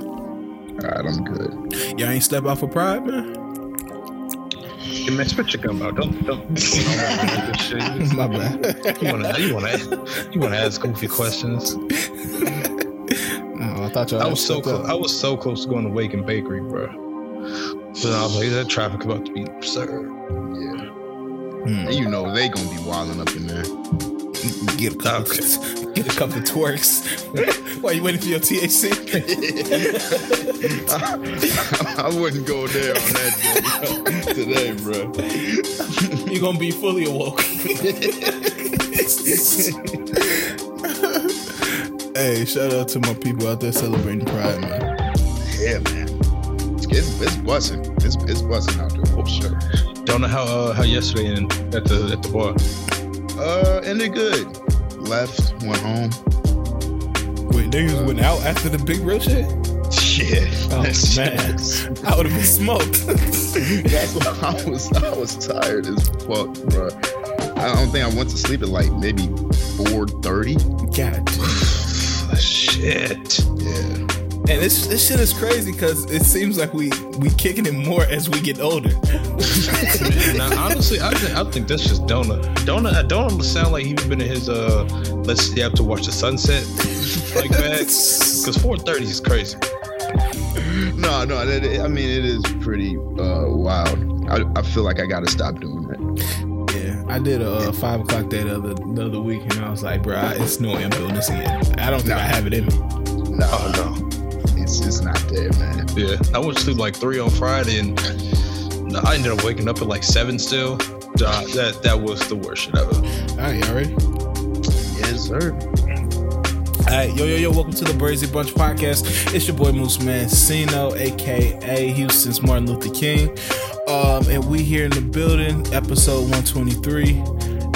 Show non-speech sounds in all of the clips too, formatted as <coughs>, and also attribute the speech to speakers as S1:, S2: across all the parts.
S1: All right, I'm good.
S2: Y'all ain't step out for pride, man.
S3: Hey, man, spit your gum out. Don't don't. <laughs> don't <laughs>
S2: My bad.
S3: you wanna you wanna you wanna ask goofy questions?
S2: Oh, I thought y'all
S3: I was so
S2: stepped
S3: close. I was so close to going to Wake and Bakery, bro. But I was like, that traffic about to be absurd.
S1: Yeah,
S2: Hmm.
S1: and you know they gonna be wilding up in there.
S2: Get a couple, get a couple of twerks. <laughs> Why you waiting for your THC? <laughs>
S1: I, wouldn't go there on that day today, bro.
S2: You're gonna be fully awoke. <laughs> hey, shout out to my people out there celebrating Pride, man.
S1: Yeah, man. It's it's, it's buzzing. It's it's buzzing out there for sure.
S3: Don't know how uh, how yesterday and at the at the bar.
S1: Uh, ended good. Left, went home.
S2: Wait, niggas went out after the big real shit?
S1: Yeah.
S2: Oh
S1: That's- <laughs>
S2: man, I would have been smoked.
S1: That's why I was I was tired as fuck, bro. I don't think I went to sleep at like maybe four thirty.
S2: God, <sighs>
S3: Shit.
S1: Yeah.
S2: And this this shit is crazy because it seems like we we kicking it more as we get older. <laughs>
S3: now, honestly, I think, I think that's just Dona. Dona, Dona sound like he been in his uh, let's stay up to watch the sunset <laughs> like that. Because 4:30 is crazy.
S1: No, no. It, it- I mean, it is pretty uh, wild. I, I feel like I got to stop doing that.
S2: Yeah, I did a uh, five o'clock day the other the other week, and I was like, bro, I- it's no way I'm doing this again. I don't think
S1: Nah.
S2: I have it in me.
S1: No,
S3: no.
S1: It's it's not there, man.
S3: Yeah, I went to sleep like three on Friday, and I ended up waking up at like seven still. Uh, that that was the worst shit ever.
S2: All right, y'all ready?
S1: Yes, sir.
S2: All right, yo, yo, yo, welcome to the Brazy Bunch podcast. It's your boy Moose Man Sino, aka Houston's Martin Luther King. Um, and we here in the building, episode 123,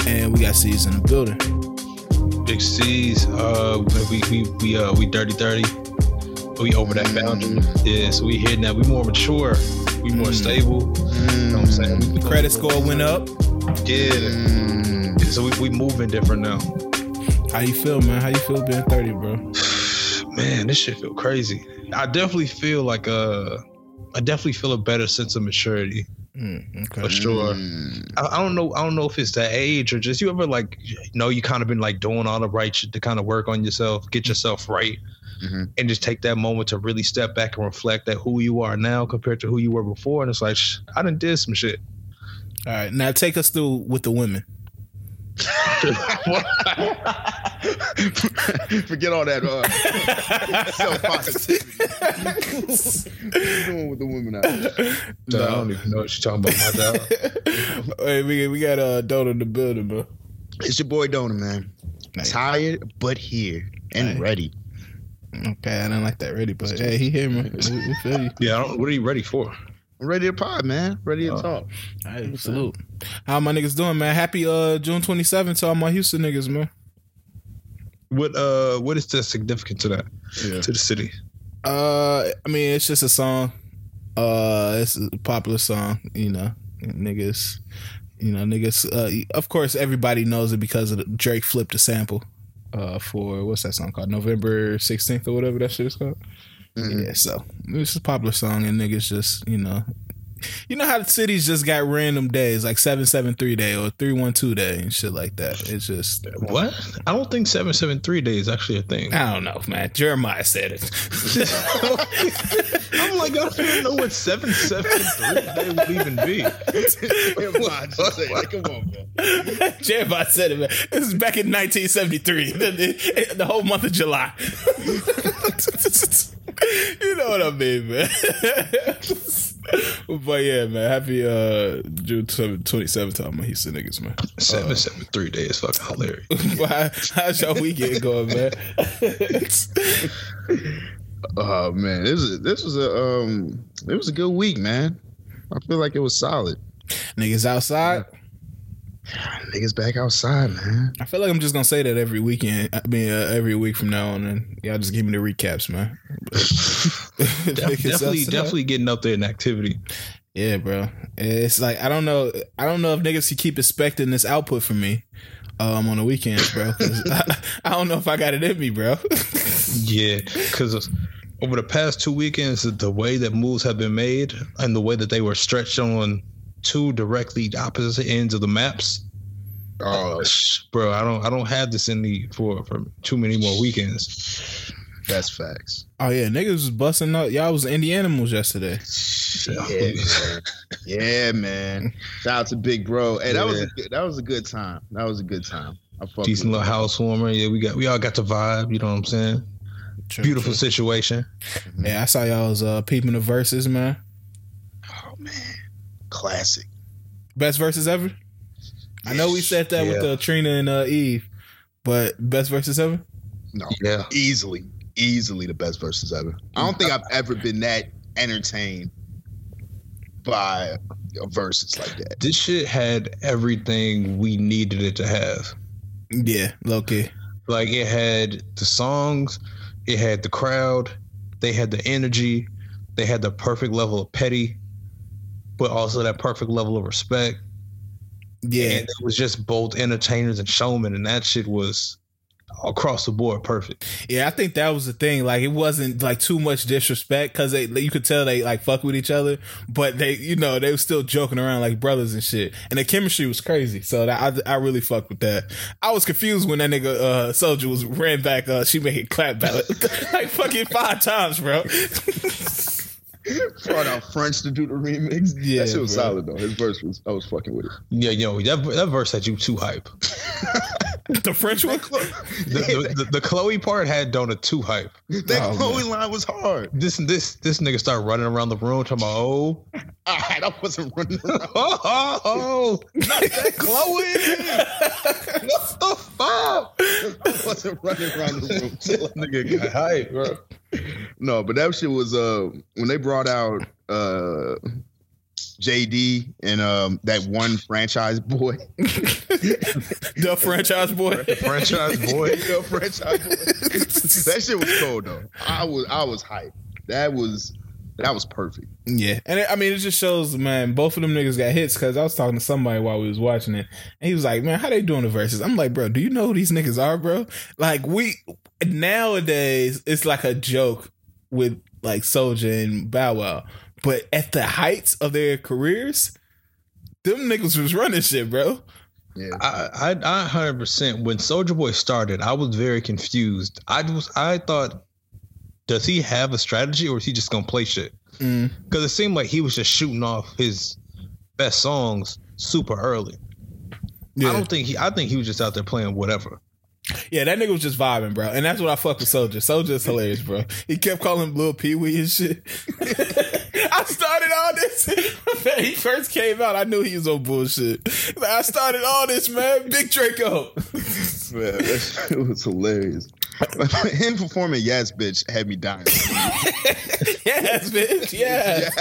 S2: and we got C's in the building.
S3: Big C's. Uh, we we we uh we dirty thirty. We over that boundary. Yeah, so we here now. We more mature. We more
S2: Mm.
S3: stable. You know what I'm saying? We,
S2: The credit score went up.
S3: Yeah.
S1: Mm,
S3: So we we moving different now.
S2: How you feel, man? How you feel being 30, bro? <sighs>
S3: Man, this shit feel crazy. I definitely feel like a, I definitely feel a better sense of maturity
S2: Mm,
S3: for sure.
S1: mm.
S3: I, I don't know. I don't know if it's the age or just you ever like know you kind of been like doing all the right shit to kind of work on yourself, get yourself right,
S1: Mhm.
S3: and just take that moment to really step back and reflect at who you are now compared to who you were before. And it's like sh- I done did some shit.
S2: All right, now take us through with the women. <laughs>
S1: Forget all that uh, self positivity. what you doing with the women out there?
S3: I don't even know what you're talking about. My dog. <laughs>
S2: Hey, we, we got uh, Dota in the building, bro.
S1: It's your boy Dona, man.
S2: Nice.
S1: Tired but here and
S2: Nice.
S1: ready.
S2: Okay, I didn't like that ready, but hey, he here, man. <laughs> We, we feel you.
S3: yeah, I don't, what are you ready for?
S1: I'm ready to pod, man. Ready to
S3: Oh.
S1: talk.
S2: Hey, salute. How my niggas doing, man? Happy uh June 27th to all my Houston niggas, man.
S3: What uh what is the significance to that
S1: Yeah.
S3: to the city?
S2: Uh, I mean, it's just a song. Uh, it's a popular song, you know. Niggas, you know, niggas. Uh, of course, everybody knows it because of the, Drake flipped a sample. Uh, for what's that song called? November 16th or whatever that shit is called.
S1: Mhm.
S2: Yeah, so it's a popular song, and niggas just, you know, you know how the cities just got random days like seven seven three day or three one two day and shit like that. It's just
S3: What? I don't think seven seven three day is actually a thing.
S2: I don't know, man. Jeremiah said it. <laughs> <laughs>
S3: I'm like, I don't even know what seven seven three day would even be.
S1: On, just say. Come on, man.
S2: Jeremiah said it, man. This is back in 1973, <laughs> the, the- whole month of July. <laughs> you know what I mean, man. <laughs> but yeah, man. Happy uh, June 27th to all my Houston niggas, man.
S3: Seven seven three day is fucking hilarious.
S2: How, how's your weekend going, man?
S1: Oh man, this is this was a um it was a good week, man. I feel like it was solid.
S2: niggas outside.
S1: Niggas back outside, man.
S2: I feel like I'm just gonna say that every weekend. I mean, uh, every week from now on, and y'all just give me the recaps, man. <laughs>
S3: Def- definitely,
S2: outside.
S3: definitely getting up there in activity.
S2: Yeah, bro. It's like I don't know. I don't know if niggas can keep expecting this output from me um, on the weekends, bro. <laughs> I, I don't know if I got it in me, bro. <laughs>
S3: Yeah, because over the past two weekends, the way that moves have been made and the way that they were stretched on two directly opposite ends of the maps.
S1: Oh,
S3: bro, I don't I don't have this in me for for too many more weekends.
S1: that's facts.
S2: Oh yeah, niggas was busting up. Y'all was indie animals yesterday.
S1: Yeah, man. yeah, man. Shout out to Big Bro. Hey, that was a good, that was a good time. That was a good time. I
S3: Decent little
S1: it.
S3: housewarmer. Yeah, we got we all got the vibe. You know what I'm saying?
S2: True,
S3: Beautiful
S2: true.
S3: situation.
S2: Yeah, I saw y'all was uh, peeping the Verzuz, man.
S1: Oh man, classic.
S2: Best Verzuz ever. I know we said that with
S3: Yeah.
S2: uh, Trina and uh, Eve, but best Verzuz ever.
S1: No,
S3: Yeah.
S1: easily, easily the best Verzuz ever. I don't think I've ever been that entertained by Verzuz like that.
S3: This shit had everything we needed it to have.
S2: Yeah, low key.
S3: Like it had the songs, it had the crowd, they had the energy, they had the perfect level of petty, but also that perfect level of respect.
S2: Yeah,
S3: And it was just both entertainers and showmen, and that shit was across the board perfect.
S2: yeah. I think that was the thing. Like, it wasn't like too much disrespect because they you could tell they like fuck with each other, but they you know they were still joking around like brothers and shit. And the chemistry was crazy. So that I, I really fucked with that. I was confused when that nigga uh, Soulja was ran back. Uh, she made <laughs> it clap back like fucking five times, bro. <laughs> <laughs>
S1: Brought out French to do the remix.
S2: Yeah,
S1: that shit was
S2: bro.
S1: solid though. His verse was I was fucking with it.
S3: Yeah, yo, that, that verse had you too hype. <laughs>
S2: the French one. <laughs>
S3: The, the, the, the Chloe part had Donut too hype.
S1: that
S2: Oh,
S1: Chloe line was hard.
S3: This this this nigga started running around the room talking about oh
S1: Alright, I wasn't running around.
S3: oh oh, oh not that Chloe. what the fuck?
S1: I wasn't running around the room.
S3: That nigga got hype, bro.
S1: No, but that shit was uh when they brought out uh JD and um that one franchise boy. <laughs>
S2: the franchise boy.
S3: Franchise boy. <laughs>
S1: the franchise boy. that shit was cold though. I was I was hyped. That was that was perfect.
S2: Yeah, and it, I mean, it just shows, man. Both of them niggas got hits because I was talking to somebody while we was watching it, and he was like, "Man, how they doing the Verzuz?" I'm like, "Bro, do you know who these niggas are, bro? Like, we nowadays it's like a joke with like Soulja and Bow Wow, but at the heights of their careers, them niggas was running shit, bro.
S1: Yeah.
S3: I I I hundred percent. When Soulja Boy started, I was very confused. I was I thought, does he have a strategy or is he just gonna play shit?
S2: Mm.
S3: Because it seemed like he was just shooting off his best songs super early. I don't think he. I think he was just out there playing whatever.
S2: yeah, that nigga was just vibing, bro, and that's what I fuck with Soulja. Soulja's hilarious, bro. He kept calling him Lil Pee Wee and shit. <laughs> I started all this <laughs> when he first came out. I knew he was on bullshit. Like, I started all this, man. Big Draco. <laughs>
S1: Man, that shit was hilarious. <laughs> Him performing Yes Bitch had me dying. <laughs>
S2: yes, bitch. Yes.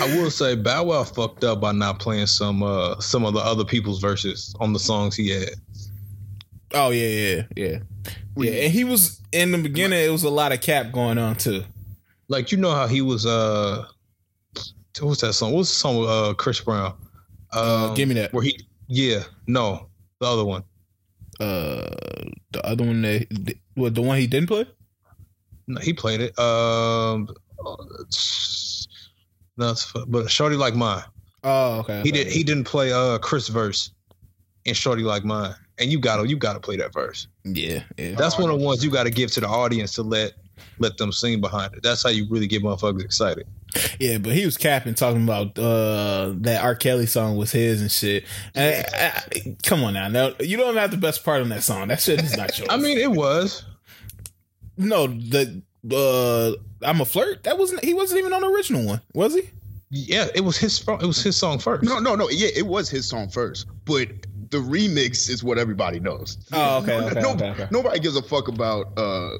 S3: I will say Bow Wow fucked up by not playing some uh some of the other people's verses on the songs he had.
S2: oh yeah, yeah, yeah. Yeah, and he was in the beginning. It was a lot of cap going on too.
S3: Like you know how he was uh what was that song? What's the song with uh Chris Brown?
S2: Uh,
S3: Um,
S2: give me that.
S3: Where he yeah, no, the other one.
S2: Uh, the other one that, what the one he didn't play?
S3: No, he played it. Um no, but Shorty Like Mine.
S2: Oh, okay.
S3: He
S2: okay.
S3: did he didn't play uh Chris verse in Shorty Like Mine. And you gotta you gotta play that verse.
S2: Yeah, yeah.
S3: That's one of the ones you gotta give to the audience to let let them sing behind it. That's how you really get motherfuckers excited.
S2: Yeah, but he was capping talking about uh that R. Kelly song was his and shit. And I- I- come on now, no, you don't have the best part on that song. That shit is not <laughs> yours.
S3: I mean, it was.
S2: no, the uh, I'm a flirt. That wasn't. He wasn't even on the original one, was he?
S3: Yeah, it was his. It was his song first.
S1: No, no, no. Yeah, it was his song first, but the remix is what everybody knows.
S2: Oh, okay, okay,
S1: No-
S2: okay, okay.
S1: Nobody gives a fuck about uh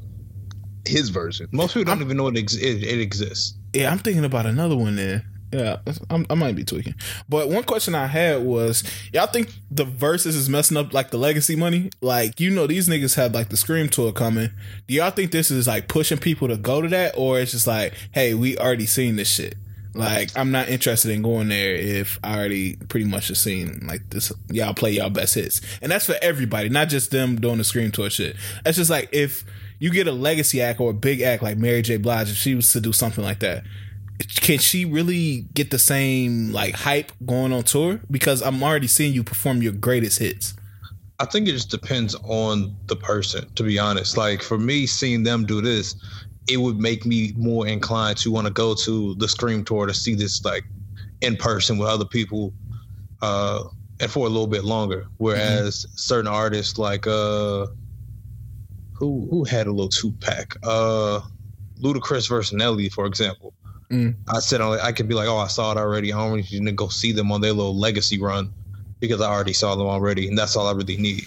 S1: his version.
S3: Most people don't even know it, ex- it, it exists.
S2: Yeah, I'm thinking about another one there. Yeah, I'm, I might be tweaking. But one question I had was, y'all think the Verzuz is messing up like the legacy money? Like, you know, these niggas have like the Scream tour coming. Do y'all think this is like pushing people to go to that, or it's just like, hey, we already seen this shit? Like, I'm not interested in going there if I already pretty much have seen like this. Y'all play y'all best hits, and that's for everybody, not just them doing the Scream tour shit. That's just like if you get a legacy act or a big act like Mary J. Blige, if she was to do something like that, can she really get the same like hype going on tour? Because I'm already seeing you perform your greatest hits.
S3: I think it just depends on the person, to be honest. Like for me, seeing them do this, it would make me more inclined to want to go to the Scream tour to see this like in person with other people, uh, and for a little bit longer. Whereas mm-hmm. certain artists like uh, who who had a little two pack, uh, Ludacris versus Nelly, for example. Mm. I said I could be like, oh, I saw it already. I don't need to go see them on their little legacy run because I already saw them already, and that's all I really need.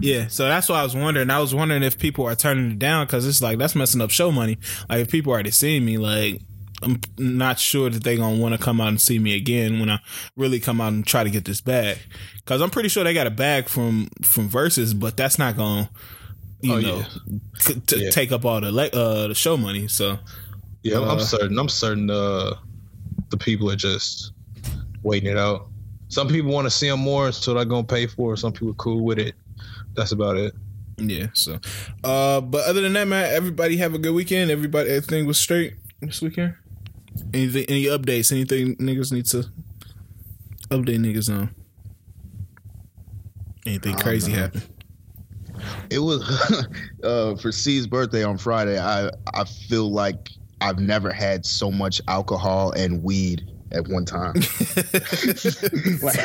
S2: Yeah, so that's why I was wondering. I was wondering if people are turning it down because it's like that's messing up show money. Like if people already seeing me, like I'm not sure that they gonna want to come out and see me again when I really come out and try to get this bag. Because I'm pretty sure they got a bag from from Verzuz, but that's not gonna you oh, know yeah. t- yeah. take up all the le- uh the show money. So
S3: yeah, uh, I'm certain. I'm certain uh the people are just waiting it out. Some people want to see them more, so they're gonna pay for it. Some people are cool with it. That's about it.
S2: Yeah. So, uh, but other than that, man, everybody have a good weekend. Everybody, everything was straight this weekend. Anything, any updates? Anything niggas need to update niggas on? Anything crazy happen?
S1: It was <laughs> uh, for C's birthday on Friday. I I feel like I've never had so much alcohol and weed at one time. <laughs> <laughs> like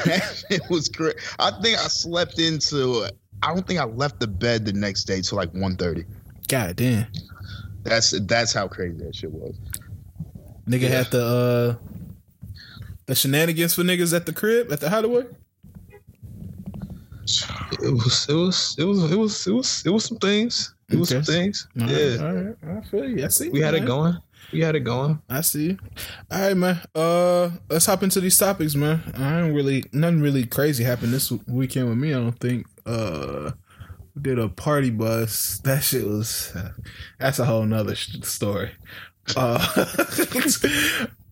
S1: it was great. I think I slept into. I don't think I left the bed the next day till like 1.30.
S2: God damn.
S1: That's that's how crazy that shit was.
S2: Nigga yeah. had the uh the shenanigans for niggas at the crib at the Hollywood.
S3: It was it was it was it was it was it was some things. It was okay. some things. All yeah.
S2: Right, all right. I feel you. I see.
S3: We had man. it going. We had it going.
S2: I see. All right, man. Uh, let's hop into these topics, man. I ain't really nothing really crazy happened this weekend with me. I don't think. Uh, we did a party bus. That shit was. That's a whole nother story. Uh,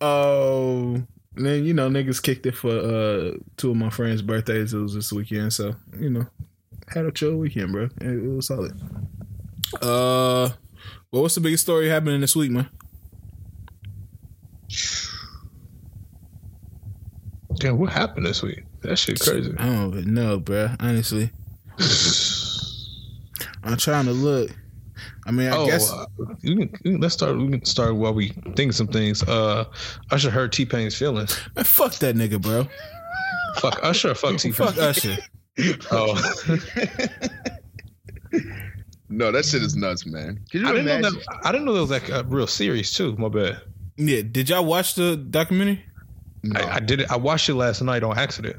S2: <laughs> um. Then you know niggas kicked it for uh two of my friends' birthdays. It was this weekend, so you know had a chill weekend, bro. It, it was solid. Uh, well, what's the biggest story happening this week, man?
S3: Damn, what happened this week? That shit crazy.
S2: I don't even know, bro. Honestly, <sighs> I'm trying to look. I mean, I oh, guess uh,
S3: can, let's start. We can start while we think some things. Uh, Usher hurt T Pain's feelings.
S2: Man, fuck that nigga, bro.
S3: fuck Usher. Fuck T Pain.
S2: Fuck Usher. <laughs>
S3: oh. <laughs>
S1: no, that shit is nuts, man.
S3: I didn't, know that, I didn't know that was like a real series too. My bad.
S2: Yeah, did y'all watch the documentary?
S3: No. I, I, did it. I watched it last night on accident.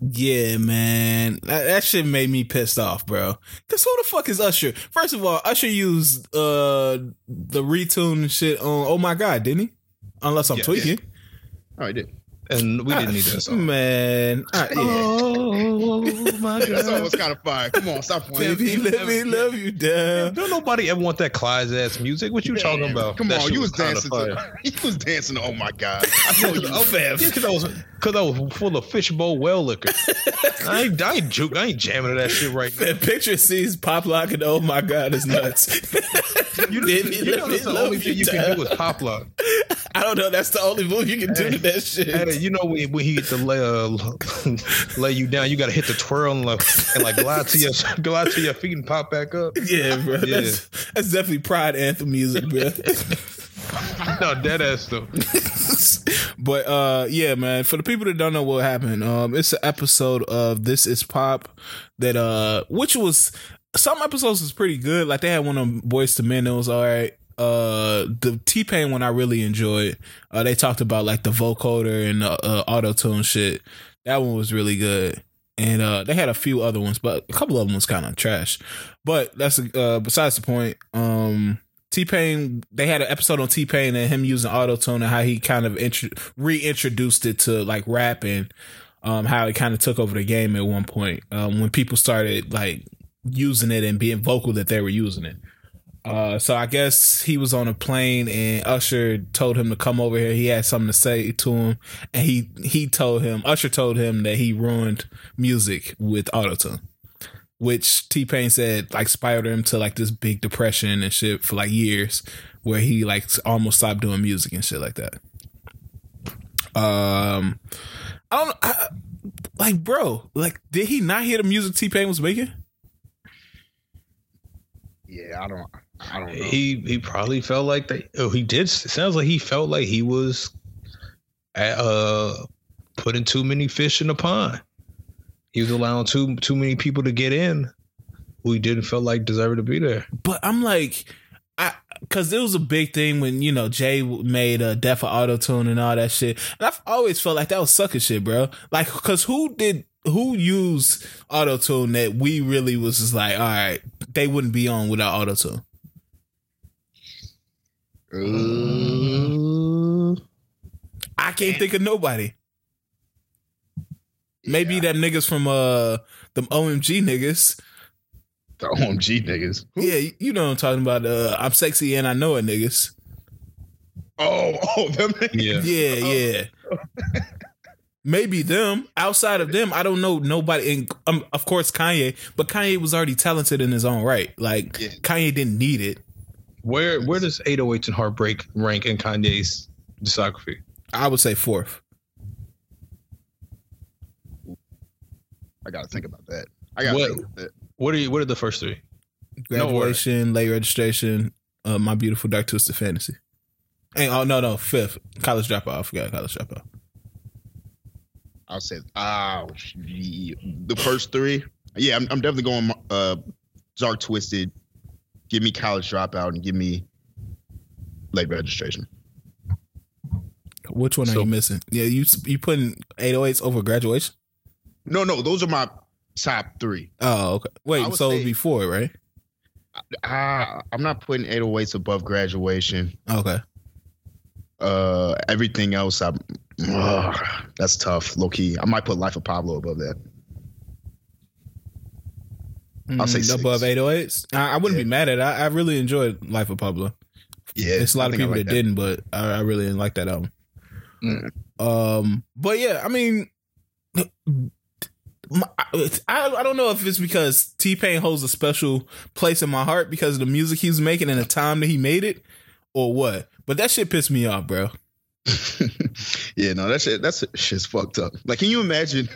S2: Yeah, man, that, that shit made me pissed off, bro. Cause who the fuck is Usher? First of all, Usher used uh the retune shit on. Oh my god, didn't he? Unless I'm yeah, tweaking.
S1: Yeah. Oh, he did
S3: and we didn't need that song.
S2: Man,
S3: I, <laughs> yeah. oh my god, <laughs>
S1: that song was kind of fire. Come on, stop playing.
S2: Baby, let me love you down.
S3: Don't nobody ever want that Clyde's ass music. What you yeah. talking about?
S1: Come
S3: that
S1: on, you was, was dancing. To, <laughs> you was dancing. To, oh my god,
S3: I know you. oh, because I was because I was full of fishbowl well liquor. <laughs> I ain't, I ain't juke. I ain't jamming to that shit right now.
S2: That picture sees pop lock and oh my god, is nuts.
S3: you, <laughs> you, you know <laughs> that's the only thing you can do is pop lock.
S2: I don't know. That's the only move you can do to that shit.
S3: Hey, you know when, when he get to lay, uh, lay you down, you got to hit the twirl and like, and like glide to your glide to your feet and pop back up.
S2: Yeah, bro. Yeah. That's, that's definitely pride anthem music, bro. <laughs>
S3: no, dead ass though. <laughs>
S2: but uh, yeah, man. For the people that don't know what happened, um, it's an episode of This Is Pop that uh, which was some episodes was pretty good. Like they had one of Boyz II Men was all right uh the T Pain one I really enjoyed. Uh, they talked about like the vocoder and uh, uh, auto tune shit. That one was really good. And uh, they had a few other ones, but a couple of them was kind of trash. But that's uh, besides the point. Um, T Pain, they had an episode on T Pain and him using auto tune and how he kind of intro- reintroduced it to like rapping. Um, how it kind of took over the game at one point um, when people started like using it and being vocal that they were using it. Uh, so I guess he was on a plane and Usher told him to come over here. He had something to say to him, and he he told him Usher told him that he ruined music with autotune. Which T Pain said like spiraled him to like this big depression and shit for like years, where he like almost stopped doing music and shit like that. Um, I don't I, like, bro. Like, did he not hear the music T Pain was making?
S1: Yeah, I don't. I don't know.
S3: He he probably felt like that. Oh, he did. It sounds like he felt like he was, uh, putting too many fish in the pond. He was allowing too too many people to get in, who he didn't feel like deserved to be there.
S2: But I'm like, I because it was a big thing when you know Jay made a Death of Auto Tune and all that shit, and I've always felt like that was sucker shit, bro. Like, because who did who used Auto Tune that we really was just like, all right, they wouldn't be on without Auto Tune.
S1: Uh,
S2: I can't think of nobody. Maybe
S1: yeah,
S2: that niggas from uh them OMG niggas.
S1: the OMG niggas.
S2: Yeah, you know what I'm talking about. Uh, I'm sexy and I know it, niggas.
S1: Oh, <laughs> oh, them niggas.
S3: Yeah.
S2: Yeah, yeah. Maybe them. Outside of them, I don't know nobody. And um, of course, Kanye. But Kanye was already talented in his own right. Like
S1: Yeah.
S2: Kanye didn't need it.
S3: Where where does 808s and Heartbreak rank in Kanye's discography?
S2: I would say fourth.
S1: I gotta think about that. I gotta
S3: What?
S1: think about that.
S3: What are you? What are the first three? No.
S2: Graduation, late registration, uh, my beautiful dark twisted fantasy. And oh no no fifth college dropout. I forgot college dropout.
S1: I'll say, ah, the first three. Yeah, I'm, I'm definitely going. Uh, Dark Twisted. Give me college dropout and give me late registration.
S2: Which one are you missing? Yeah, you you putting 808s over graduation?
S1: No, no, those are my top three.
S2: Oh, okay. Wait, so
S1: say-
S2: before, right?
S1: Ah, I'm not putting 808s above graduation.
S2: Okay.
S1: Uh, everything else, I'm. ugh, that's tough, low key. I might put Life of Pablo above that. I'll say
S2: Mm,
S1: six.
S2: above 808s. I, I wouldn't
S1: Yeah.
S2: be mad at it. I, I really enjoyed Life of Pablo.
S1: Yeah,
S2: It's a lot of people
S1: like
S2: that, didn't, but I, I really didn't like that album.
S1: Mm.
S2: Um, but yeah, I mean, my, I, I don't know if it's because T Pain holds a special place in my heart because of the music he was making and the time that he made it, or what. But that shit pissed me off, bro. <laughs>
S1: yeah, no, that shit, that's shit's fucked up. Like, can you imagine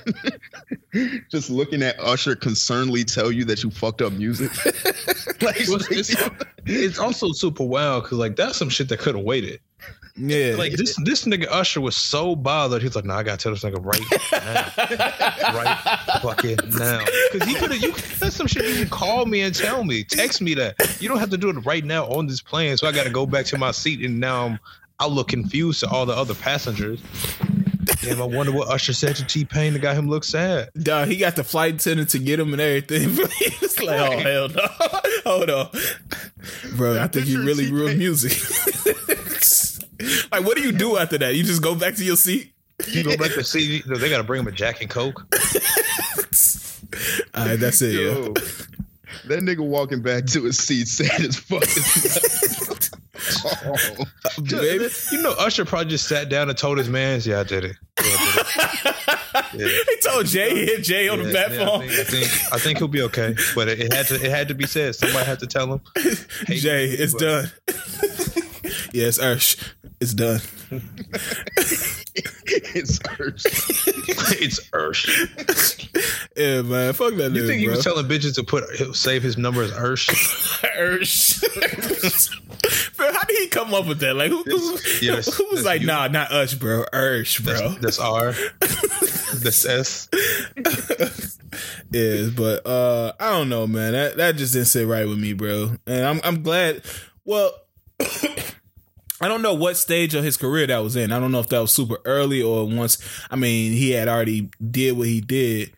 S1: <laughs> just looking at Usher concernedly tell you that you fucked up music? <laughs> like,
S3: Well, it's, it's also super wild because like that's some shit that could have waited.
S2: Yeah,
S3: Like this this nigga Usher was so bothered. He's like, "Nah, I gotta tell this nigga right now, right fucking now." Because he could have. You that's some shit you can call me and tell me, text me that. You don't have to do it right now on this plane. So I got to go back to my seat, and now I'm I look confused to all the other passengers. Damn, I wonder what Usher said to T Pain that got him look sad.
S2: Dog, he got the flight attendant to get him and everything. <laughs> he was like, "Oh hell no, <laughs> hold on, bro. I think you really
S1: T-Pain.
S2: ruined music." <laughs> <laughs> like, what do you do after that? You just go back to your seat.
S3: You go back to see. They got to bring him a Jack and Coke. <laughs>
S2: All right, that's it. Yeah.
S1: That nigga walking back to his seat sad as fuck. <laughs> oh,
S2: Baby.
S3: You know, Usher probably just sat down and told his mans, "Yeah, I did it." Yeah, I did it.
S2: he told Jay, he hit Jay on the
S3: Yeah,
S2: platform.
S3: yeah, I, think, I think I think he'll be okay, but it, it had to it had to be said. Somebody had to tell him. Hey,
S2: Jay, it's done. yes, Ursh, it's done. <laughs>
S1: it's Ursh.
S3: it's Ursh. <laughs>
S2: Yeah, man, fuck that nigga.
S3: You
S2: nigga,
S3: think he
S2: bro.
S3: was telling bitches to put save his number as Ursh?
S2: Ursh. <laughs> bro, how did he come up with that? Like, who, who,
S3: that's-
S2: who was like,
S3: you.
S2: nah, not us, bro, Ursh, bro.
S3: That's, that's R. That's S.
S2: is, but uh I don't know, man. That that just didn't sit right with me, bro. And I'm I'm glad. Well, <coughs> I don't know what stage of his career that was in. I don't know if that was super early or once. I mean, he had already did what he did,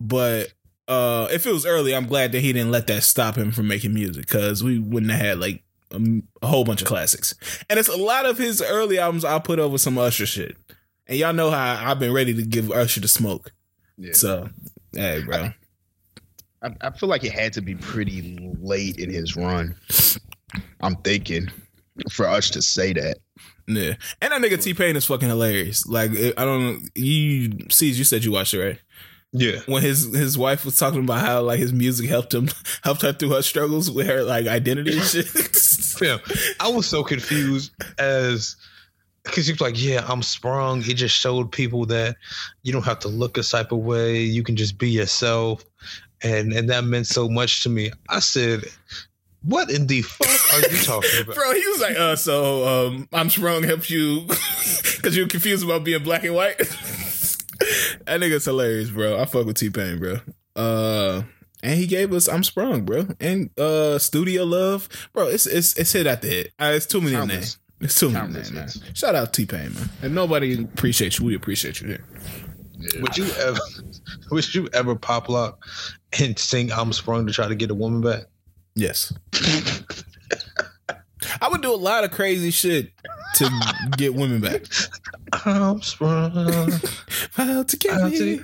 S2: but uh if it was early, I'm glad that he didn't let that stop him from making music because we wouldn't have had like a, a whole bunch of classics. And it's a lot of his early albums I put over some Usher shit. And y'all know how I've been ready to give Usher the smoke.
S1: Yeah.
S2: So, hey, bro.
S1: I, I feel like it had to be pretty late in his run. I'm thinking for us to say that.
S2: Yeah, and that nigga T Pain is fucking hilarious. Like I don't, you see, you said you watched it, right?
S3: Yeah.
S2: when his his wife was talking about how like his music helped him <laughs> helped her through her struggles with her like identity and shit. <laughs>
S3: Yeah. I was so confused as because he was like, Yeah, I'm sprung. It just showed people that you don't have to look a type of way. You can just be yourself. And and that meant so much to me. I said, What in the fuck are you talking about? <laughs>
S2: Bro, he was like, uh, so um, I'm sprung helps you <laughs> because you're confused about being black and white. <laughs> that nigga's hilarious, bro. I fuck with T Pain, bro. Uh, and he gave us I'm sprung, bro, and uh, Studio Love, bro. It's it's it's hit at the hit. Uh, it's too many
S1: Countless.
S2: names. It's too many names, Shout out T Pain, man. And nobody appreciates you. We appreciate you here.
S3: Would you ever would you ever pop lock and sing I'm sprung to try to get a woman back?
S2: Yes. I would do a lot of crazy shit to get women back.
S3: I'm sprung.
S2: Out to get me.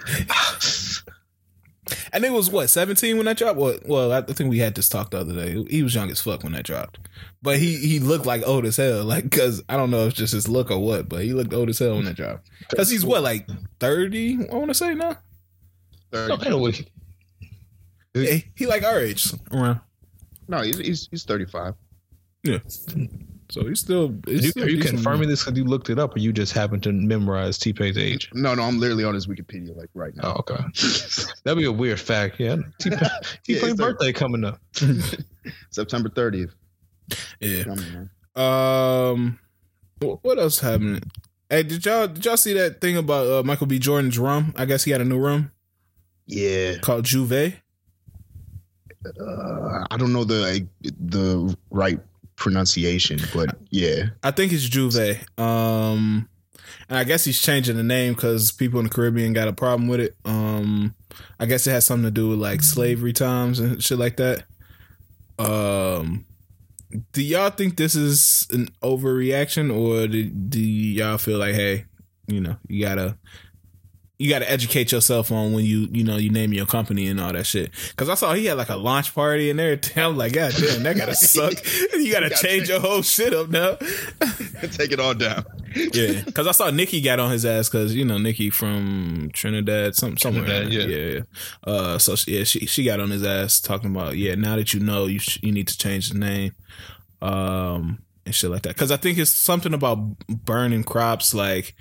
S2: And it was what seventeen when that dropped. Well, well, I think we had this talk the other day. He was young as fuck when that dropped, but he he looked like old as hell. Like, cause I don't know if it's just his look or what, but he looked old as hell when that dropped. Cause he's what like thirty. I want to say now.
S3: No, ain't no way.
S2: He, he like our age around.
S1: No, he's he's, he's 35.
S2: Yeah. So he's still. He's
S3: You,
S2: still
S3: are you confirming this because you looked it up, or you just happened to memorize T Pain's age?
S1: No, no, I'm literally on his Wikipedia like right now.
S3: Oh, okay. <laughs> That'd be a weird fact. Yeah, T Pain <laughs>
S1: Yeah, it's <laughs> their-
S3: birthday coming up.
S1: September 30th.
S2: Yeah.
S1: Coming.
S2: Um, what else happened? Hey, did y'all did y'all see that thing about uh, Michael B. Jordan's rum? I guess he got a new rum
S1: Yeah.
S2: called J'ouvert.
S1: Uh, I don't know the the right pronunciation, but yeah.
S2: I think it's J'ouvert. Um, and I guess he's changing the name because people in the Caribbean got a problem with it. Um, I guess it has something to do with like slavery times and shit like that. Um, do y'all think this is an overreaction, or do, do y'all feel like, hey, you know, you gotta you gotta educate yourself on when you you know you name your company and all that shit? Because I saw he had like a launch party and everything. <laughs> I'm like, God damn, that gotta <laughs> suck. You gotta
S1: gotta
S2: change your whole shit up now. <laughs>
S1: Take it all down.
S2: Yeah, because I saw Nikki got on his ass because you know Nikki from Trinidad, some somewhere.
S3: Trinidad,
S2: yeah,
S3: yeah.
S2: yeah. Uh, so she, yeah, she she got on his ass talking about yeah. Now that you know, you sh- you need to change the name, um, and shit like that. Because I think it's something about burning crops. Like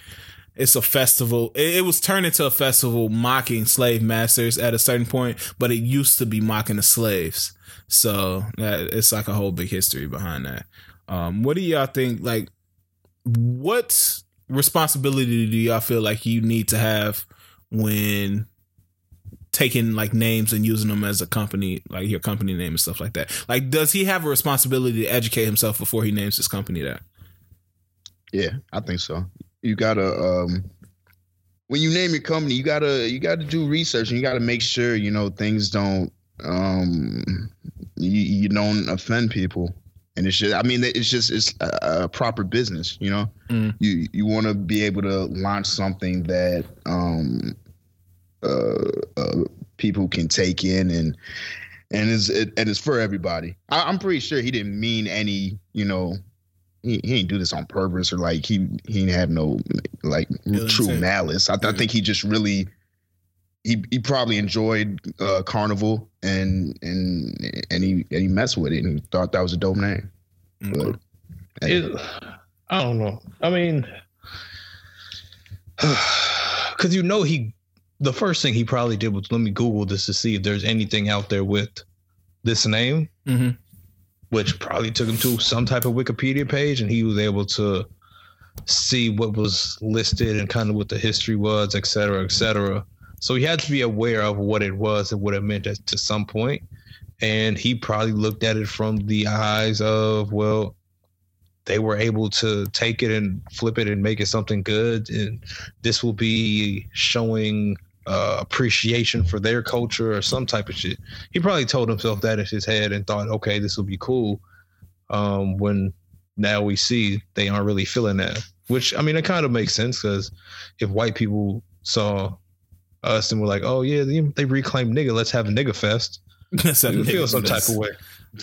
S2: it's a festival. It, it was turned into a festival mocking slave masters at a certain point, but it used to be mocking the slaves. So that it's like a whole big history behind that. Um, what do y'all think? Like, what responsibility do y'all feel like you need to have when taking like names and using them as a company, like your company name and stuff like that? Like, does he have a responsibility to educate himself before he names his company that?
S1: Yeah, I think so. You gotta um when you name your company, you gotta you gotta do research and you gotta make sure, you know, things don't um you, you don't offend people. And it's just I mean it's just it's a, a proper business, you know.
S2: Mm.
S1: You you wanna be able to launch something that um uh, uh people can take in and and is it and it's for everybody. I, I'm pretty sure he didn't mean any, you know, he, he ain't do this on purpose or like he he didn't have no like
S2: Yeah,
S1: true
S2: same.
S1: malice. I, I
S2: Yeah.
S1: think he just really he he probably enjoyed uh, Carnival and and and he and he messed with it and he thought that was a dope name. But hey,
S3: It, I don't know. I mean, <sighs> because you know he, the first thing he probably did was let me Google this to see if there's anything out there with this name,
S2: Mhm.
S3: Which probably took him to some type of Wikipedia page, and he was able to see what was listed and kind of what the history was, et cetera, et cetera. So he had to be aware of what it was and what it meant at, to some point. And he probably looked at it from the eyes of, well, they were able to take it and flip it and make it something good. And this will be showing uh, appreciation for their culture or some type of shit. He probably told himself that in his head and thought, okay, this will be cool. Um, when now we see they aren't really feeling that, which I mean, it kind of makes sense because if white people saw us and were like, oh, yeah, they, they reclaimed nigga, let's have a nigga fest,
S2: That's
S3: you
S2: how
S3: feel some
S2: do
S3: type of way.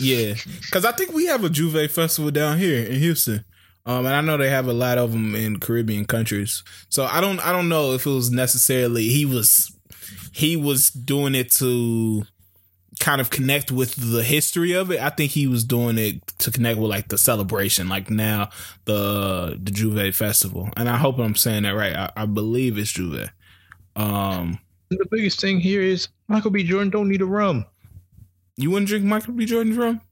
S2: Yeah, because I think we have a J'ouvert festival down here in Houston, um, and I know they have a lot of them in Caribbean countries. So I don't, I don't know if it was necessarily he was he was doing it to kind of connect with the history of it. I think he was doing it to connect with like the celebration, like now the the J'ouvert festival. And I hope I'm saying that right. I, I believe it's J'ouvert. Um,
S3: the biggest thing here is Michael B. Jordan don't need a rum.
S2: You wouldn't drink Michael B. Jordan's rum?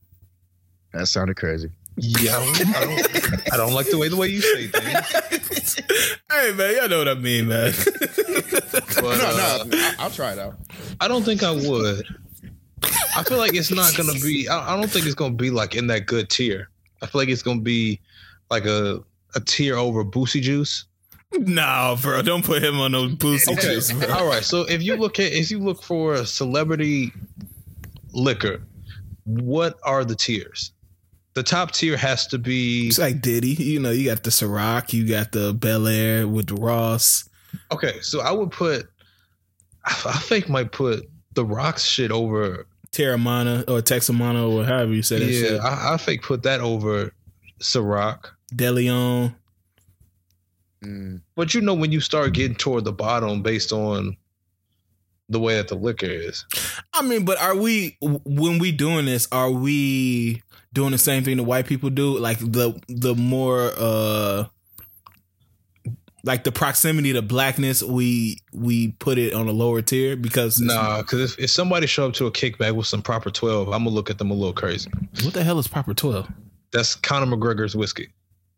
S1: That sounded crazy.
S3: Yeah, I don't, I don't, I don't like the way the way you say things. <laughs>
S2: hey man, y'all know what I mean, man.
S3: But,
S1: No,
S3: uh,
S1: no, I- I'll try it out.
S3: I don't think I would. I feel like it's not gonna be. I, I don't think it's gonna be like in that good tier. I feel like it's gonna be like a a tier over Boosie Juice.
S2: no, bro, don't put him on those Boosie
S3: Okay,
S2: juice, bro.
S3: all right. So if you look at if you look for a celebrity liquor, what are the tiers? The top tier has to be
S2: It's like Diddy. You know, you got the Ciroc, you got the Belaire with the Ross.
S3: okay. So I would put. I, I think might put the rocks shit over.
S2: Teremana or Texamana or however you say that
S3: yeah,
S2: shit.
S3: I, I think put that over Ciroc.
S2: DeLeon.
S1: Mm,
S3: But you know when you start getting toward the bottom based on the way that the liquor is.
S2: I mean, but are we when we doing this? Are we doing the same thing the white people do? Like the the more uh like the proximity to blackness, we we put it on a lower tier because
S3: Nah, because if, if somebody show up to a kickback with some proper twelve, I'm gonna look at them a little crazy.
S2: What the hell is proper twelve?
S3: That's Conor McGregor's whiskey.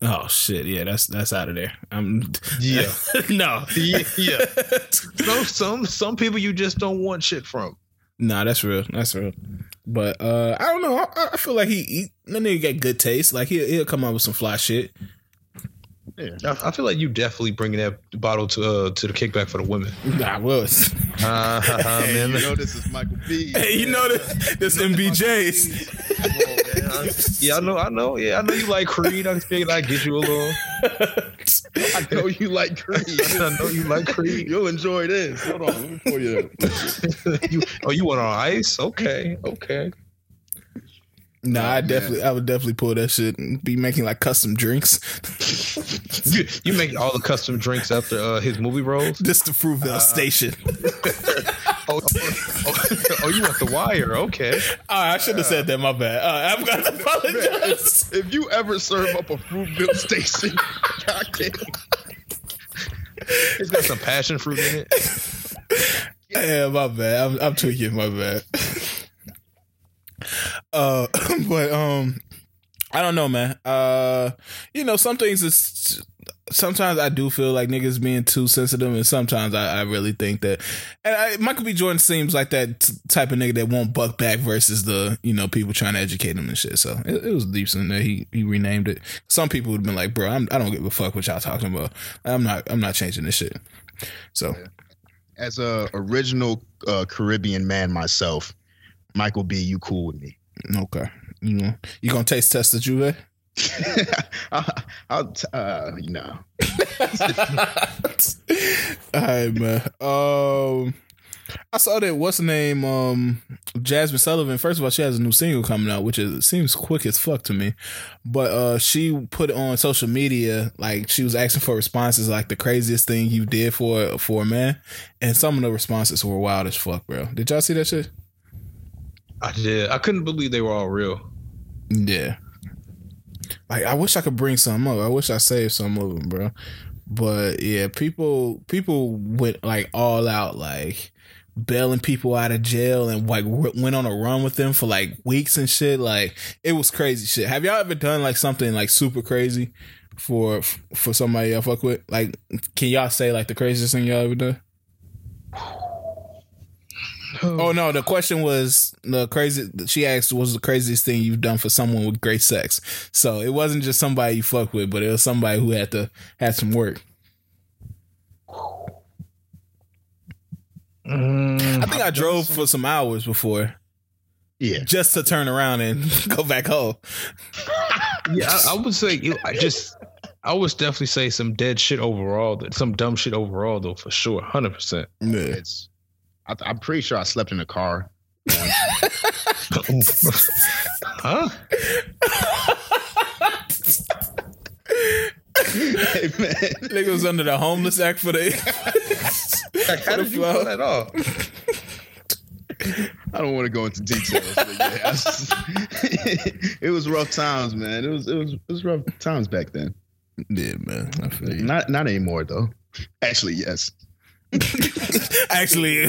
S2: Oh shit! Yeah, that's that's out of there. I'm <laughs>
S3: Yeah.
S2: no.
S3: Yeah, yeah. <laughs> some some some people you just don't want shit from.
S2: Nah, that's real. That's real. But uh I don't know. I, I feel like he, he that nigga got good taste. Like he'll he'll come out with some fly shit.
S1: yeah.
S3: I, I feel like you definitely bringing that bottle to uh, to the kickback for the women.
S2: Nah, I was. <laughs>
S3: Uh,
S1: Hey,
S3: man,
S1: you know this is Michael B.
S2: Hey, you know this this MBJ's. <laughs>
S3: yeah, I know, I know, yeah, I know you like Creed. I figured I'd get you a little.
S1: I know you like Creed. <laughs>
S3: I know you like Creed.
S1: You'll enjoy this. Hold on, let me pour you <laughs>
S3: you, oh, you want on ice? Okay, okay.
S2: Nah, I
S1: man.
S2: definitely I would definitely pull that shit and be making like custom drinks. <laughs>
S3: You, you make all the custom drinks after uh, his movie roles.
S2: Just to prove that station. <laughs>
S3: Oh, oh, oh, you want the wire? Okay.
S2: All right, I should have said that. My bad. Uh, I've got to apologize.
S1: If you ever serve up a Fruitvale station, <laughs> goddamn.
S3: It's got some passion fruit in it.
S2: Yeah, my bad. I'm, I'm tweaking. My bad. Uh, <coughs> but um, I don't know, man. Uh, you know, some things is sometimes I do feel like niggas being too sensitive, and sometimes I, I really think that. And I, Michael B. Jordan seems like that t- type of nigga that won't buck back versus the you know people trying to educate him and shit. So it, it was decent that he he renamed it. Some people would have been like, "Bro, I'm, I don't give a fuck what y'all talking about. I'm not I'm not changing this shit." So
S1: As a original uh, Caribbean man myself, Michael B, you cool with me.
S2: okay, you know, you gonna taste test the J'ouvert? <laughs>
S1: I'll, I'll t- uh, you know. <laughs>
S2: All right, man. Um, I saw that what's the name? Um, Jazmine Sullivan. First of all, she has a new single coming out, which is seems quick as fuck to me. But uh, she put it on social media like she was asking for responses, like the craziest thing you did for for a man, and some of the responses were wild as fuck, bro. Did y'all see that shit?
S3: I did. I couldn't believe they were all real.
S2: Yeah. Like I wish I could bring some up. I wish I saved some of them, bro. But yeah, people people went like all out, like bailing people out of jail and like went on a run with them for like weeks and shit. Like it was crazy shit. Have y'all ever done like something like super crazy for for somebody y'all fuck with? Like, can y'all say like the craziest thing y'all ever done? Oh no, the question was the crazy. She asked, "Was the craziest thing you've done for someone with great sex?" So it wasn't just somebody you fuck with, but it was somebody who had to had some work. Mm, I think I drove for some hours before
S1: Yeah.
S2: just to turn around and <laughs> go back home.
S3: Yeah, I, I would say you I just I would definitely say some dead shit overall, some dumb shit overall though for sure, hundred percent.
S2: Yeah.
S1: It's. I, I'm pretty sure I slept in a car.
S3: Huh?
S1: hey man,
S2: Nigga was under the homeless act for the
S3: Like, how <laughs> did you pull that off?
S1: I don't want to go into details, but yeah, <laughs> it was rough times, man. It was it was it was rough times back then.
S2: Yeah, man. I feel you.
S1: Not not anymore though. Actually, yes. <laughs>
S2: Actually,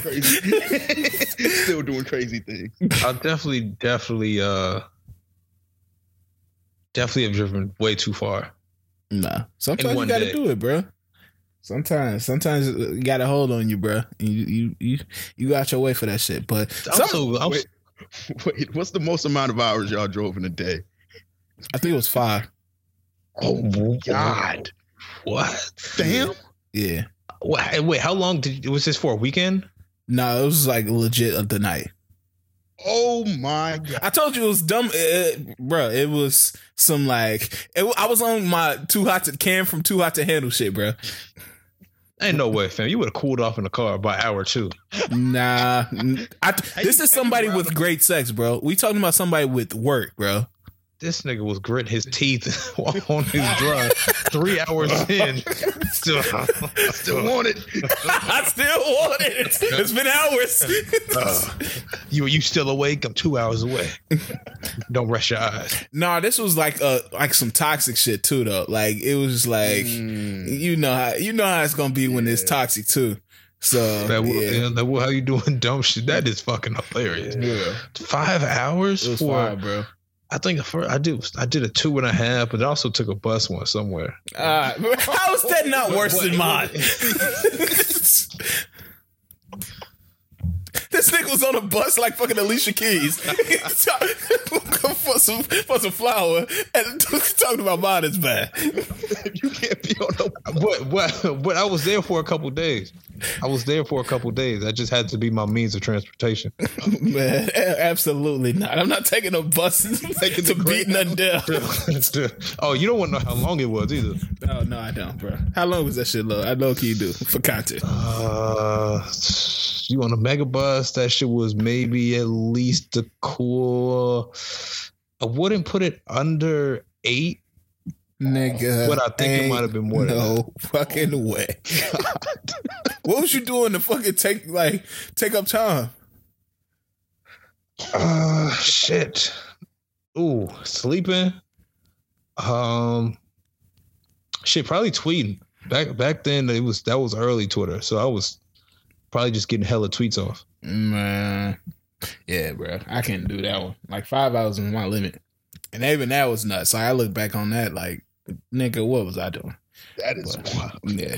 S1: Still doing crazy things.
S3: I definitely, definitely, uh, definitely have driven way too far.
S2: nah. Sometimes you
S3: one
S2: got to
S3: day.
S2: do it, bro. Sometimes, sometimes you got a hold on you, bro. And you you you you got your way for that shit. But some-
S3: so, I'm,
S1: Wait, <laughs> wait, what's the most amount of hours y'all drove in a day?
S2: I think it was five.
S1: Oh God.
S3: what?
S1: Damn.
S2: Yeah.
S3: Wait, wait, how long did was this for a weekend?
S2: No, it was like legit of the night.
S1: Oh my God.
S2: I told you it was dumb, uh, bro. It was some like it, I was on my too hot to can from too hot to handle shit, bro.
S3: Ain't no way, fam. You would have cooled off in the car by hour two.
S2: Nah, I, <laughs> this is somebody with great sex, bro. We talking about somebody with work, bro.
S3: This nigga was gritting his teeth <laughs> <laughs> on his drive. Three hours <laughs> in, still,
S1: Still want it.
S2: I still want it. It's been hours.
S3: Uh, you you still awake? I'm two hours away. Don't rest your eyes.
S2: nah, this was like uh like some toxic shit too, though. Like it was just like
S1: Mm.
S2: you know how you know how it's gonna be when it's toxic too. So
S3: That,
S2: yeah,
S3: yeah. that, how you doing dumb shit? That is fucking hilarious.
S2: yeah.
S3: Five hours
S2: it was
S3: for
S2: fire, bro.
S3: I think the first, I did I did a two and a half, but I also took a bus one somewhere.
S2: Uh, <laughs> how is that not worse than mine? <laughs> <laughs> this nigga was on a bus like fucking Alicia Keys <laughs> for some for some flour and <laughs> talking about mine is bad.
S1: you can't be on no.
S3: But but but I was there for a couple days. I was there for a couple days. That just had to be my means of transportation. <laughs>
S2: Man, absolutely not. I'm not taking a bus
S1: Taking
S2: to beat nothing down.
S3: oh, you don't want to know how long it was either.
S2: No, no, I don't, bro. How long was that shit, low? I know you do for content.
S3: Uh, you on a mega bus? That shit was maybe at least a cool. I wouldn't put it under eight.
S2: Nigga.
S3: But I think it might have been more than
S2: No fucking way. <laughs> what was you doing to fucking take like take up time?
S3: Uh, shit. Ooh, sleeping. Um, shit, probably tweeting. Back back then, it was that was early Twitter, so I was probably just getting hella tweets off.
S2: Man. Yeah, bro. I can't do that one. Like five hours is my limit. And even that was nuts. Like I look back on that like nigga, what was I doing?
S1: That is
S2: But-
S1: wild.
S2: Yeah.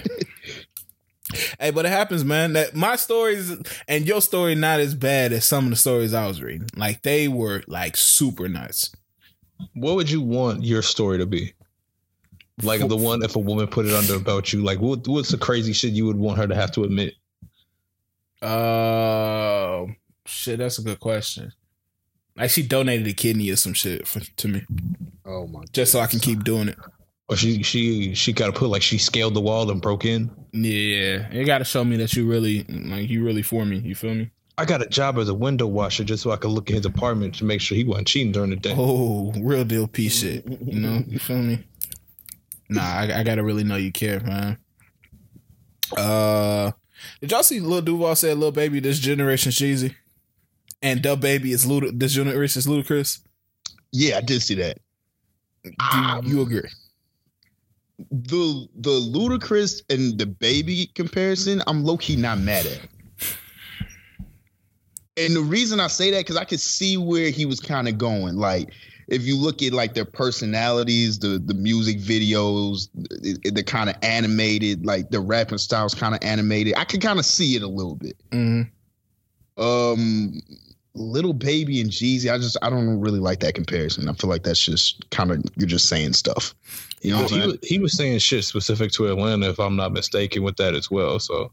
S2: hey, but it happens, man. That my stories and your story not as bad as some of the stories I was reading. Like they were like super nuts.
S3: What would you want your story to be? Like the one if a woman put it under about you, like what what's the crazy shit you would want her to have to admit?
S2: Uh, shit, that's a good question. Like she donated a kidney or some shit for, to me,
S1: Oh my.
S2: just so I can keep doing it.
S3: Or she she she got to put like she scaled the wall and broke in.
S2: Yeah, you got to show me that you really like you really for me. You feel me?
S3: I got a job as a window washer just so I could look at his apartment to make sure he wasn't cheating during the day.
S2: Oh, real deal piece shit. You know, you feel me? Nah, I, I gotta really know you care, man. Uh, did y'all see Lil Duval said Lil Baby this generation Jeezy, and DaBaby is Luda, this generation is Ludacris?
S1: Yeah, I did see that.
S2: Do you um, agree?
S1: The the Ludacris and the baby comparison, I'm low key not mad at. And the reason I say that because I could see where he was kind of going. Like, if you look at like their personalities, the the music videos, the, the kind of animated, like the rapping styles, kind of animated. I can kind of see it a little bit.
S2: Mm-hmm.
S1: Um, Lil Baby and Jeezy, I just I don't really like that comparison. I feel like that's just kind of you're just saying stuff. You know what I'm
S3: he, was, he was saying shit specific to Atlanta, if I'm not mistaken, with that as well. So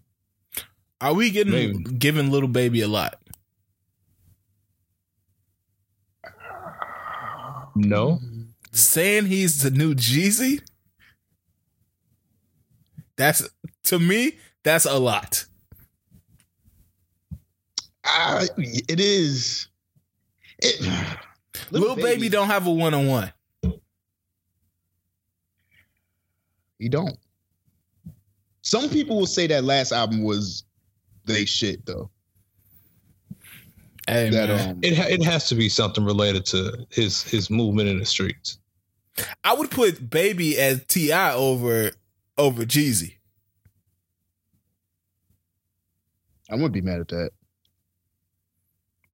S2: Are we getting
S3: Maybe.
S2: giving Lil Baby a lot?
S3: No,
S2: Saying he's the new Jeezy? That's to me, that's a lot.
S1: Ah, it is. It, <sighs>
S2: Little, baby, don't have a one on one.
S1: You don't. Some people will say that last album was they shit though.
S2: Hey
S1: That um,
S3: It ha- it has to be something related to his his movement in the streets.
S2: I would put Baby as T.I. over over Jeezy.
S1: I wouldn't be mad at that.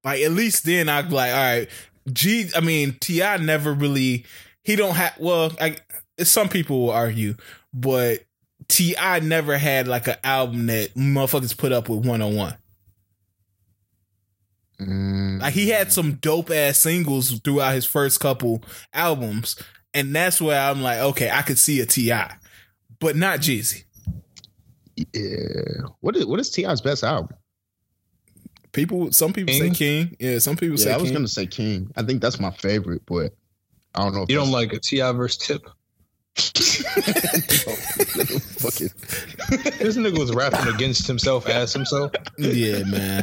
S2: Like at least then I'd be like, all right, G. I mean T.I. never really. He don't have. Well, I, some people will argue, but T.I. never had like an album that motherfuckers put up with one on one.
S1: Mm,
S2: Like he had some dope ass singles throughout his first couple albums, and that's where I'm like, okay, I could see a T.I., but not Jeezy.
S1: yeah. What is what is T.I.'s best album?
S2: People, some people say
S3: King?
S2: King. Yeah, some people say
S1: Yeah, I was
S2: King.
S1: gonna say King. I think that's my favorite, but I don't know. If
S3: You don't like a T.I. versus Tip? <laughs> <laughs>
S1: Fuck it. <laughs>
S3: This nigga was rapping against himself as himself.
S2: yeah, man.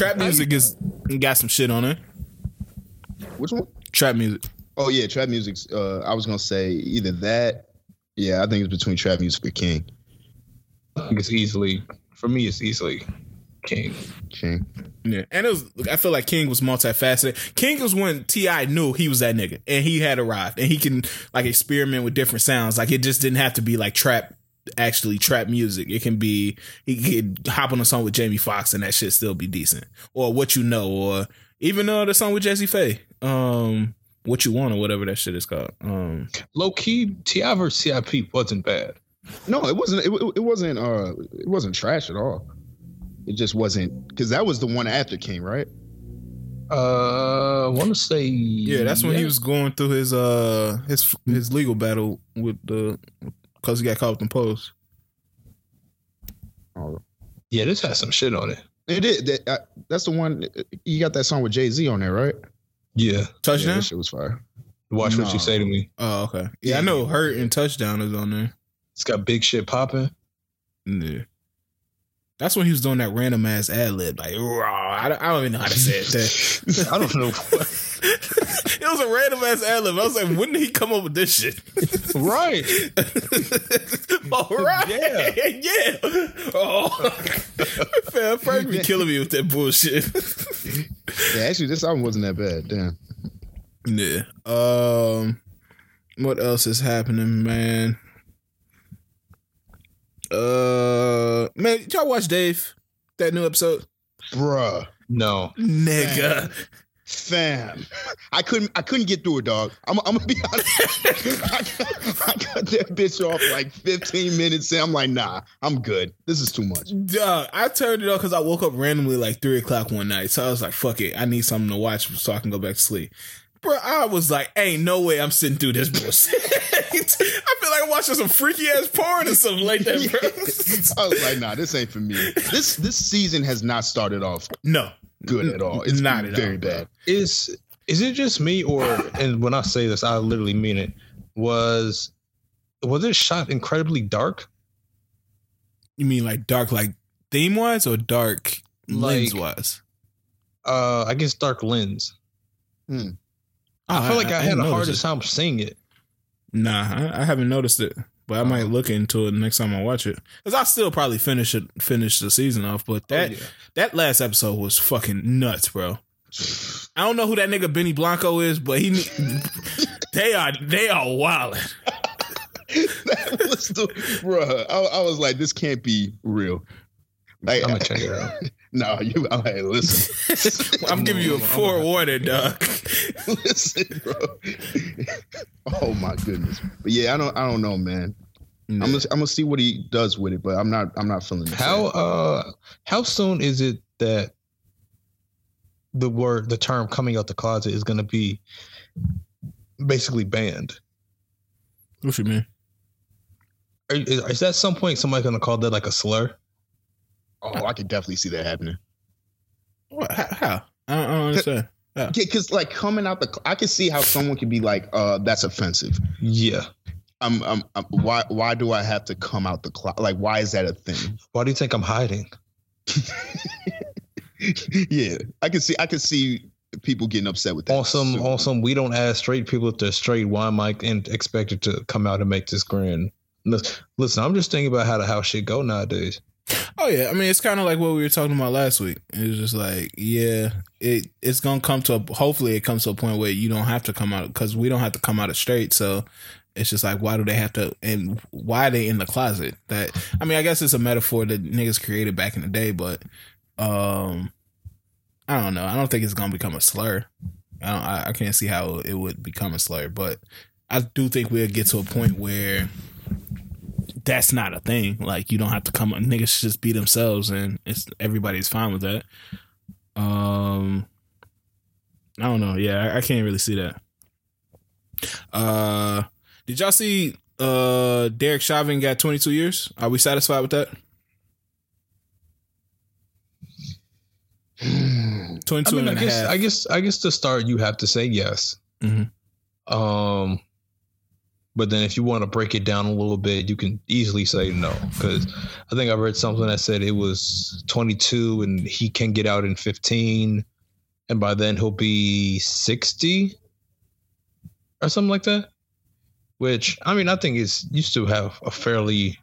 S2: Trap music is got some shit on it.
S1: Which one?
S2: Trap music.
S1: Oh yeah, trap music's. Uh, I was gonna say either that. Yeah, I think it's between trap music or King.
S3: I think it's easily for me. It's easily King.
S1: King.
S2: Yeah, and it was. I feel like King was multifaceted. King was when T.I. knew he was that nigga, and he had arrived, and he can like experiment with different sounds. Like it just didn't have to be like trap, actually trap music. It can be he could hop on a song with Jamie Foxx, and that shit still be decent. Or what you know, or even uh the song with Jesse Faye, um, what you want or whatever that shit is called. Um,
S3: Low key, T.I. versus Tip wasn't bad.
S1: No, it wasn't. It, it wasn't. Uh, it wasn't trash at all. It just wasn't because that was the one after King, right?
S3: Uh, I want to say
S2: yeah, that's when he was going through his uh his his legal battle with the because he got caught with them posts.
S1: Oh,
S3: Yeah, this has some shit on it.
S1: it is. That, uh, that's the one. You got that song with Jay Z on there, right?
S3: Yeah,
S1: Yeah,
S2: Touchdown.
S1: that shit was fire.
S3: watch what you say to me.
S2: Oh, okay. Yeah, I know Hurt and Touchdown is on there.
S3: It's got big shit popping.
S2: Yeah. That's when he was doing that random ass ad lib, like. I don't, I don't even know how to say it. That- <laughs> <laughs>
S3: I don't know.
S2: It was a random ass ad lib. I was like, when did he come up with this shit? <laughs>
S3: right. <laughs>
S2: All right,
S3: Yeah. <laughs>
S2: yeah. Oh, man, Frank be killing me with that bullshit.
S1: Yeah, actually, this album wasn't that bad. Damn.
S2: yeah. Um, what else is happening, man? Uh, man, did y'all watch Dave? That new episode,
S1: Bruh.
S3: No.
S2: nigga.
S1: Fam, I couldn't. I couldn't get through it, dog. I'm, I'm gonna be honest. I, <laughs> got, I got that bitch off like 15 minutes, and I'm like, nah, I'm good. This is too much.
S2: Dog, I turned it off because I woke up randomly like three o'clock one night. So I was like, fuck it. I need something to watch so I can go back to sleep. Bro, I was like, ain't no way I'm sitting through this bullshit. <laughs> I feel like watching some freaky ass porn or something like that, bro. <laughs>
S1: I was like, nah, this ain't for me. This this season has not started off
S2: no.
S1: Good at all. It's
S2: Not
S1: not
S2: at
S1: very
S2: all,
S1: bad.
S3: Is is it just me or and when I say this, I literally mean it. Was was it shot incredibly dark?
S2: You mean like dark, like theme wise or dark lens wise?
S3: Uh, I guess dark lens. I feel like I, had
S2: didn't
S3: a
S2: notice
S3: hardest
S2: it.
S3: time seeing it.
S2: Nah, I, I haven't noticed it, but I might look into it next time I watch it. Cause I'll still probably finish it, finish the season off. But oh, that
S3: Oh, yeah.
S2: that last episode was fucking nuts, bro. <sighs> I don't know who that nigga Benny Blanco is, but he <laughs> they are they are wild. <laughs>
S1: that was the bruh. I, I was like, this can't be real. Like,
S3: I'm gonna check it out. <laughs>
S1: no, you. I'm like, listen, <laughs>
S2: I'm giving you a <laughs> forewarning, dog.
S1: listen, bro. oh my goodness. But yeah, I don't. I don't know, man. I'm gonna. I'm gonna see what he does with it, but I'm not. I'm not feeling it.
S3: How uh how soon is it that the word the term coming out the closet is gonna be basically banned?
S2: What you mean?
S3: Are- Is, is that some point somebody gonna call that like a slur?
S1: Oh, I could definitely see that happening.
S2: What? How? how? I, don't, I don't understand.
S1: Yeah, because like coming out the, I can see how someone could be like, uh, that's offensive.
S3: Yeah.
S1: I'm, I'm, I'm why, why do I have to come out the closet? Like, why is that a thing?
S3: Why do you think I'm hiding? <laughs>
S1: yeah, I can see, I can see people getting upset with that.
S3: On some
S1: So-
S3: on some we don't ask straight people if they're straight. Why am I in- expected to come out and make this grin? Listen, I'm just thinking about how the house shit go nowadays.
S2: Oh yeah, I mean it's kind of like what we were talking about last week. It's just like, yeah, it it's gonna come to a. Hopefully, it comes to a point where you don't have to come out because we don't have to come out of straight. So it's just like, why do they have to? And why are they in the closet? That I mean, I guess it's a metaphor that niggas created back in the day, but um, I don't know. I don't think it's gonna become a slur. I don't. I, I can't see how it would become a slur, but I do think we'll get to a point where that's not a thing. Like you don't have to come. Niggas should just be themselves, and it's everybody's fine with that. Um, I don't know. Yeah, I, I can't really see that. Uh, did y'all see? Uh, Derek Chauvin got 22 years. Are we satisfied with that? 22
S3: I mean,
S2: and
S3: I
S2: a
S3: guess,
S2: half.
S3: I guess, I guess to start, you have to say yes.
S2: Mhm.
S3: Um, but then if you want to break it down a little bit, you can easily say no. Because I think I read something that said it was 22 and he can get out in 15, and by then he'll be 60 or something like that. Which I mean, I think is you still have a fairly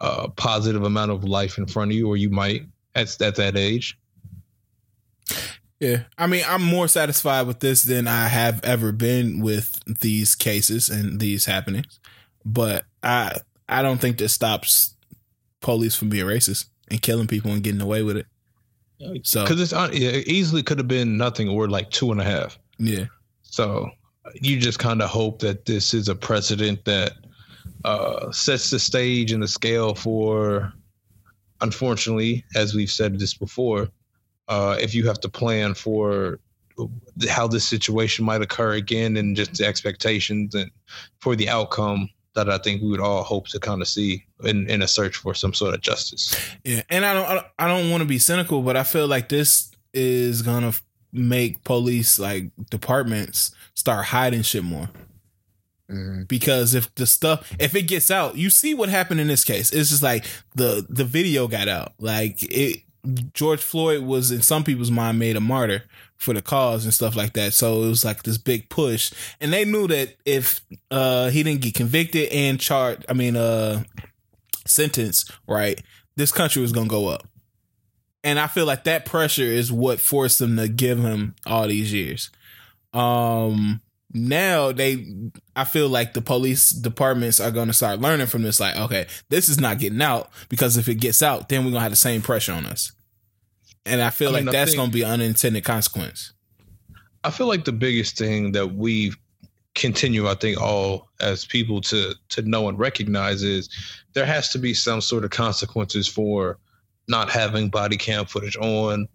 S3: uh, positive amount of life in front of you, or you might at at that age.
S2: Yeah, I mean, I'm more satisfied with this than I have ever been with these cases and these happenings. But I, I don't think this stops police from being racist and killing people and getting away with it. So
S3: Because it's on- it easily could have been nothing or like two and a half.
S2: yeah,
S3: So you just kind of hope that this is a precedent that uh, sets the stage and the scale for, unfortunately, as we've said this before, uh, if you have to plan for how this situation might occur again and just the expectations and for the outcome that I think we would all hope to kind of see in, in a search for some sort of justice.
S2: yeah. And I don't, I don't, want to be cynical, but I feel like this is gonna make police like departments start hiding shit more.
S1: Mhm.
S2: because if the stuff if it gets out you see what happened in this case it's just like the the video got out like it george floyd was in some people's mind made a martyr for the cause and stuff like that. So it was like this big push. And they knew that if uh he didn't get convicted and charged i mean uh sentenced right this country was gonna go up. And i feel like that pressure is what forced them to give him all these years. Um now they i feel like the police departments are going to start learning from this like okay this is not getting out because if it gets out then we're going to have the same pressure on us. And i feel
S3: I mean,
S2: like
S3: I
S2: that's going to be unintended consequence.
S3: I feel like the biggest thing that we continue, I think, all as people to to know and recognize is there has to be some sort of consequences for not having body cam footage on,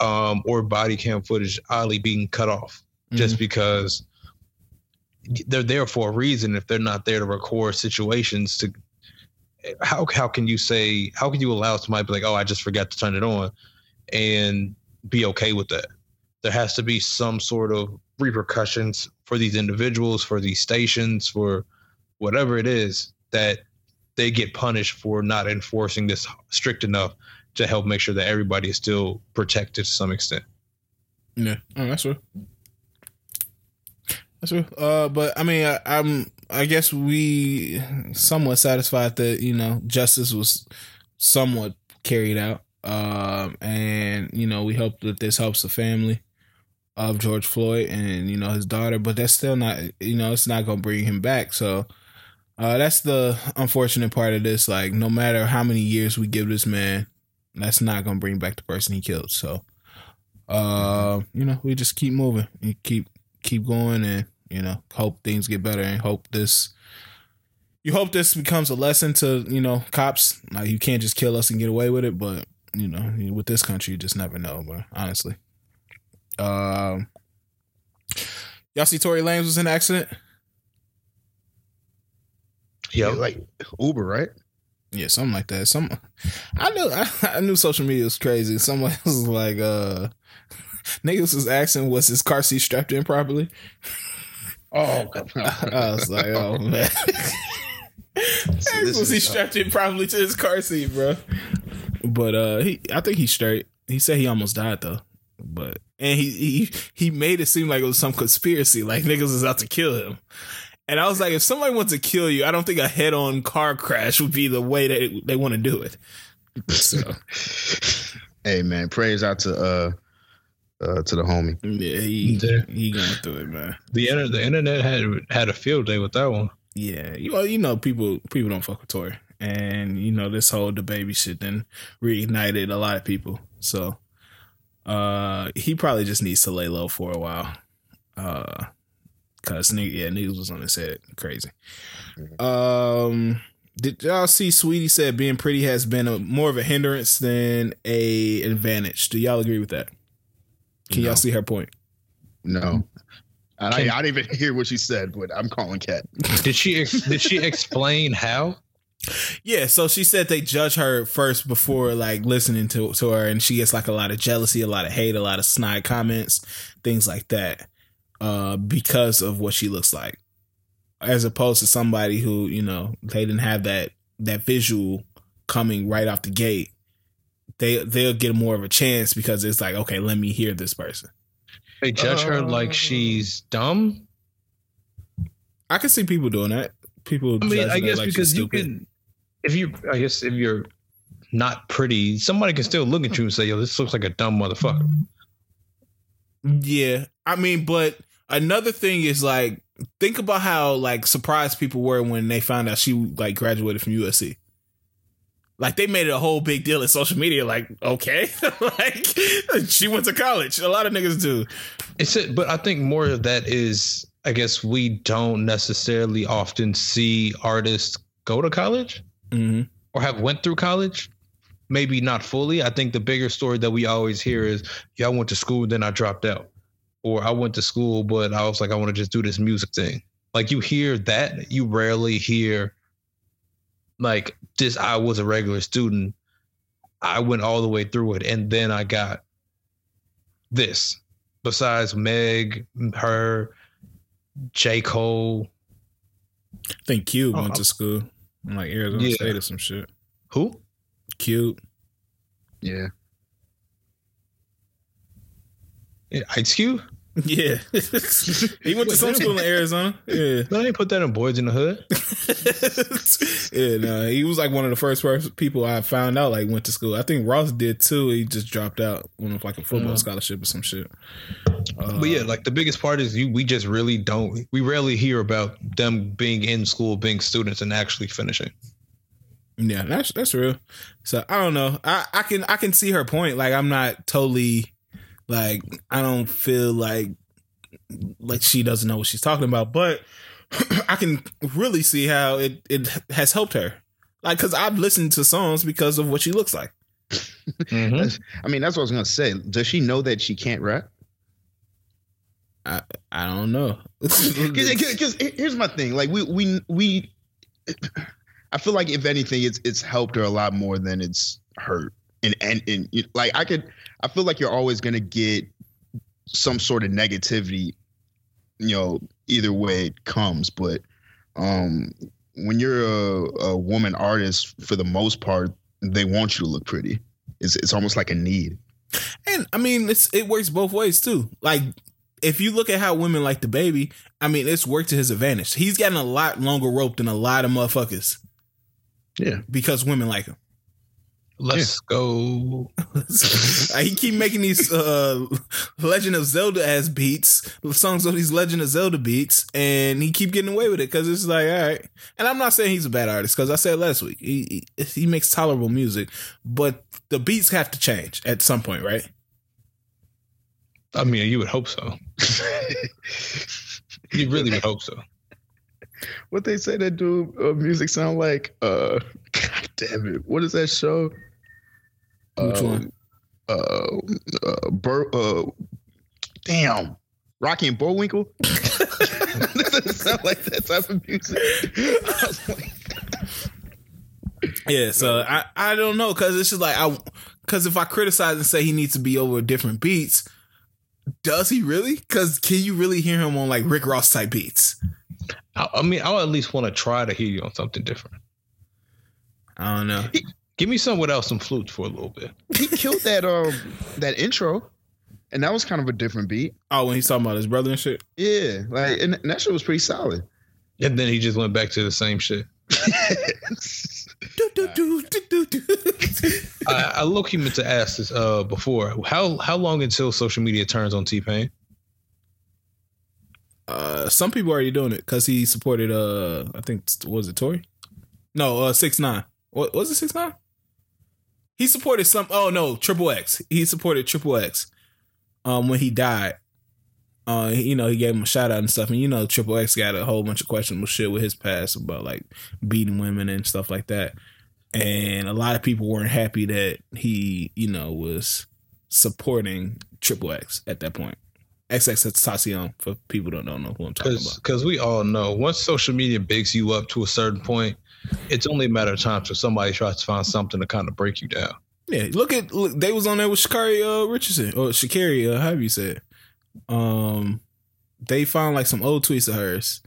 S3: um, or body cam footage oddly being cut off just mm-hmm. because they're there for a reason. If they're not there to record situations, to how how can you say how can you allow somebody to be like, oh, I just forgot to turn it on, and be okay with that? there has to be some sort of repercussions for these individuals, for these stations, for whatever it is that they get punished for not enforcing this strict enough to help make sure that everybody is still protected to some extent.
S2: Yeah, oh, that's true. That's true. Uh, but I mean, I, I'm. I guess we somewhat satisfied that you know justice was somewhat carried out. Um, and you know we hope that this helps the family of George Floyd and you know his daughter. But that's still not. You know, it's not gonna bring him back. So. Uh, that's the unfortunate part of this. Like, no matter how many years we give this man, that's not gonna bring back the person he killed. So, uh, you know, we just keep moving, and keep keep going, and you know, hope things get better, and hope this. You hope this becomes a lesson to you know cops. Like you can't just kill us and get away with it, but you know, with this country, you just never know. But honestly, um, y'all see Tory Lanez was in an accident.
S1: Yeah, like Uber, right?
S2: Yeah, something like that. Some I knew I, <laughs> I knew social media was crazy. Someone <laughs> was like, uh niggas was asking was his car seat strapped in properly. <laughs>
S1: Oh, <laughs>
S2: I was like, oh <laughs> man. was he strapped in properly to his car seat, bro? But uh he I think he's straight. He said he almost died though. But and he he he made it seem like it was some conspiracy, like niggas was out to kill him. And I was like, if somebody wants to kill you, I don't think a head on car crash would be the way that they want to do it. So
S1: Hey man, praise out to uh uh to the homie.
S2: yeah, he
S3: Yeah.
S2: he going through it, man.
S3: The inter- the internet had had a field day with that one.
S2: Yeah, you well, you know, people people don't fuck with Tory, and you know this whole the baby shit then reignited a lot of people. So, uh, he probably just needs to lay low for a while, uh, cause yeah, niggas was on his head, crazy. Um, did y'all see? Saweetie said being pretty has been a more of a hindrance than a advantage. Do y'all agree with that? Can
S1: No.
S2: y'all see her point?
S1: No. And
S3: Can-
S1: I, I didn't even <laughs> hear what she said, but I'm calling cat. <laughs>
S3: Did she ex- did she explain how?
S2: Yeah, so she said they judge her first before like listening to to her, and she gets like a lot of jealousy, a lot of hate, a lot of snide comments, things like that, uh, because of what she looks like, as opposed to somebody who you know they didn't have that that visual coming right off the gate. They they'll get more of a chance because it's like okay, let me hear this person.
S3: They judge her
S1: Uh,
S3: like she's dumb.
S2: I can see people doing that. People,
S3: I mean, I guess
S2: like
S3: because you can, if you, I guess if you're not pretty, somebody can still look at you and say, "Yo, this looks like a dumb motherfucker."
S2: Yeah. I mean, but another thing is like think about how like surprised people were when they found out she like graduated from USC. Like they made it a whole big deal in social media. Like, okay, <laughs> like she went to college. A lot of niggas do.
S3: It's it, but I think more of that is, I guess we don't necessarily often see artists go to college
S2: Mm-hmm.
S3: or have went through college. Maybe not fully. I think the bigger story that we always hear is, "Yeah, I went to school, then I dropped out," or "I went to school, but I was like, I want to just do this music thing." Like you hear that, you rarely hear, like this. I was a regular student. I went all the way through it, and then I got this. Besides Meg, her, J Cole,
S2: I think Cube
S3: Oh,
S2: went to school in like Arizona
S3: Yeah.
S2: State or some shit.
S3: who?
S2: Cube.
S1: Yeah.
S3: Yeah, Ice Cube.
S2: Yeah. <laughs> he went to some school in Arizona. Yeah.
S3: They ain't put that in Boyz n the Hood. <laughs>
S2: yeah, no, he was like one of the first pers- people I found out like went to school. I think Ross did too. He just dropped out, went with like a football
S3: Mhm.
S2: scholarship or some shit. Uh,
S3: But yeah, like the biggest part is you. We just really don't. We rarely hear about them being in school, being students, and actually finishing.
S2: yeah, that's that's real. So I don't know. I I can I can see her point. Like I'm not totally like I don't feel like like she doesn't know what she's talking about, but <clears throat> I can really see how it it has helped her. Like, cause I've listened to songs because of what she looks like.
S3: Mhm.
S1: I mean, that's what I was gonna say. Does she know that she can't rap?
S2: I I don't know. <laughs>
S1: Because here's my thing. Like we we we, I feel like if anything, it's it's helped her a lot more than it's hurt. And and and like I could, I feel like you're always gonna get some sort of negativity, you know, either way it comes. But um, when you're a, a woman artist, for the most part, they want you to look pretty. It's it's almost like a need.
S2: And I mean, it's it works both ways too. Like if you look at how women like the baby, I mean, it's worked to his advantage. He's gotten a lot longer rope than a lot of motherfuckers
S1: Yeah.
S2: because women like him.
S3: Let's go.
S2: Like, <laughs> he keep making these uh Legend of Zelda ass beats, songs of these Legend of Zelda beats, and he keep getting away with it because it's like, all right. And I'm not saying he's a bad artist because I said last week he, he he makes tolerable music, but the beats have to change at some point, right?
S3: I mean, you would hope so. <laughs> You really would hope so.
S1: what they say that do uh, music sound like uh <laughs> god damn it what is that show
S2: Which
S1: Uh,
S2: one?
S1: uh uh, Bur- uh damn rocky and bullwinkle <laughs> does it sound like that type of music I was like,
S2: Yeah, so I I don't know because it's just like I because if I criticize and say he needs to be over different beats, does he really? Because can you really hear him on like Rick Ross type beats?
S3: I, I mean, I'll at least want to try to hear you on something different.
S2: I don't know.
S3: Give me some without some flutes for a little bit.
S1: he killed that um that intro and that was kind of a different beat
S2: Oh, when he's talking about his brother and shit.
S1: yeah like and, and that shit was pretty solid
S3: And then he just went back to the same shit. <laughs> I, I look meant to ask this uh, before. How how long until social media turns on T Pain?
S2: Uh, some people are already doing it because he supported. Uh, I think was it Tory? No, uh, six nine. What was it? Six nine. He supported some. Oh no, Triple X. He supported Triple X. Um, when he died, uh, you know, he gave him a shout out and stuff. And you know, Triple X got a whole bunch of questionable shit with his past about like beating women and stuff like that. And a lot of people weren't happy that he, you know, was supporting Triple X at that point. XX XXXTentacion for people that don't know who I'm talking
S3: Cause,
S2: about.
S3: Because we all know once social media bigs you up to a certain point, it's only a matter of time till somebody tries to find something to kind of break you down.
S2: Yeah, look at look, they was on there with Sha'Carri uh, Richardson or Sha'Carri, uh, however you say it. Um, they found like some old tweets of hers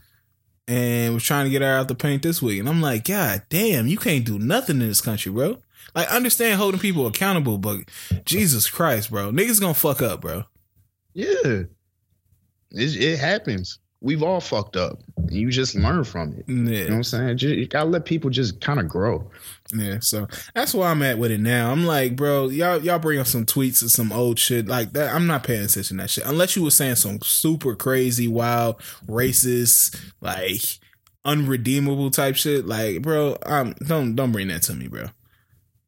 S2: and was trying to get her out the paint this week. And I'm like, God damn, you can't do nothing in this country, bro. Like, understand holding people accountable, but Jesus Christ, bro, niggas gonna fuck up, bro.
S1: Yeah, it, it happens. We've all fucked up. You just learn from it. You know what I'm saying? Ju- You gotta let people just kind of grow.
S2: yeah. So that's where I'm at with it now. I'm like, bro, y'all y'all bring up some tweets and some old shit like that. I'm not paying attention to that shit unless you were saying some super crazy, wild, racist, like unredeemable type shit. Like, bro, um, don't don't bring that to me, bro.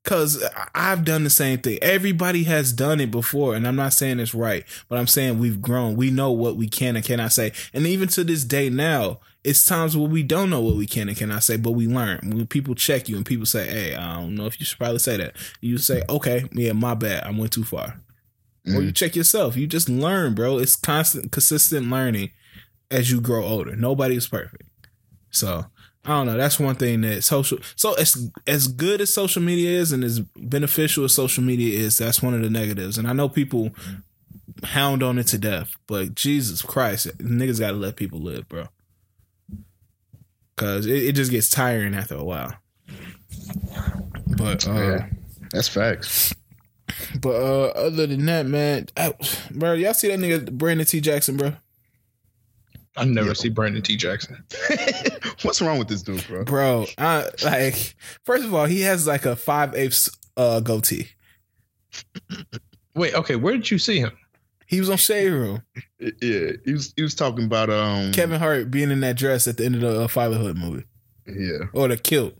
S2: Cause I've done the same thing. Everybody has done it before, and I'm not saying it's right, but I'm saying we've grown. We know what we can and cannot say, and even to this day now, it's times where we don't know what we can and cannot say, but we learn. When people check you and people say, "Hey, I don't know if you should probably say that," you say, "Okay, yeah, my bad, I went too far." Or you mm. check yourself. You just learn, bro. It's constant, consistent learning as you grow older. Nobody is perfect, so I don't know. That's one thing that social. So as as good as social media is, and as beneficial as social media is, that's one of the negatives. And I know people hound on it to death, but Jesus Christ, niggas got to let people live, bro. Cause it, it just gets tiring after a while. But uh,
S1: Yeah. That's facts.
S2: but uh, other than that, man, I, bro, y'all see that nigga Brandon T. Jackson, bro?
S3: I never see Brandon T. Jackson. <laughs>
S1: What's wrong with this dude, bro?
S2: Bro, I like first of all, he has like a five eighths uh goatee.
S3: Wait, okay, where did you see him?
S2: He was on Shade Room.
S1: Yeah, he was he was talking about um
S2: Kevin Hart being in that dress at the end of the uh, Fatherhood movie
S1: Yeah,
S2: or the kilt.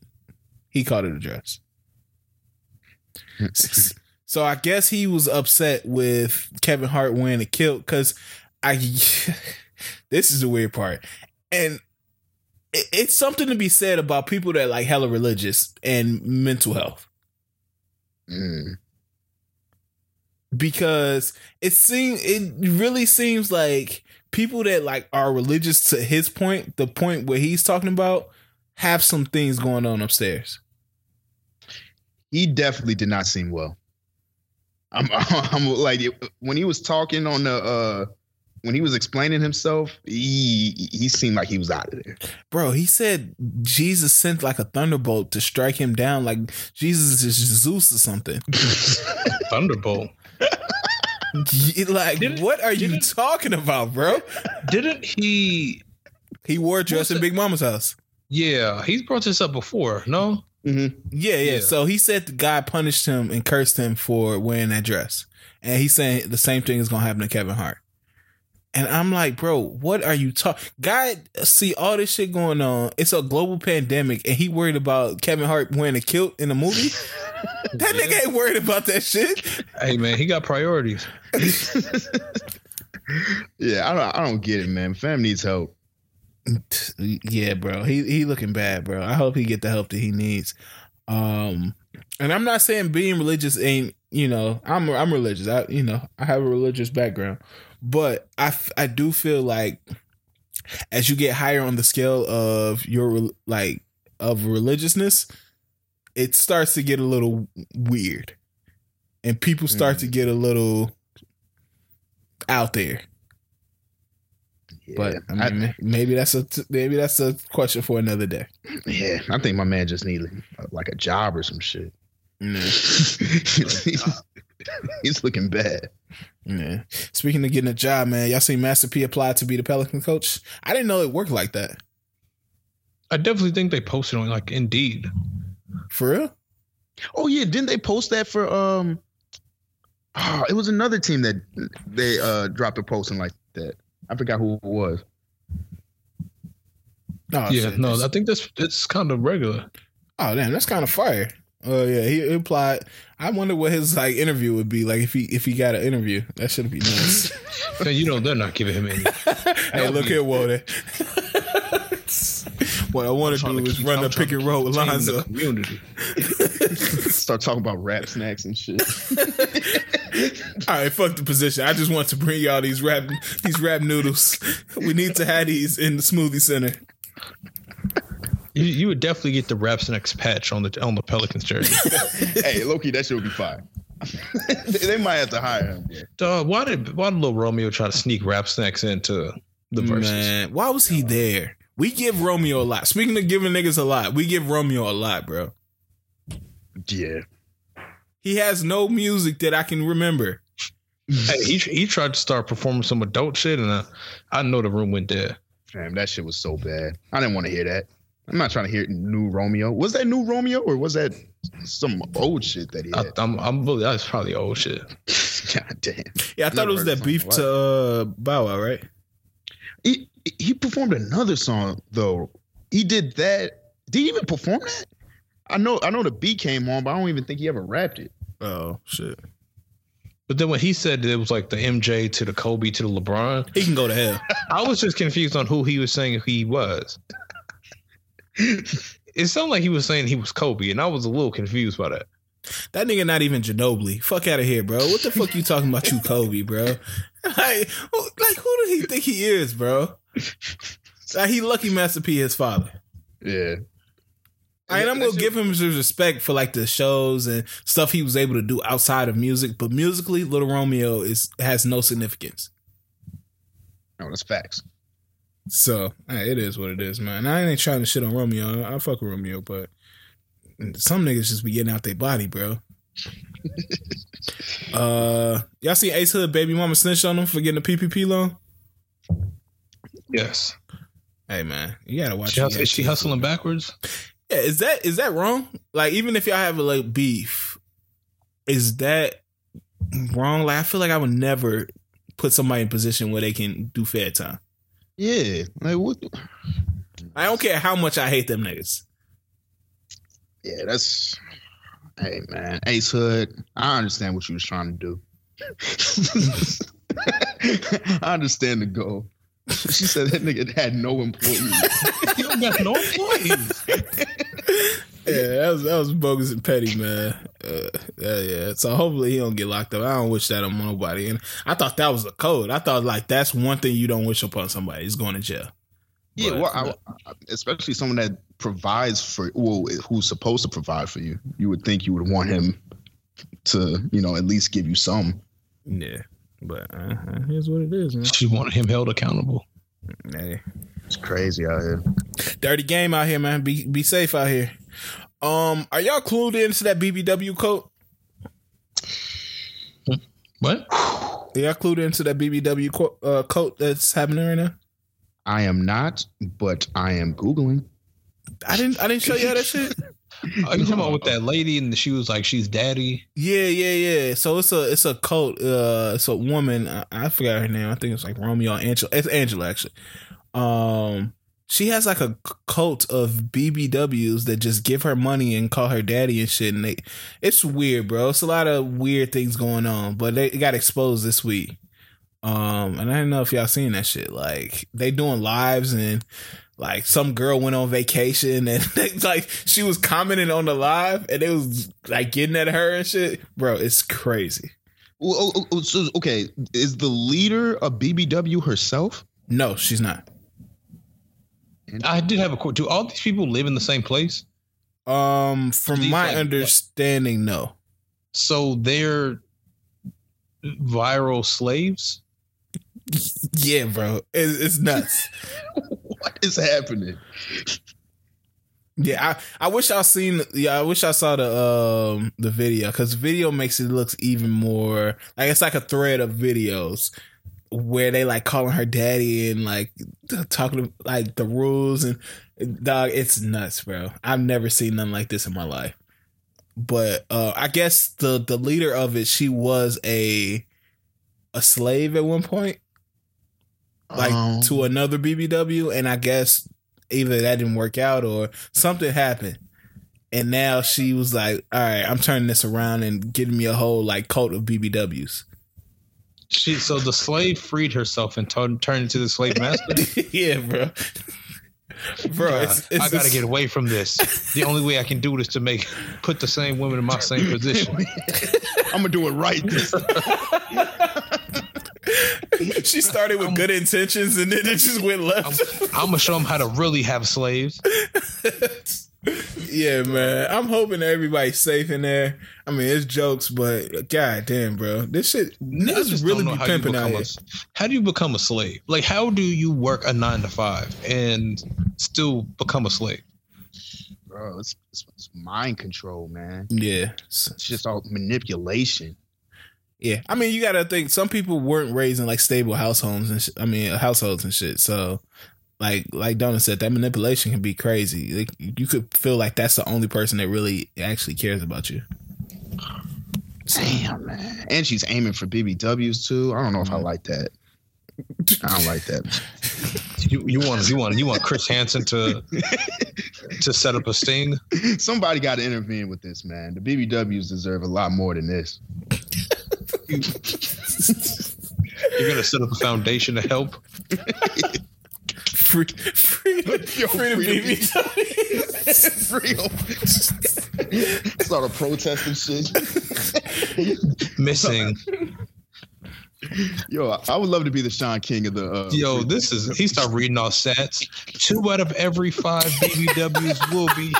S2: He called it a dress. <laughs> So I guess he was upset with Kevin Hart wearing a kilt because I. <laughs> this is the weird part, and it, it's something to be said about people that like hella religious and mental health
S1: Mm.
S2: because it seems it really seems like people that like are religious to his point, the point where he's talking about, have some things going on upstairs.
S1: he definitely did not seem well. I'm, <laughs> I'm like when he was talking on the uh when he was explaining himself, he he seemed like he was out of there.
S2: Bro, he said Jesus sent like a thunderbolt to strike him down, like Jesus is Zeus or something. <laughs>
S3: Thunderbolt.
S2: like,
S3: Didn't-
S2: what are you talking about, bro?
S3: Didn't he?
S2: He wore a dress in? Big Mama's house.
S3: Yeah, he's brought this up before. No,
S1: Mm-hmm.
S2: Yeah, yeah,
S3: Yeah.
S2: So he said the guy punished him and cursed him for wearing that dress. And he's saying the same thing is gonna happen to Kevin Hart. And I'm like, bro, what are you talking? Guy, see all this shit going on. It's a global pandemic, and he worried about Kevin Hart wearing a kilt in a movie. <laughs> that
S3: Yeah.
S2: nigga ain't worried about that shit.
S3: hey man, he got priorities. <laughs>
S1: yeah, I don't I don't get it, man. Fam needs help.
S2: Yeah, bro. He he looking bad, bro. I hope he get the help that he needs. Um and I'm not saying being religious ain't, you know, I'm I'm religious. I you know, I have a religious background. But I, I do feel like as you get higher on the scale of your like of religiousness, it starts to get a little weird. And people start to mm. get a little out there. But I mean, maybe that's a maybe that's a question for another day.
S1: yeah, I think my man just needed like a job or some shit.
S2: Yeah. Mm. <laughs>
S1: He's looking bad.
S2: Yeah. Speaking of getting a job, man, y'all seen Master P apply to be the Pelican coach? I didn't know it worked like that.
S3: I definitely think they posted on like Indeed.
S2: For real?
S1: Oh yeah, didn't they post that for um? Oh, it was another team that they uh dropped a posting like that. I forgot who it was.
S2: Oh,
S3: yeah,
S2: shit.
S3: no, I think that's it's kind of regular.
S2: Oh damn, that's kind of fire. Oh yeah, he implied. I wonder what his like interview would be like if he if he got an interview. That should be nice. <laughs>
S3: Man, you know they're not giving him any.
S2: hey, look here, Walter. what I want to do
S3: to
S2: is
S3: keep-
S2: run
S3: I'm
S2: a pick and roll with
S3: contain
S2: Lonzo.
S3: community. <laughs>
S1: Start talking about rap snacks and shit. <laughs>
S2: All right, fuck the position. I just want to bring y'all these rap these rap noodles. We need to have these in the smoothie center.
S3: You, you would definitely get the Rap Snacks patch on the on the Pelicans jersey. <laughs>
S1: hey, Loki, that shit would be fine. <laughs> they, they might have to hire him. bro.
S3: Dog, why did why did Lil Romeo try to sneak Rap Snacks into the Verzuz?
S2: Man, why was he there? We give Romeo a lot. Speaking of giving niggas a lot, we give Romeo a lot, bro.
S1: Yeah.
S2: He has no music that I can remember.
S3: Hey, he he tried to start performing some adult shit, and I, I know the room went dead.
S1: Damn, that shit was so bad. I didn't want to hear that. I'm not trying to hear new Romeo. Was that new Romeo or was that some old shit that he
S3: I,
S1: had?
S3: I'm I'm really that's probably old shit. <laughs>
S1: God damn.
S2: Yeah, I thought
S1: Never
S2: it was that beef to uh, Bow Wow, right?
S1: He he performed another song though. He did that. Did he even perform that? I know I know the beat came on, but I don't even think he ever rapped it.
S2: Oh shit.
S3: But then when he said that it was like the MJ to the Kobe to the LeBron,
S2: He can go to hell.
S3: I was just confused on who he was saying he was. <laughs> It sounded like he was saying he was Kobe, and I was a little confused by that.
S2: That nigga not even Ginobili. Fuck out of here, bro. What the fuck you talking about, you Kobe, bro? <laughs> Like, who- like who do he think he is, bro? <laughs> Like he lucky Master P his father.
S1: Yeah.
S2: I mean, I'm gonna give him his respect for like the shows and stuff he was able to do outside of music, but musically, Lil Romeo is has no significance.
S1: No, that's facts.
S2: So hey, it is what it is, man. I ain't trying to shit on Romeo. I, I fuck with Romeo, but some niggas just be getting out their body, bro. <laughs> uh, y'all see Ace Hood baby mama snitch on him for getting a PPP loan?
S3: Yes,
S2: Hey man, you gotta watch.
S3: she, hus- is she
S2: kids.
S3: hustling backwards?
S2: Yeah, is that is that wrong? Like, even if y'all have a like beef, is that wrong? Like, I feel like I would never put somebody in position where they can do fair time.
S1: Yeah. Like what
S2: I don't care how much I hate them niggas.
S1: Yeah, that's hey man. Ace Hood, I understand what you was trying to do. <laughs> I understand the goal. She said that nigga had no employees. <laughs>
S3: you don't got no employees. <laughs>
S2: Yeah, that was that was bogus and petty, man. Uh, yeah, yeah. So hopefully he don't get locked up. I don't wish that on nobody. And I thought that was a code. I thought like that's one thing you don't wish upon somebody is going to jail.
S1: Yeah,
S2: But-
S1: well, I, I- especially someone that provides for well, who's supposed to provide for you. You would think you would want him to, you know, at least give you some.
S2: Yeah, but uh, here's what it is, man.
S3: She wanted him held accountable.
S2: Hey.
S1: It's crazy out here.
S2: dirty game out here, man. Be be safe out here. Um, are y'all clued into that BBW coat?
S3: What?
S2: Are y'all clued into that BBW co- uh, coat that's happening right now?
S1: I am not, but I am googling.
S2: I didn't. I didn't show y'all that shit. <laughs>
S3: Are you talking about with that lady and she was like she's daddy?
S2: Yeah, yeah, yeah. So it's a it's a cult. Uh, it's a woman. I, I forgot her name. I think it's like Romeo Angela. It's Angela actually. Um, she has like a cult of BBWs that just give her money and call her daddy and shit. And they, it's weird, bro. It's a lot of weird things going on. But they got exposed this week. Um, and I don't know if y'all seen that shit. Like they doing lives and like some girl went on vacation and <laughs> like she was commenting on the live and it was like getting at her and shit. Bro, it's crazy.
S1: Well, oh, oh, oh, so, okay, is the leader of BBW herself?
S2: No, she's not.
S3: I did have a quote. Do all these people live in the same place?
S2: Um, from my
S3: like,
S2: understanding, no.
S3: So they're viral slaves?
S2: Yeah, bro, it's, it's nuts. <laughs>
S1: What is happening?
S2: yeah, I, I wish I seen. Yeah, I wish I saw the um the video because video makes it looks even more like it's like a thread of videos where they like calling her daddy and like talking like the rules and dog. It's nuts, bro. I've never seen nothing like this in my life. but uh, I guess the the leader of it, she was a a slave at one point, like
S1: Um,
S2: to another BBW, and I guess either that didn't work out or something happened. And now she was like, "All right, I'm turning this around and getting me a whole like cult of BBWs."
S3: She so the slave freed herself and turned turned into the slave master. <laughs>
S2: yeah, bro. Bro, it's, it's
S3: I gotta get away from this. The only way I can do this to make put the same women in my same position. <laughs>
S1: I'm gonna do it right this <laughs>
S2: she started with good intentions and then it just went left.
S3: I'm gonna show them how to really have slaves.
S2: Yeah, man. I'm hoping everybody's safe in there. I mean, it's jokes, but god damn, bro, this shit
S3: I
S2: niggas really be pimping out
S3: become
S2: here.
S3: a, how do you become a slave? Like how do you work a nine to five and still become a slave?
S1: bro. It's, it's, it's mind control, man.
S2: Yeah,
S1: It's just all manipulation.
S2: yeah. I mean, you gotta think some people weren't raised in like stable households and sh- I mean households and shit. So, like, like Donna said, that manipulation can be crazy. Like, you could feel like that's the only person that really actually cares about you.
S1: Damn, man. And she's aiming for BBWs too. I don't know if I mm-hmm. like that. I don't like that. <laughs>
S3: You you want you want you want Chris Hansen to to set up a sting?
S1: Somebody got to intervene with this, man. The BBWs deserve a lot more than this. <laughs>
S3: You're gonna set up a foundation to help. <laughs>
S2: Free, free, <laughs>
S1: Yo,
S2: free to
S1: free
S2: be
S1: Real. <laughs> Start a protest and shit. <laughs>
S3: Missing.
S1: Yo, I would love to be the Shaun King of the. Uh,
S3: Yo, this is he started reading all stats. Two out of every five BBWs will be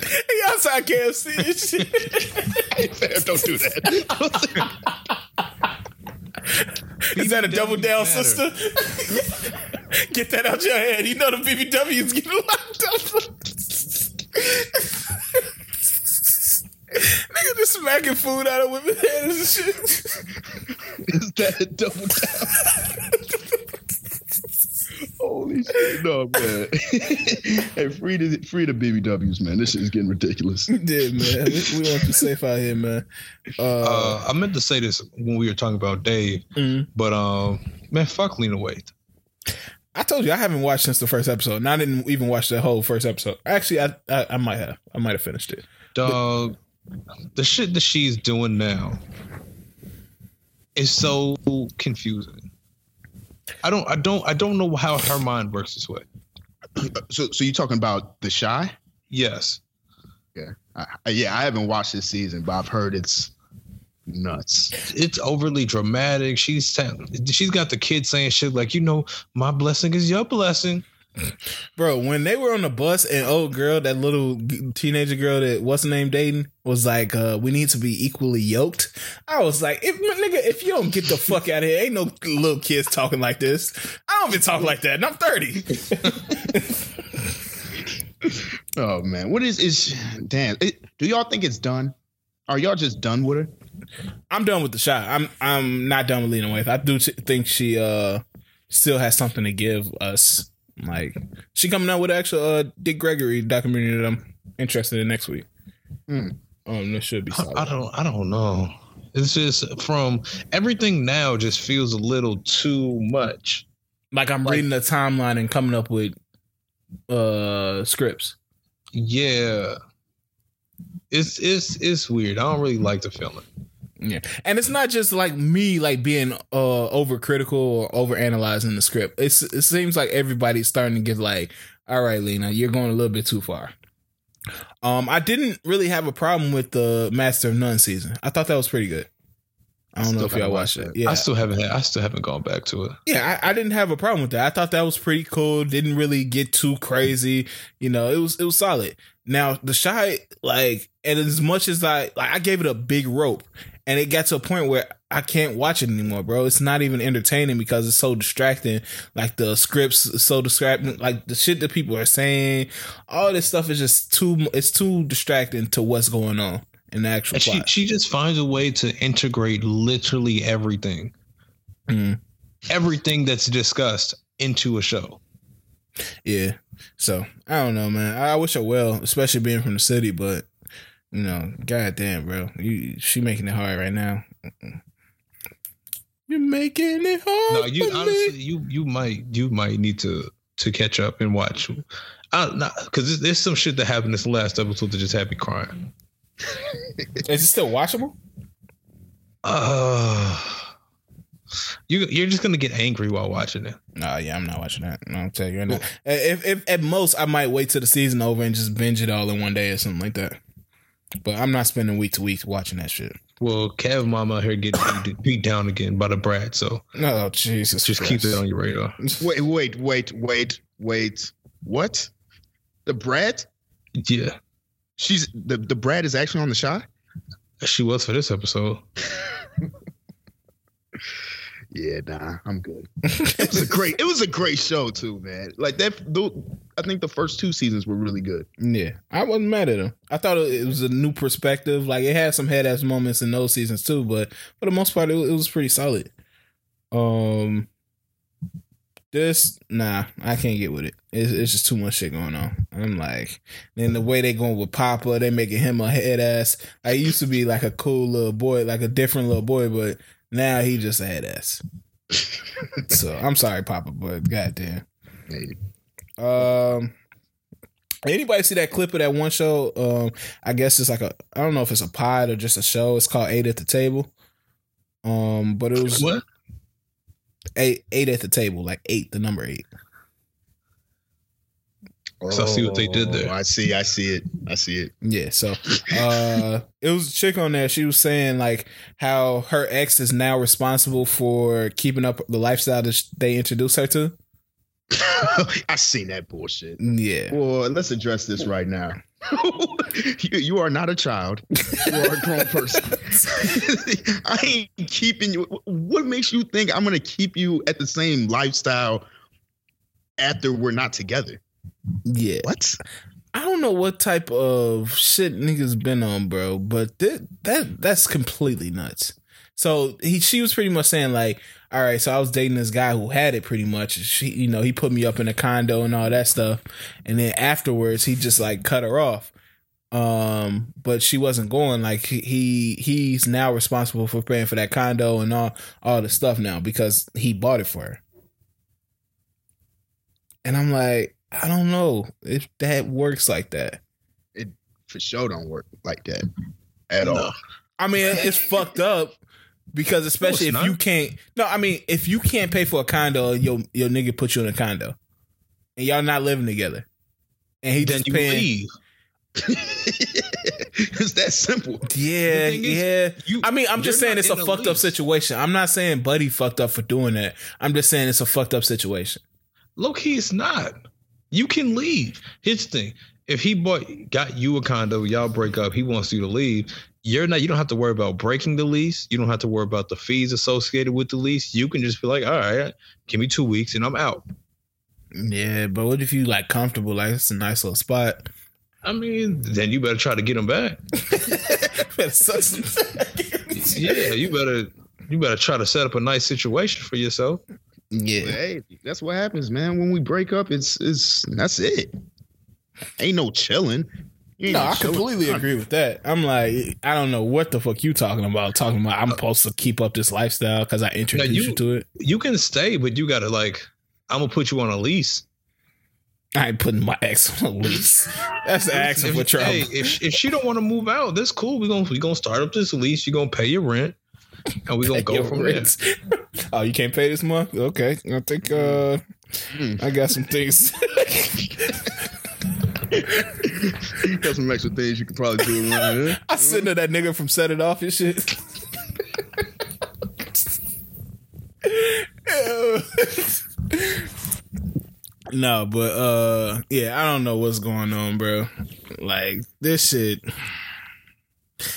S2: He outside KFC and shit.
S1: Fam, don't do that.
S2: Is that a double down,
S3: matter.
S2: sister? Get that out your head. You know the BBW's getting locked up. Nigga just smacking food out of women's heads and shit.
S1: Is that a double down? Holy shit, no man. <laughs> hey, free the free the BBWs, man. This shit is getting ridiculous.
S2: Yeah, man. We, we want to be safe out here, man. Uh,
S3: uh I meant to say this when we were talking about Dave,
S2: mm.
S3: but um man, fuck Lena Waithe.
S2: I told you I haven't watched since the first episode. And I didn't even watch the whole first episode. Actually, I I, I might have. I might have finished it.
S3: Dog, the shit that she's doing now is so confusing. I don't I don't I don't know how her mind works this way. <clears throat>
S1: So, so you talking about the Chi?
S3: Yes.
S1: I, I- yeah, I haven't watched this season, but I've heard it's nuts.
S3: It's overly dramatic. She's she's got the kid saying shit like, you know, my blessing is your blessing.
S2: Bro, when they were on the bus and old girl, that little teenager girl that what's her name dating was like, uh, we need to be equally yoked. I was like, if nigga, if you don't get the fuck out of here, ain't no little kids talking like this. I don't even talk like that, and I'm 30. <laughs>
S1: Oh man, what is is damn? It, do y'all think it's done? Are y'all just done with her?
S2: I'm done with the Chi. I'm I'm not done with Lena Waithe. I do t- think she uh still has something to give us. Like she coming out with an actual uh, Dick Gregory documentary that I'm interested in next week.
S1: Hmm.
S2: Um, this should be solid.
S3: I don't I don't know. It's just from everything now just feels a little too much.
S2: like I'm
S3: Like-
S2: reading the timeline and coming up with uh scripts.
S3: Yeah. It's it's it's weird. I don't really like the feeling.
S2: Yeah. And it's not just like me like being uh overcritical or over analyzing the script. It's it seems like everybody's starting to get like, all right, Lena, you're going a little bit too far. Um, I didn't really have a problem with the Master of None season. I thought that was pretty good. I don't know if y'all watched
S1: watch
S2: it.
S1: that.
S2: Yeah,
S3: I still haven't had, I still haven't gone back to it.
S2: yeah, I, I didn't have a problem with that. I thought that was pretty cool. Didn't really get too crazy. You know, it was it was solid. Now the Chi, like, and as much as I like, I gave it a big rope, and it got to a point where I can't watch it anymore, bro. It's not even entertaining because it's so distracting. Like the scripts so distracting. Like the shit that people are saying, all this stuff is just too. It's too distracting to what's going on in the actual
S3: And she
S2: plot.
S3: she just finds a way to integrate literally everything.
S2: Mhm.
S3: Everything that's discussed into a show.
S2: Yeah. So I don't know, man. I wish her well, especially being from the city, but You know, goddamn, bro. You she making it hard right now. You're making it hard.
S3: No, you
S2: for me.
S3: honestly, you you might you might need to to catch up and watch. I not because there's, there's some shit that happened this last episode that just had me crying.
S2: Is it still watchable? <sighs>
S3: Uh, you you're just gonna get angry while watching it.
S2: No, yeah, I'm not watching that. I'll tell you right now. If, if at most I might wait till the season over and just binge it all in one day or something like that. But I'm not spending week to week watching that shit.
S3: Well, Kev Mama here getting beat, beat down again by the brat, so
S2: Oh Jesus!
S3: just keep that on your radar. <laughs>
S1: Wait, wait, wait, wait, wait. What? The Brad?
S3: Yeah,
S1: She's the the Brad is actually on the Chi.
S3: she was for this episode. <laughs>
S1: Yeah, nah, I'm good. <laughs> it was a great. It was a great show too, man. Like that. tho- I think the first two seasons were really good.
S2: Yeah, I wasn't mad at him. I thought it was a new perspective. Like it had some head ass moments in those seasons too, but for the most part, it, it was pretty solid. Um, this nah, I can't get with it. It's, it's just too much shit going on. I'm like, then the way they going with Papa, they making him a head ass. I used to be like a cool little boy, like a different little boy, but now he just a head ass. so I'm sorry, Papa, but goddamn. Um, anybody see that clip of that one show? Um, I guess it's like a I don't know if it's a pod or just a show. It's called Eight at the Table. Um, but it was
S3: What?
S2: eight eight at the table, like eight, the number eight.
S3: So I see what they did there.
S1: Oh, I see. I see it. I see it.
S2: Yeah, so uh it was a chick on there. She was saying like how her ex is now responsible for keeping up the lifestyle that they introduced her to. <laughs>
S1: I seen that bullshit.
S2: Yeah.
S1: Well, let's address this right now. <laughs> you, you are not a child. You are a grown person. <laughs> I ain't keeping you. What makes you think I'm going to keep you at the same lifestyle after we're not together?
S2: Yeah.
S1: What?
S2: I don't know what type of shit niggas been on, bro, but that that that's completely nuts. So he she was pretty much saying like, all right, so I was dating this guy who had it pretty much. She, you know, he put me up in a condo and all that stuff, and then afterwards he just like cut her off. Um, but she wasn't going. Like he, he he's now responsible for paying for that condo and all all the stuff now because he bought it for her. And I'm like, I don't know if that works like that.
S1: It for sure, don't work like that at
S3: No.
S1: all.
S2: I mean, it's fucked up because especially
S3: it's
S2: if you can't. No, I mean, if you can't pay for a condo, your your nigga put you in a condo, and y'all not living together, and he
S3: Then
S2: just
S3: you
S2: paying.
S3: leave. <laughs>
S1: it's that simple.
S2: Yeah,
S3: is,
S2: yeah.
S3: You,
S2: I mean, I'm just saying it's a
S3: in a
S2: fucked up situation. I'm not saying Buddy fucked up for doing that. I'm just saying it's a fucked up situation.
S3: Low key, it's not. You can leave. His thing: if he bought got you a condo, y'all break up, he wants you to leave. You're not. You don't have to worry about breaking the lease. You don't have to worry about the fees associated with the lease. You can just be like, all right, give me two weeks and I'm out.
S2: Yeah, but what if you like comfortable? Like it's a nice little spot.
S3: I mean, then you better try to get him back. <laughs>
S2: Better suck some- <laughs>
S3: Yeah, you better. You better try to set up a nice situation for yourself.
S2: Yeah.
S1: Hey, that's what happens, man. When we break up, it's it's that's it. Ain't no chilling. Ain't
S2: No, I
S1: chilling.
S2: completely agree with that. I'm like, I don't know what the fuck you talking about. Talking about I'm uh, supposed to keep up this lifestyle because I introduced
S3: you-
S2: you to it.
S3: You can stay, but you gotta like. I'm gonna put you on a lease.
S2: I ain't putting my ex on a lease. <laughs> That's asking
S3: If-
S2: for trouble.
S3: Hey, if if she don't want to move out, that's cool. We gonna we gonna start up this lease. You gonna pay your rent, <laughs> and we gonna go from there.
S2: rent. <laughs> oh, you can't pay this month? Okay. I think uh
S1: Hmm.
S2: I got some things.
S1: You <laughs> got some extra things you could probably do around here.
S2: I sent to that nigga from Set It Off and shit. no, but uh yeah, I don't know what's going on, bro. Like this shit.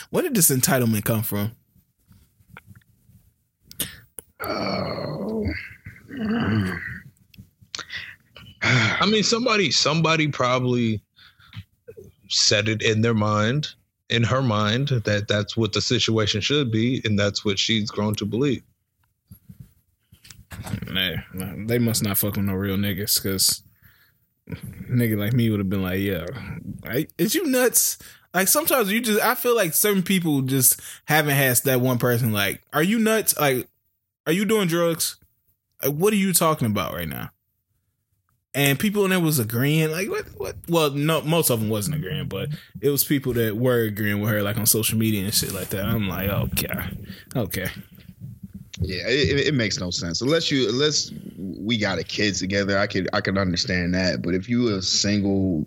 S2: Where did this entitlement come from?
S1: Oh.
S3: I mean, somebody somebody probably said it in their mind, in her mind, that that's what the situation should be, and that's what she's grown to believe.
S2: Nah, nah, they must not fuck with no real niggas because nigga like me would have been like, yeah, I, is you nuts? Like sometimes you just, I feel like certain people just haven't had that one person. Like, are you nuts? Like, are you doing drugs? What are you talking about right now? And people in there was agreeing, like, what, what? Well, no, most of them wasn't agreeing, but it was people that were agreeing with her, like on social media and shit like that. I'm like, okay, okay.
S1: Yeah, it, it makes no sense unless you unless we got a kid together. I could I could understand that, but if you a single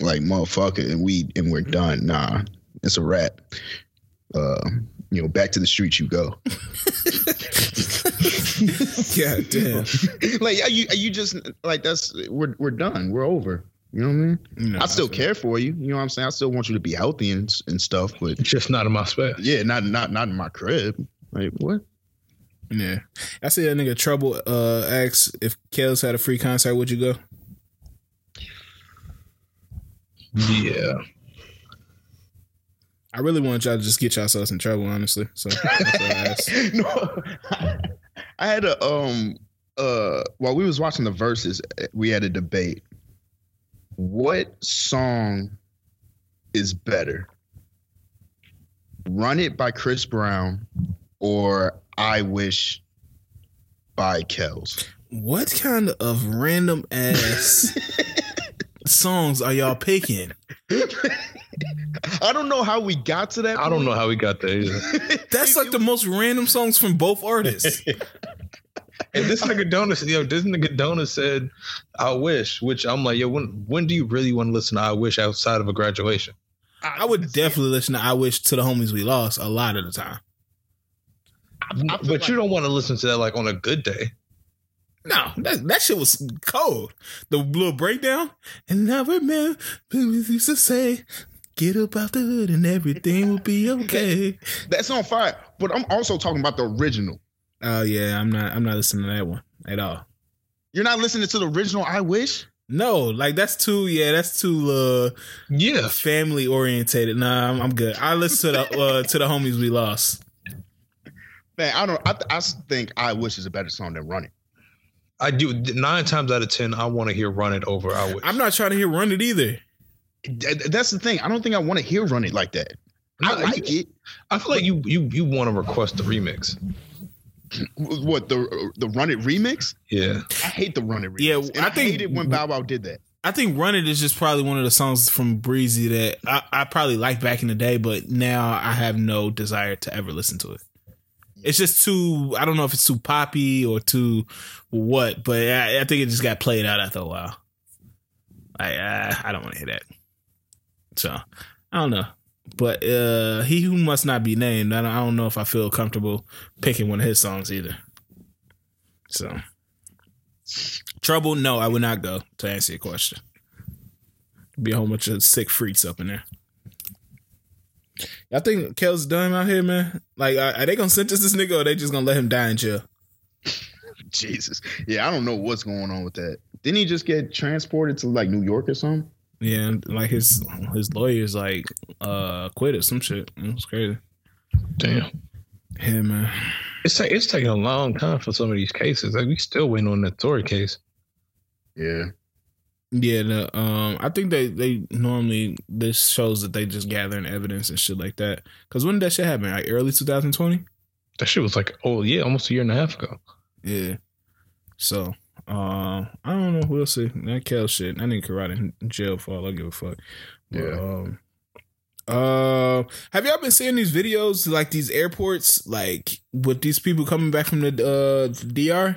S1: like motherfucker and we and we're done, nah, it's a wrap. Uh, you know, back to the streets you go. <laughs>
S2: yeah, damn. <laughs>
S1: like are you are you just like that's we're we're done. We're over. You know what I mean?
S2: No,
S1: I still care for you. You know what I'm saying? I still want you to be healthy and and stuff, but it's
S3: Just not in my space.
S1: yeah, not not not in my crib. Like what?
S2: Yeah, I see that nigga Trouble uh asks if Kels had a free concert, would you go?
S3: Yeah.
S2: I really want y'all to just get yourselves in trouble, honestly. So that's I asked. <laughs> <laughs>
S1: no, I had a um uh while we was watching the Verzuz, we had a debate. What song is better? Run It by Chris Brown or I Wish by Kells?
S2: what kind of random ass <laughs> songs are y'all picking? <laughs>
S1: I don't know how we got to that.
S3: I don't know how we got there either. <laughs>
S2: That's like the most random songs from both artists. <laughs>
S3: And this nigga Donut, yo, this nigga Donut said, "I wish," which I'm like, yo, when when do you really want to listen to "I Wish" outside of a graduation?
S2: I would definitely listen to I Wish to the homies we lost a lot of the time.
S1: I feel
S3: But
S1: like-
S3: you don't want to listen to that like on a good day.
S2: No, that that shit was cold. The little breakdown. And I remember people used to say, get up out the hood and everything will be okay. <laughs>
S1: That's on fire. But I'm also talking about the original.
S2: Oh yeah, I'm not I'm not listening to that one at all.
S1: You're not listening to the original I Wish?
S2: No, like that's too yeah, that's too uh
S3: Yeah,
S2: family orientated. Nah, I'm, I'm good. I listen to the <laughs> uh, to the homies we lost.
S1: Man, I don't I, I think I Wish is a better song than Run It.
S3: I do. Nine times out of ten, I want to hear "Run It" over "I Wish."
S2: I'm not trying to hear Run It either.
S1: That's the thing. I don't think I want to hear Run It like that. I
S3: No,
S1: like it.
S3: I feel like you you you want to request the remix. <clears throat>
S1: What the the Run It remix?
S3: Yeah,
S1: I hate the Run It remix.
S2: Yeah,
S1: And
S2: I
S1: I,
S2: think-
S1: hated when Bow Wow did that.
S2: I think Run It is just probably one of the songs from Breezy that I, I probably liked back in the day, but now I have no desire to ever listen to it. It's just too, I don't know if it's too poppy or too what, but I, I think it just got played out after a while. I, I, I don't want to hear that. So, I don't know. But uh he who must not be named, I don't, I don't know if I feel comfortable picking one of his songs either. So, Trouble, no, I would not go to answer your question. Be a whole bunch of sick freaks up in there. I think Kel's done out here, man. Like, are, are they gonna sentence this nigga or are they just gonna let him die in jail? <laughs>
S1: Jesus. Yeah, I don't know what's going on with that. Didn't he just get transported to like New York or something?
S2: Yeah, and, like his his lawyers like uh quit or some shit. It was crazy.
S3: damn.
S2: Yeah, man.
S3: It's ta- it's taking a long time for some of these cases. Like we still waiting on that Tory case.
S1: Yeah.
S2: Yeah, the, um, I think they they normally this shows that they just gathering evidence and shit like that. Cause when did that shit happen? Like early 2020.
S3: That shit was like, oh yeah, almost a year and a half ago.
S2: Yeah. So, uh, I don't know. We'll see. That Kel shit. I nigga karate in jail for all I give a fuck. But,
S1: Yeah.
S2: Um, uh, have y'all been seeing these videos like these airports, like with these people coming back from the uh DR,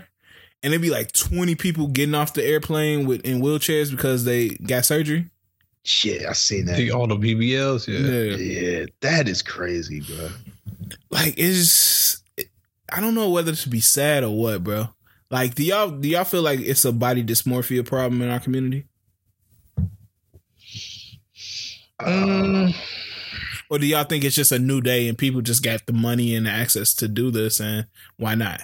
S2: and it'd be like twenty people getting off the airplane with in wheelchairs because they got surgery.
S1: Shit, I seen that.
S3: The, all the BBLs, yeah.
S2: Yeah.
S1: Yeah, that is crazy, bro.
S2: Like it's, I don't know whether to be sad or what, bro. Like, do y'all do y'all feel like it's a body dysmorphia problem in our community?
S3: Um,
S2: Or do y'all think it's just a new day and people just got the money and the access to do this and why not?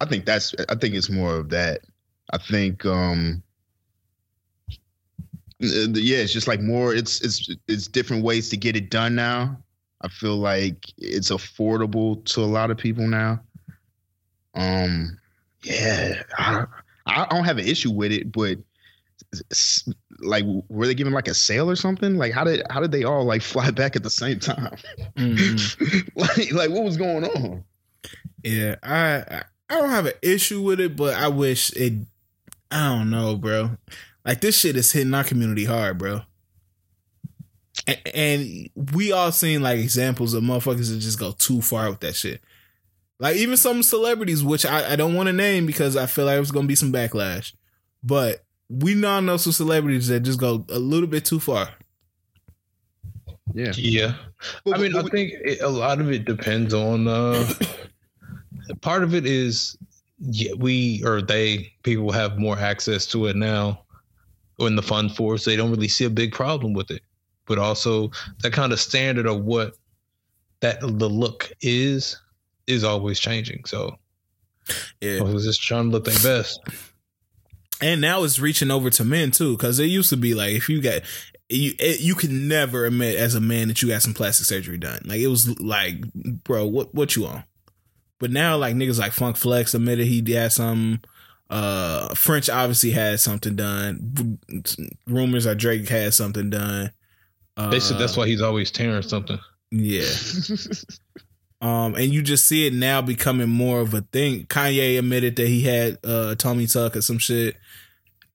S1: I think that's I think it's more of that. I think um uh, yeah, it's just like more it's it's it's different ways to get it done now. I feel like it's affordable to a lot of people now. Um yeah, I I don't have an issue with it, but like were they giving like a sale or something? Like how did how did they all like <laughs> fly back at the same time?
S2: Mhm. <laughs>
S1: like like what was going on?
S2: Yeah, I I- I don't have an issue with it, but I wish it. I don't know, bro. Like this shit is hitting our community hard, bro. A- And we all seen like examples of motherfuckers that just go too far with that shit. Like even some celebrities, which I, I don't want to name because I feel like there's gonna be some backlash. But we now know some celebrities that just go a little bit too far.
S1: Yeah.
S3: Yeah. I mean, I think it, a lot of it depends on. Uh, <coughs> part of it is yeah, we or they people have more access to it now. In the fun force, they don't really see a big problem with it. But also, that kind of standard of what that the look is is always changing. So
S2: Yeah.
S3: I was just trying to look their best.
S2: and now it's reaching over to men too because it used to be like if you got you it, you could never admit as a man that you got some plastic surgery done like it was like bro what what you on but now like niggas like funk flex admitted he had some uh french obviously had something done rumors are drake had something done uh,
S3: They said that's why he's always tearing something.
S2: yeah <laughs> um and you just see it now becoming more of a thing kanye admitted that he had uh tummy tuck or some shit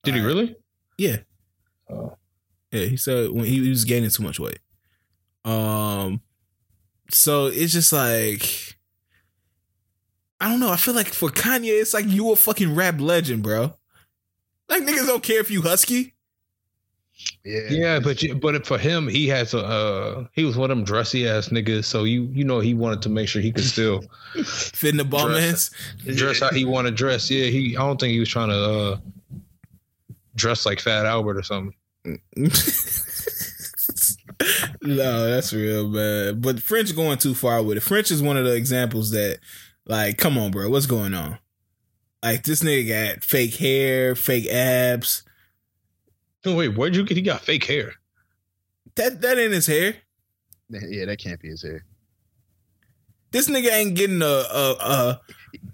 S3: Did he
S2: Uh,
S3: really?
S2: yeah
S3: Oh.
S2: Yeah, he said when he, he was gaining too much weight. Um, so it's just like I don't know. I feel like for Kanye, it's like you a fucking rap legend, bro. Like niggas don't care if you husky.
S1: yeah.
S3: Yeah, but you, but for him, he has a uh, he was one of them dressy ass niggas. So you you know he wanted to make sure he could still <laughs>
S2: Fit in the bum
S3: Dress dress how he want to dress. Yeah, he I don't think he was trying to uh, dress like Fat Albert or something. <laughs>
S2: no, that's real, man. But French going too far with it. French is one of the examples that, like, come on, bro, what's going on? Like this nigga got fake hair, fake abs.
S3: Oh, wait, where'd you get? He got fake hair.
S2: That that ain't his hair.
S1: Yeah, that can't be his hair.
S2: This nigga ain't getting a a, a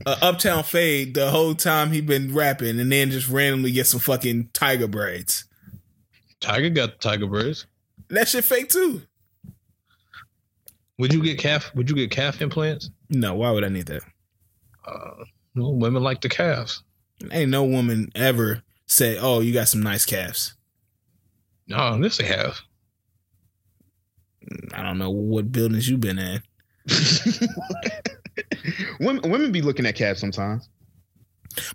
S2: a uptown fade the whole time he been rapping, and then just randomly get some fucking tiger braids.
S3: Tiger got tiger braids.
S2: That shit fake too.
S3: Would you get calf? Would you get calf implants?
S2: No, why would I need that?
S3: Uh, no, women like the calves.
S2: Ain't no woman ever say, "Oh, you got some nice calves."
S3: No, this they have.
S2: I don't know what buildings you've been in. <laughs>
S1: women, women be looking at calves sometimes.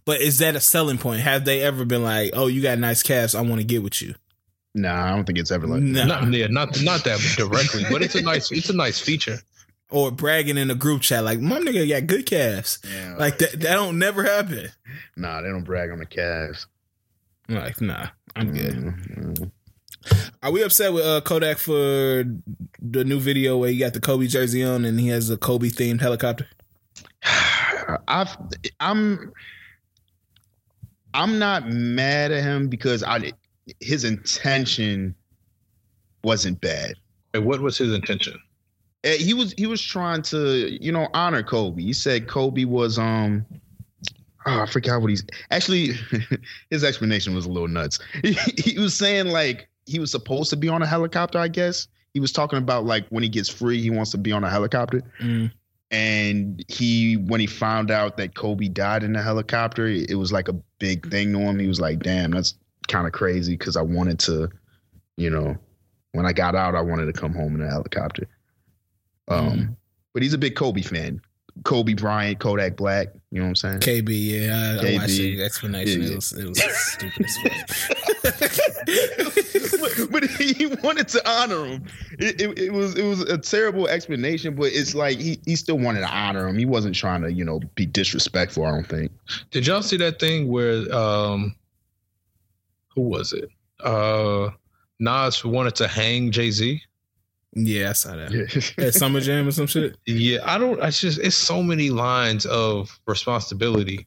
S2: But is that a selling point? Have they ever been like, "Oh, you got nice calves. I want to get with you"?
S1: Nah, I don't think it's ever like.
S2: No.
S3: Not yeah, not not that directly, but it's a nice it's a nice feature.
S2: Or bragging in a group chat like, "My nigga got good calves."
S1: Yeah,
S2: Like that. That don't never happen. <laughs>
S1: nah, they don't brag on the calves.
S2: Like, nah, I'm good.
S1: Mm-mm.
S2: Are we upset with uh, Kodak for the new video where he got the Kobe jersey on and he has a Kobe themed helicopter? <sighs>
S1: I've I'm I'm not mad at him because I his intention wasn't bad.
S3: And what was his intention?
S1: Eh, He was he was trying to you know honor Kobe. He said Kobe was um oh, I forgot what he's actually <laughs> his explanation was a little nuts. <laughs> He, he was saying like he was supposed to be on a helicopter. I guess he was talking about like when he gets free, he wants to be on a helicopter.
S2: Mm.
S1: and he when he found out that Kobe died in a helicopter, it was like a big thing to him. He was like, "Damn, that's kind of crazy." Because I wanted to, you know, when I got out, I wanted to come home in a helicopter. Um,
S2: Mhm.
S1: but he's a big Kobe fan. Kobe Bryant, Kodak Black. You know what I'm saying?
S2: KB, yeah, I, I
S1: KB.
S2: watched the explanation.
S1: Yeah,
S2: It was it was stupid <laughs>
S1: but, but he wanted to honor him. It, it, it was it was a terrible explanation, but it's like he, he still wanted to honor him. He wasn't trying to you know be disrespectful. I don't think.
S3: Did y'all see that thing where um who was it? Uh Nas wanted to hang Jay Z.
S2: yeah, I saw that. <laughs> At Summer Jam or some shit.
S3: Yeah, I don't. It's just it's so many lines of responsibility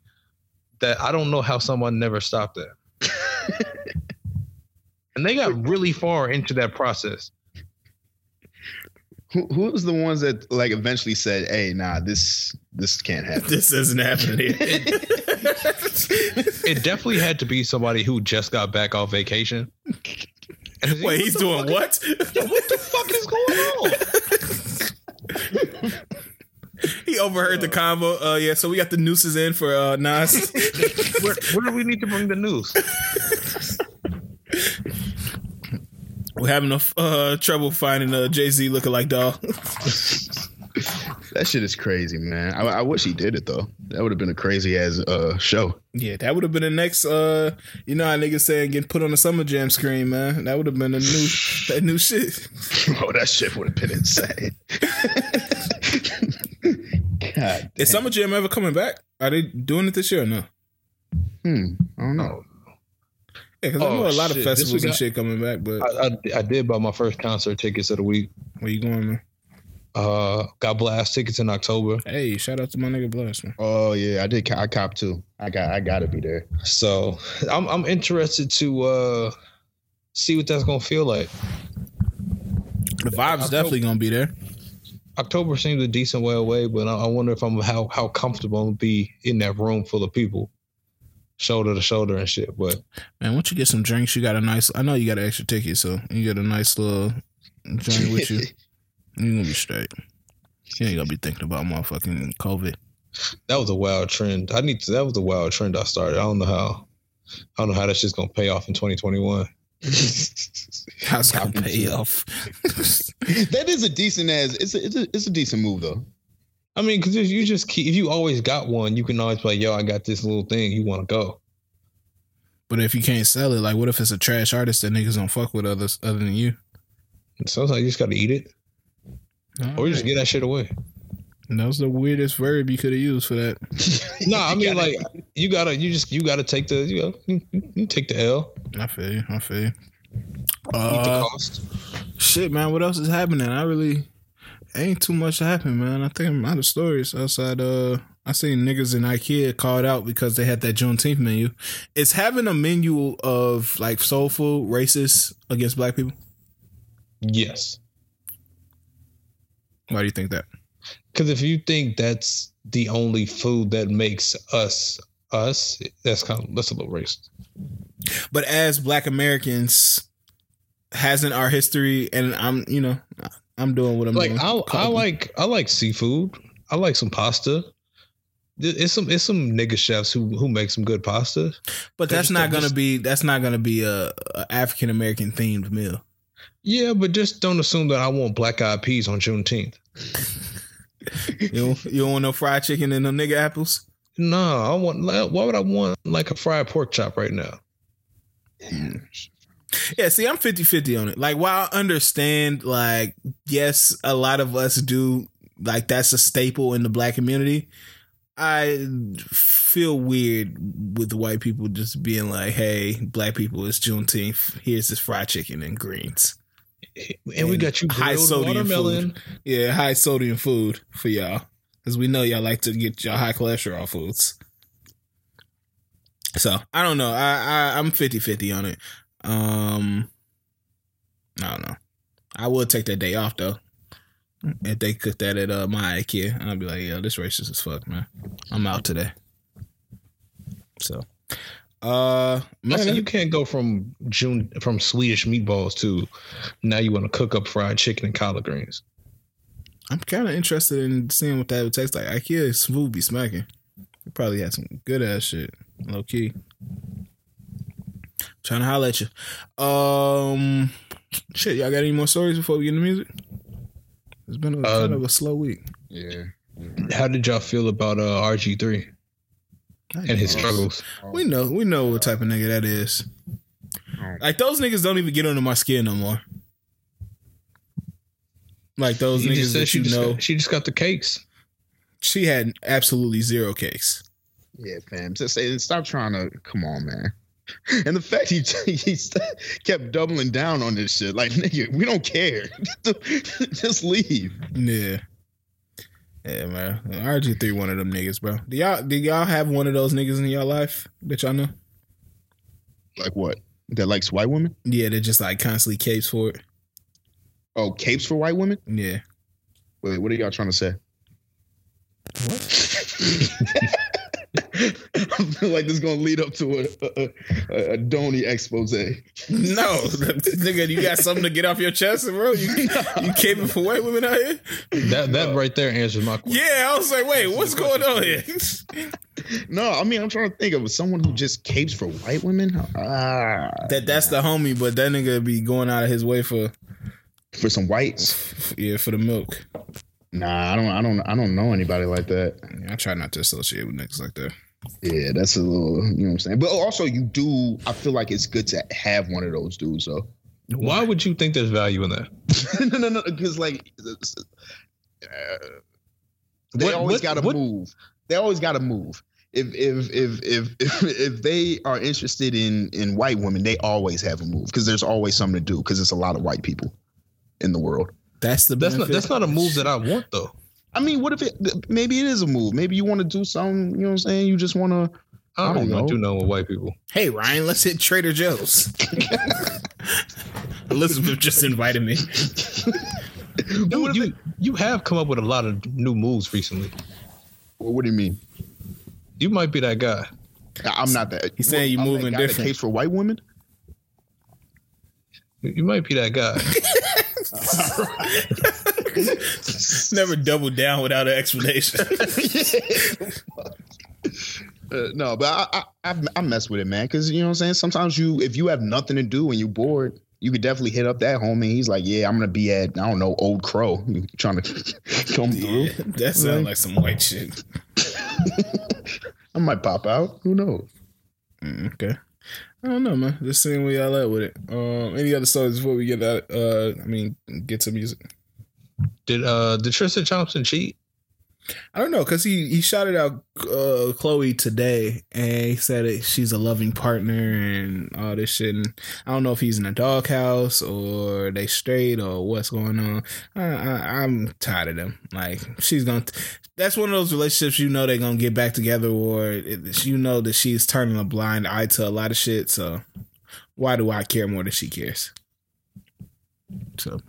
S3: that I don't know how someone never stopped that. <laughs> And they got really far into that process.
S1: Who who was the ones that like eventually said, "Hey, nah, this this can't happen."
S2: This isn't happening here.
S3: It definitely had to be somebody who just got back off vacation. <laughs> And he's like,
S2: Wait, he's doing what?
S3: what the fuck is going on? <laughs>
S2: he overheard the convo. Uh, yeah, so we got the nooses in for uh, Nas. <laughs>
S3: Where, where do we need to bring the noose?
S2: We're having a uh, trouble finding a Jay Z looking like doll. <laughs>
S1: That shit is crazy, man. I, I wish he did it though. That would have been a crazy ass uh, show.
S2: yeah, that would have been the next. Uh, you know how niggas saying getting put on the summer jam screen, man. That would have been a new <laughs> that new shit.
S1: oh, that shit would have been insane. God, <laughs>
S2: Is summer jam ever coming back? Are they doing it this year or no?
S1: hmm, I don't know.
S2: Yeah, because I
S3: Oh,
S2: know a lot of
S3: shit. This
S2: festivals
S3: we
S2: and shit coming back. But
S3: I, I, I did buy my first concert tickets of the week.
S2: where you going, man?
S3: Uh, got blast tickets in October.
S2: Hey, shout out to my nigga Blast, man.
S1: Oh yeah, I did. I cop too. I got. I gotta be there.
S3: So I'm I'm interested to uh see what that's gonna feel like.
S2: The vibe's definitely gonna be there.
S3: October seems a decent way away, but I, I wonder if I'm how how comfortable I'm gonna be in that room full of people, shoulder to shoulder and shit. But
S2: Man, once you get some drinks, you got a nice. I know you got an extra ticket, so you get a nice little joint with you. <laughs> You gonna be straight. You ain't gonna be thinking about motherfucking COVID.
S3: that was a wild trend. I need to. That was a wild trend I started. I don't know how. I don't know how that shit's gonna pay off in 2021. <laughs>
S2: How's gonna pay off? <laughs>
S1: that is a decent as. It's a, it's a it's a decent move though.
S3: I mean, because if you just keep, if you always got one, you can always be like, "Yo, I got this little thing. You want to go?"
S2: but if you can't sell it, like, what if it's a trash artist that niggas don't fuck with others other than you?
S3: And sometimes you just got to eat it, or you just get that shit away.
S2: That was the weirdest verb you could have used for that. <laughs>
S3: No, I mean
S1: gotta-
S3: like you gotta, you just you gotta take the, you know, you, you take the L,
S2: I feel you. I feel you. Uh, shit, man. What else is happening? I really ain't too much happening, man. I think I'm out of stories outside. Uh, I seen niggas in IKEA called out because they had that Juneteenth menu. Is having a menu of like soul food racist against black people?
S3: Yes,
S2: Why do you think that?
S3: because if you think that's the only food that makes us us, that's kind of that's a little racist.
S2: But as black Americans, hasn't our history and I'm, you know, I'm doing what I'm
S3: Like
S2: doing.
S3: I, I like I like seafood. I like some pasta. It's some it's some nigga chefs who who make some good pasta.
S2: but
S3: they
S2: that's not gonna
S3: just-
S2: be that's not gonna be a, a African American themed meal.
S3: Yeah, but just don't assume that I want black eyed peas on Juneteenth. <laughs>
S2: You don't, you don't want no fried chicken and no nigga apples.
S3: No, I want. Why would I want like a fried pork chop right now? Hmm.
S2: Yeah, see, I'm 50 50 on it. Like, while I understand, like, yes, a lot of us do, like, that's a staple in the black community. I feel weird with the white people just being like, hey, black people, it's Juneteenth. Here's this fried chicken and greens.
S3: And, we got you
S2: high sodium
S3: watermelon.
S2: Yeah, high sodium food for y'all. Because we know y'all like to get y'all high cholesterol foods. So, I don't know. I, I, I'm 50 50 on it. Um, I don't know. I would take that day off though. If they cook that at uh, my IKEA, I'd be like, "Yo, this racist as fuck, man. I'm out today." So, uh, man,
S3: Listen, you can't go from June from Swedish meatballs to now you want to cook up fried chicken and collard greens.
S2: I'm kind of interested in seeing what that would taste like. IKEA's food be smacking. You probably had some good ass shit, low key. Trying to holler at you. Um, shit, y'all got any more stories before we get into music? It's been a
S3: Uh,
S2: kind of a slow week.
S1: Yeah.
S3: How did y'all feel about uh, RG three and his struggles?
S2: We know, we know what type of nigga that is. Like those niggas don't even get under my skin no more. Like those
S3: You
S2: niggas
S3: just said
S2: that
S3: she
S2: you
S3: just
S2: know,
S3: got, she just got the cakes.
S2: she had absolutely zero cakes.
S1: Yeah, fam. Just say, stop trying to. Come on, man. <laughs> And the fact he <laughs> he st- kept doubling down on this shit, like nigga, we don't care. <laughs> Just leave.
S2: Yeah. Yeah, man. RG three one of them niggas, bro. Do y'all do y'all have one of those niggas in your life that y'all know?
S1: Like what? That likes white women?
S2: Yeah, that just like constantly capes for it.
S1: Oh, capes for white women?
S2: Yeah.
S1: Wait, what are y'all trying to say?
S2: What? <laughs>
S1: I feel like this is gonna lead up to a a, a, a Donny expose.
S2: No, nigga, you got something to get off your chest, bro. You <laughs> you caping for white women out here?
S3: That that right there answers my question.
S2: Yeah, I was like, wait, what's going on here? <laughs>
S1: No, I mean I'm trying to think of someone who just capes for white women. Ah,
S2: that that's the homie, but that nigga be going out of his way for
S1: for some whites.
S2: yeah for the milk.
S1: Nah, I don't. I don't. I don't know anybody like that.
S2: I try not to associate with niggas like that.
S1: Yeah, that's a little. You know what I'm saying. But also, you do. I feel like it's good to have one of those dudes. So
S3: Why would you think there's value in that? <laughs>
S1: no, no, no. Because like, uh, they
S3: What-
S1: always got to move. They always got to move. If if if if <laughs> if if they are interested in in white women, they always have a move because there's always something to do because it's a lot of white people in the world.
S2: That's the
S3: That's not that's not a move that I want though.
S1: I mean, what if it? Maybe it is a move. Maybe you want to do something. You know what I'm saying? You just want to.
S3: I
S1: I
S3: don't,
S1: don't
S3: know.
S1: know.
S3: do know with white people.
S2: Hey Ryan, let's hit Trader Joe's. <laughs> Elizabeth just invited me. <laughs>
S3: Dude, you you have come up with a lot of new moves recently.
S1: What, what do you mean?
S3: You might be that guy.
S1: I'm not that.
S2: He's saying you
S1: I'm that
S2: moving
S1: guy that
S2: different.
S1: Case for white women.
S3: You might be that guy. <laughs> <laughs>
S2: Never double down without an explanation. <laughs>
S1: Uh, no, but I, I I mess with it, man, because you know what I'm saying. Sometimes you, if you have nothing to do and you're bored, you could definitely hit up that homie. He's like, yeah, I'm gonna be at I don't know Old Crow, <laughs> You trying to come through.
S2: that sounds like some white shit.
S1: I might pop out. Who knows?
S2: Mm, okay. I don't know, man. Just seeing where y'all at with it. Um, any other stories before we get out? Uh, I mean, get to music.
S3: Did uh did Tristan Thompson cheat?
S2: I don't know because he he shouted out uh, Khloe today and he said that she's a loving partner and all this shit. And I don't know if he's in a doghouse or they straight or what's going on. I, I, I'm tired of them. Like she's gonna. That's one of those relationships you know they're gonna get back together, or it, you know that she's turning a blind eye to a lot of shit. So why do I care more than she cares? So,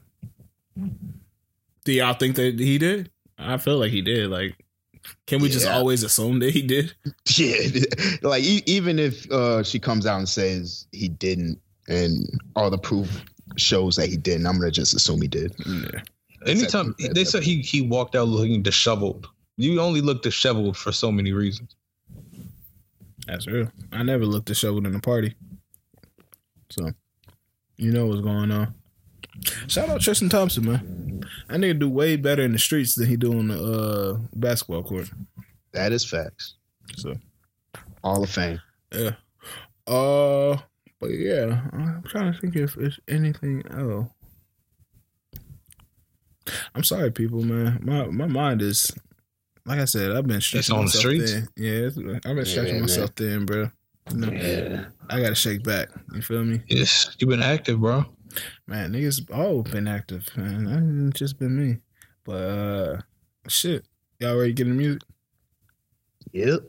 S2: do y'all think that he did? I feel like he did. Like, can we just always assume that he did? <laughs>
S1: Yeah, <laughs> like e- even if uh, she comes out and says he didn't, and all the proof shows that he didn't, I'm gonna just assume he did.
S2: Yeah.
S3: Anytime they said he he walked out looking disheveled. You only look disheveled for so many reasons.
S2: That's real. I never looked disheveled in a party. So, you know what's going on. Shout out Tristan Thompson, man. That nigga do way better in the streets than he do on the uh, basketball court.
S1: That is facts.
S2: So,
S1: All of fame.
S2: yeah. Uh, but yeah, I'm trying to think if it's anything else. I'm sorry, people, man. My my mind is, like I said, I've been stretching
S3: on the
S2: myself
S3: streets?
S2: thin. Yeah, I've been stretching
S1: Yeah,
S2: myself thin, bro. You know,
S1: Yeah.
S2: I gotta shake back. You feel me?
S3: Yes, you've been active, bro.
S2: Man, niggas all been active, man. That ain't just been me. But uh shit. Y'all ready to get in the music?
S1: Yep.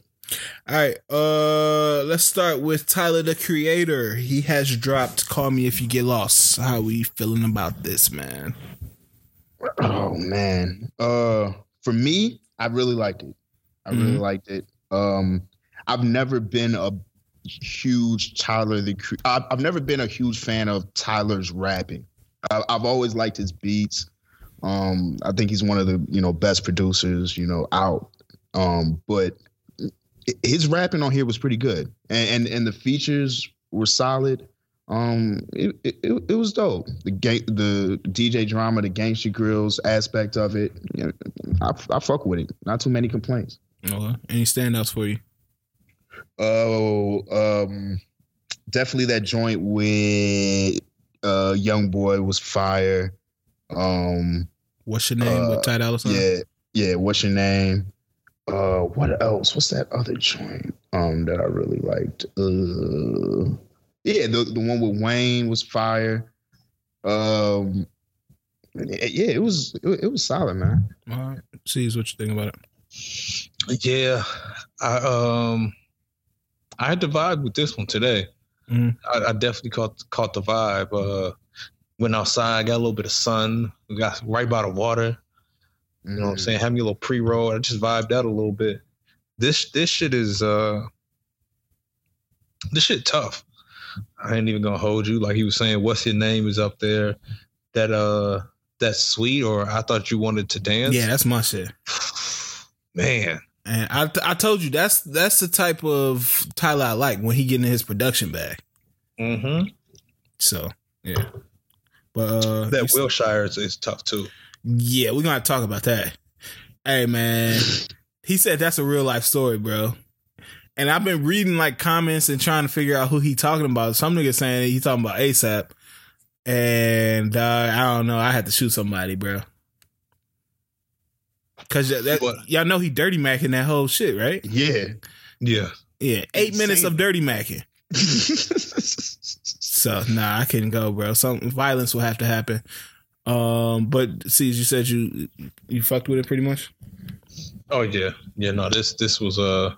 S2: All right. Uh let's start with Tyler the Creator. He has dropped Call Me If You Get Lost. How we feeling about this, man?
S1: Oh man. Uh for me, I really liked it. I really
S2: Mhm.
S1: liked it. Um I've never been a huge Tyler the I've, I've never been a huge fan of Tyler's rapping. I, I've always liked his beats. Um I think he's one of the, you know, best producers, you know, out. Um but his rapping on here was pretty good. And and, and the features were solid. Um, it, it, it was dope. The gang, the DJ drama, the Gangsta Grillz aspect of it. You know, I, I fuck with it. Not too many complaints.
S2: Okay. Any standouts for you?
S1: Oh, um, definitely that joint with uh YoungBoy was fire. Um,
S2: What's your name?
S1: Uh,
S2: with Ty Dolla Sign?
S1: yeah, yeah. What's your name? Uh, what else? What's that other joint? Um, that I really liked. Uh, yeah, the the one with Wayne was fire. Um, yeah, it was it, it was solid, man.
S2: All right. See what you think about it.
S3: Yeah, I um, I had the vibe with this one today.
S2: Mhm.
S3: I, I definitely caught caught the vibe. Uh, went outside, got a little bit of sun. Got right by the water. You know what I'm saying? Have me a little pre roll. I just vibed out a little bit. This this shit is uh this shit tough. I ain't even gonna hold you. Like he was saying, what's your name is up there. That uh that's sweet, or I thought you wanted to dance.
S2: Yeah, that's my shit. <sighs>
S3: Man.
S2: And I I told you that's that's the type of Tyler I like when he getting his production back.
S3: Mm-hmm.
S2: So yeah. But uh
S3: that Wilshire is, is tough too.
S2: Yeah, we're gonna talk about that. Hey man, <sighs> he said that's a real life story, bro. And I've been reading like comments and trying to figure out who he talking about. Some nigga saying he talking about ASAP, and uh, I don't know. I had to shoot somebody, bro. Cause that, y'all know he dirty macking that whole shit, right?
S1: Yeah,
S3: yeah,
S2: yeah. Eight Insane. minutes of dirty macking. <laughs> so nah, I couldn't go, bro. Some violence will have to happen. Um, but see, as you said you you fucked with it pretty much.
S3: Oh yeah, yeah. No, this this was uh,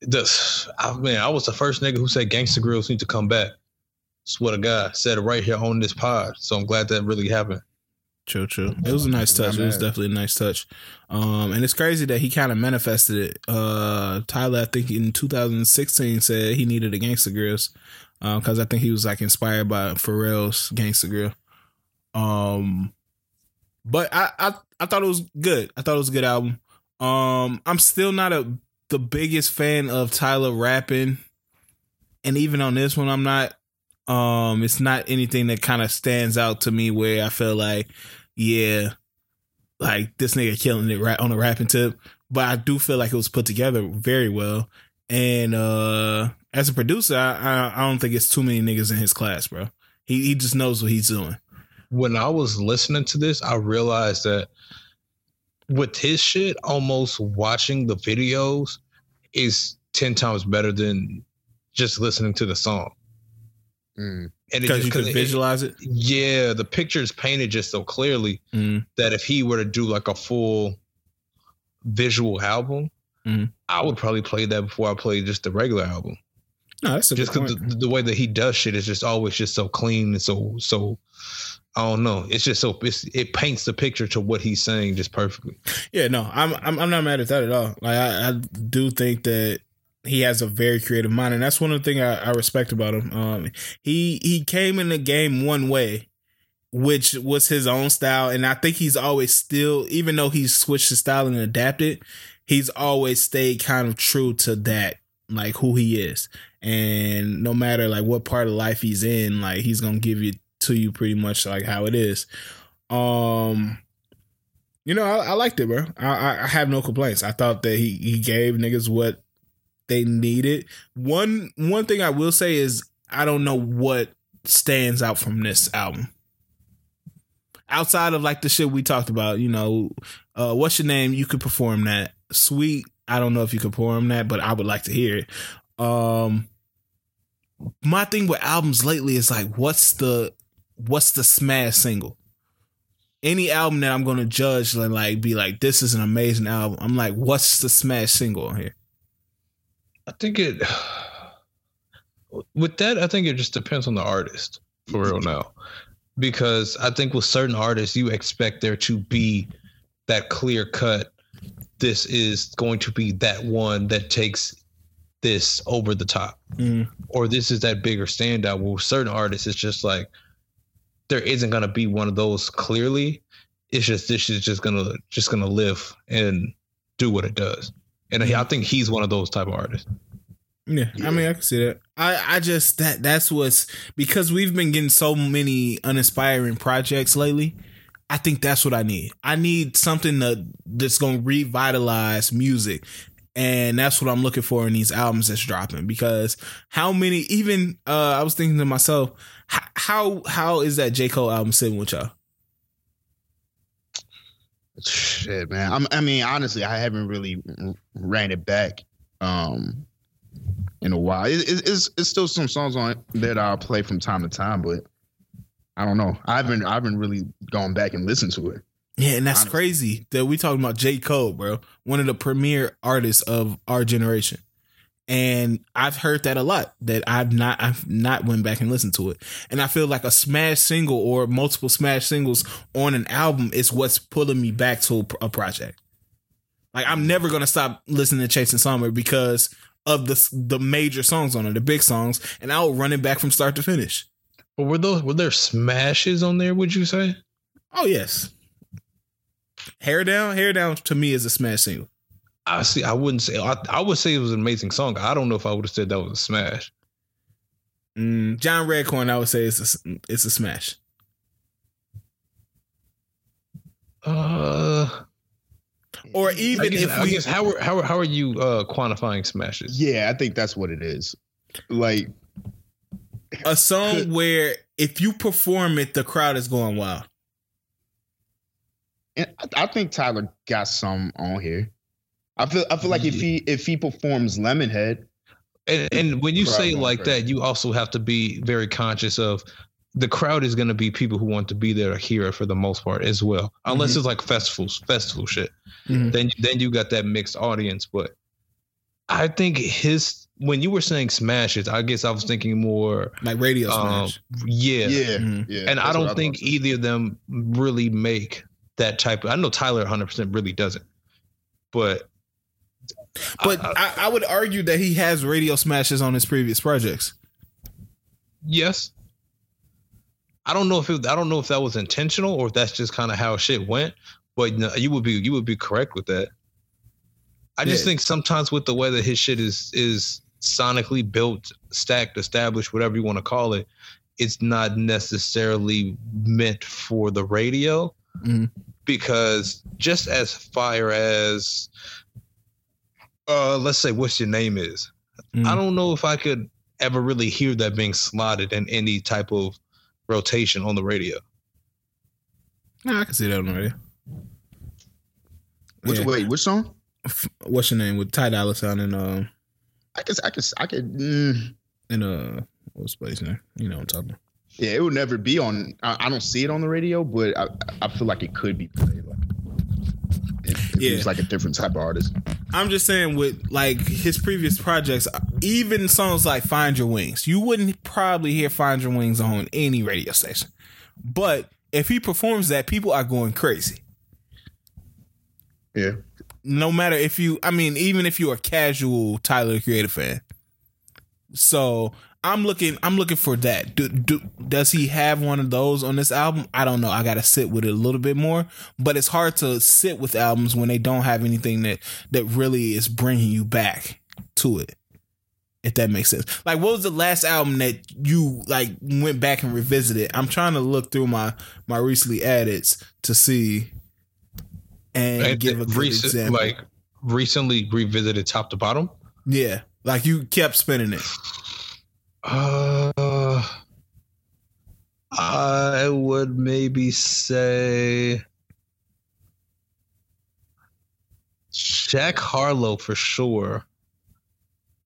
S3: this I mean, I was the first nigga who said Gangsta Grillz need to come back. Swear to God, said it right here on this pod. So I'm glad that really happened.
S2: True, true. It was a nice touch. It was definitely a nice touch. Um, and it's crazy that he kind of manifested it. Uh, Tyler, I think in 2016 said he needed a Gangsta Grillz because uh, I think he was like inspired by Pharrell's Gangsta Grill. Um, but I, I I thought it was good. I thought it was a good album. Um, I'm still not a the biggest fan of Tyler rapping, and even on this one, I'm not. Um, it's not anything that kind of stands out to me where I feel like, yeah, like this nigga killing it right on a rapping tip. But I do feel like it was put together very well. And uh as a producer, I, I, I don't think it's too many niggas in his class, bro. He he just knows what he's doing
S3: when I was listening to this, I realized that with his shit, almost watching the videos is 10 times better than just listening to the song.
S2: Mm. And because you could visualize it, it,
S3: Yeah, the picture is painted just so clearly mm. that if he were to do like a full visual album, mm. I would probably play that before I play just the regular album.
S2: No, that's
S3: just because the, the, way that he does shit is just always just so clean and so so I don't know. It's just so it's, it paints the picture to what he's saying just perfectly.
S2: Yeah, no, I'm I'm, I'm not mad at that at all. Like I, I, do think that he has a very creative mind, and that's one of the things I, I respect about him. Um, he he came in the game one way, which was his own style, and I think he's always still, even though he's switched his style and adapted, he's always stayed kind of true to that, like who he is. And no matter like what part of life he's in, like he's gonna give you to you pretty much like how it is. Um, you know, I, I liked it, bro. I, I have no complaints. I thought that he he gave niggas what they needed. One one thing I will say is I don't know what stands out from this album. Outside of like the shit we talked about, you know, uh, what's your name? You could perform that. Sweet. I don't know if you could perform that, but I would like to hear it. Um, my thing with albums lately is like, what's the what's the smash single? Any album that I'm gonna judge and like be like, this is an amazing album. I'm like, what's the smash single on here?
S3: I think it with that, I think it just depends on the artist for real now. Because I think with certain artists, you expect there to be that clear cut. This is going to be that one that takes this over the top, mm. or this is that bigger standout. With certain artists, it's just like, there isn't gonna be one of those clearly. It's just this is just gonna just gonna live and do what it does. And I think he's one of those type of artists.
S2: Yeah, yeah, I mean, I can see that. I, I just that that's what's because we've been getting so many uninspiring projects lately. I think that's what I need. I need something that that's gonna revitalize music, and that's what I'm looking for in these albums that's dropping. Because how many? Even uh, I was thinking to myself, how how is that J Cole album sitting with y'all?
S1: Shit, man. I'm, i mean, honestly, I haven't really ran it back um, in a while. It, it, it's it's still some songs on it that I'll play from time to time, but I don't know. I haven't I haven't really gone back and listened to it.
S2: Yeah, and that's honestly. crazy that we talking about J Cole, bro, one of the premier artists of our generation And I've heard that a lot. That I've not I've not went back and listened to it. And I feel like a smash single or multiple smash singles on an album is what's pulling me back to a project. Like I'm never gonna stop listening to Chasing Summer because of the the major songs on it, the big songs, and I'll run it back from start to finish.
S3: But were those were there smashes on there? Would you say?
S2: Oh yes. Hair down, hair down to me is a smash single.
S3: I see. I wouldn't say. I, I would say it was an amazing song. I don't know if I would have said that was a smash.
S2: Mm, John Redcorn, I would say it's a, it's a smash.
S3: Uh,
S2: or even
S3: I guess,
S2: if
S3: I
S2: we,
S3: guess how are how are, how are you uh, quantifying smashes?
S1: Yeah, I think that's what it is. Like
S2: a song where if you perform it, the crowd is going wild.
S1: And I think Tyler got some on here. I feel I feel like if he if he performs Lemonhead,
S3: and, and when you say like that, you also have to be very conscious of the crowd is going to be people who want to be there to hear it for the most part as well, unless mm-hmm. it's like festivals, festival shit. Mm-hmm. Then then you got that mixed audience. But I think his when you were saying smashes, I guess I was thinking more
S2: like radio um, smash.
S3: Yeah,
S1: yeah, mm-hmm. yeah.
S3: And I don't think either of them really make that type. Of, I know Tyler 100 percent really doesn't, but
S2: but I, I, I, would argue that he has radio smashes on his previous projects.
S3: Yes. I don't know if it, I don't know if that was intentional or if that's just kind of how shit went. But you would be you would be correct with that. I just yeah. think sometimes with the way that his shit is is sonically built, stacked, established, whatever you want to call it, it's not necessarily meant for the radio. Mm-hmm. Because just as fire as uh, let's say what's your name is. Mm. I don't know if I could ever really hear that being slotted in any type of rotation on the radio.
S2: Yeah, I can see that on the radio.
S1: Which yeah. wait, which song?
S2: What's your name with Ty Dolla Sign and um?
S1: I guess I could I could mm.
S2: in uh what's the place name? You know what I'm talking about.
S1: Yeah, it would never be on. I, I, don't see it on the radio, but I I feel like it could be played. Like if yeah. was like a different type of artist.
S2: I'm just saying with like his previous projects, even songs like "Find Your Wings," you wouldn't probably hear "Find Your Wings" on any radio station. But if he performs that, people are going crazy.
S1: Yeah.
S2: No matter if you, I mean, even if you're a casual Tyler Creator fan. So I'm looking. I'm looking for that. Do, do, does he have one of those on this album? I don't know. I got to sit with it a little bit more. But it's hard to sit with albums when they don't have anything that that really is bringing you back to it. If that makes sense. Like, what was the last album that you like went back and revisited? I'm trying to look through my my recently added to see and, and give a good recent, example.
S3: Like recently revisited top to bottom.
S2: Yeah, like you kept spinning it.
S3: Uh, I would maybe say Jack Harlow for sure,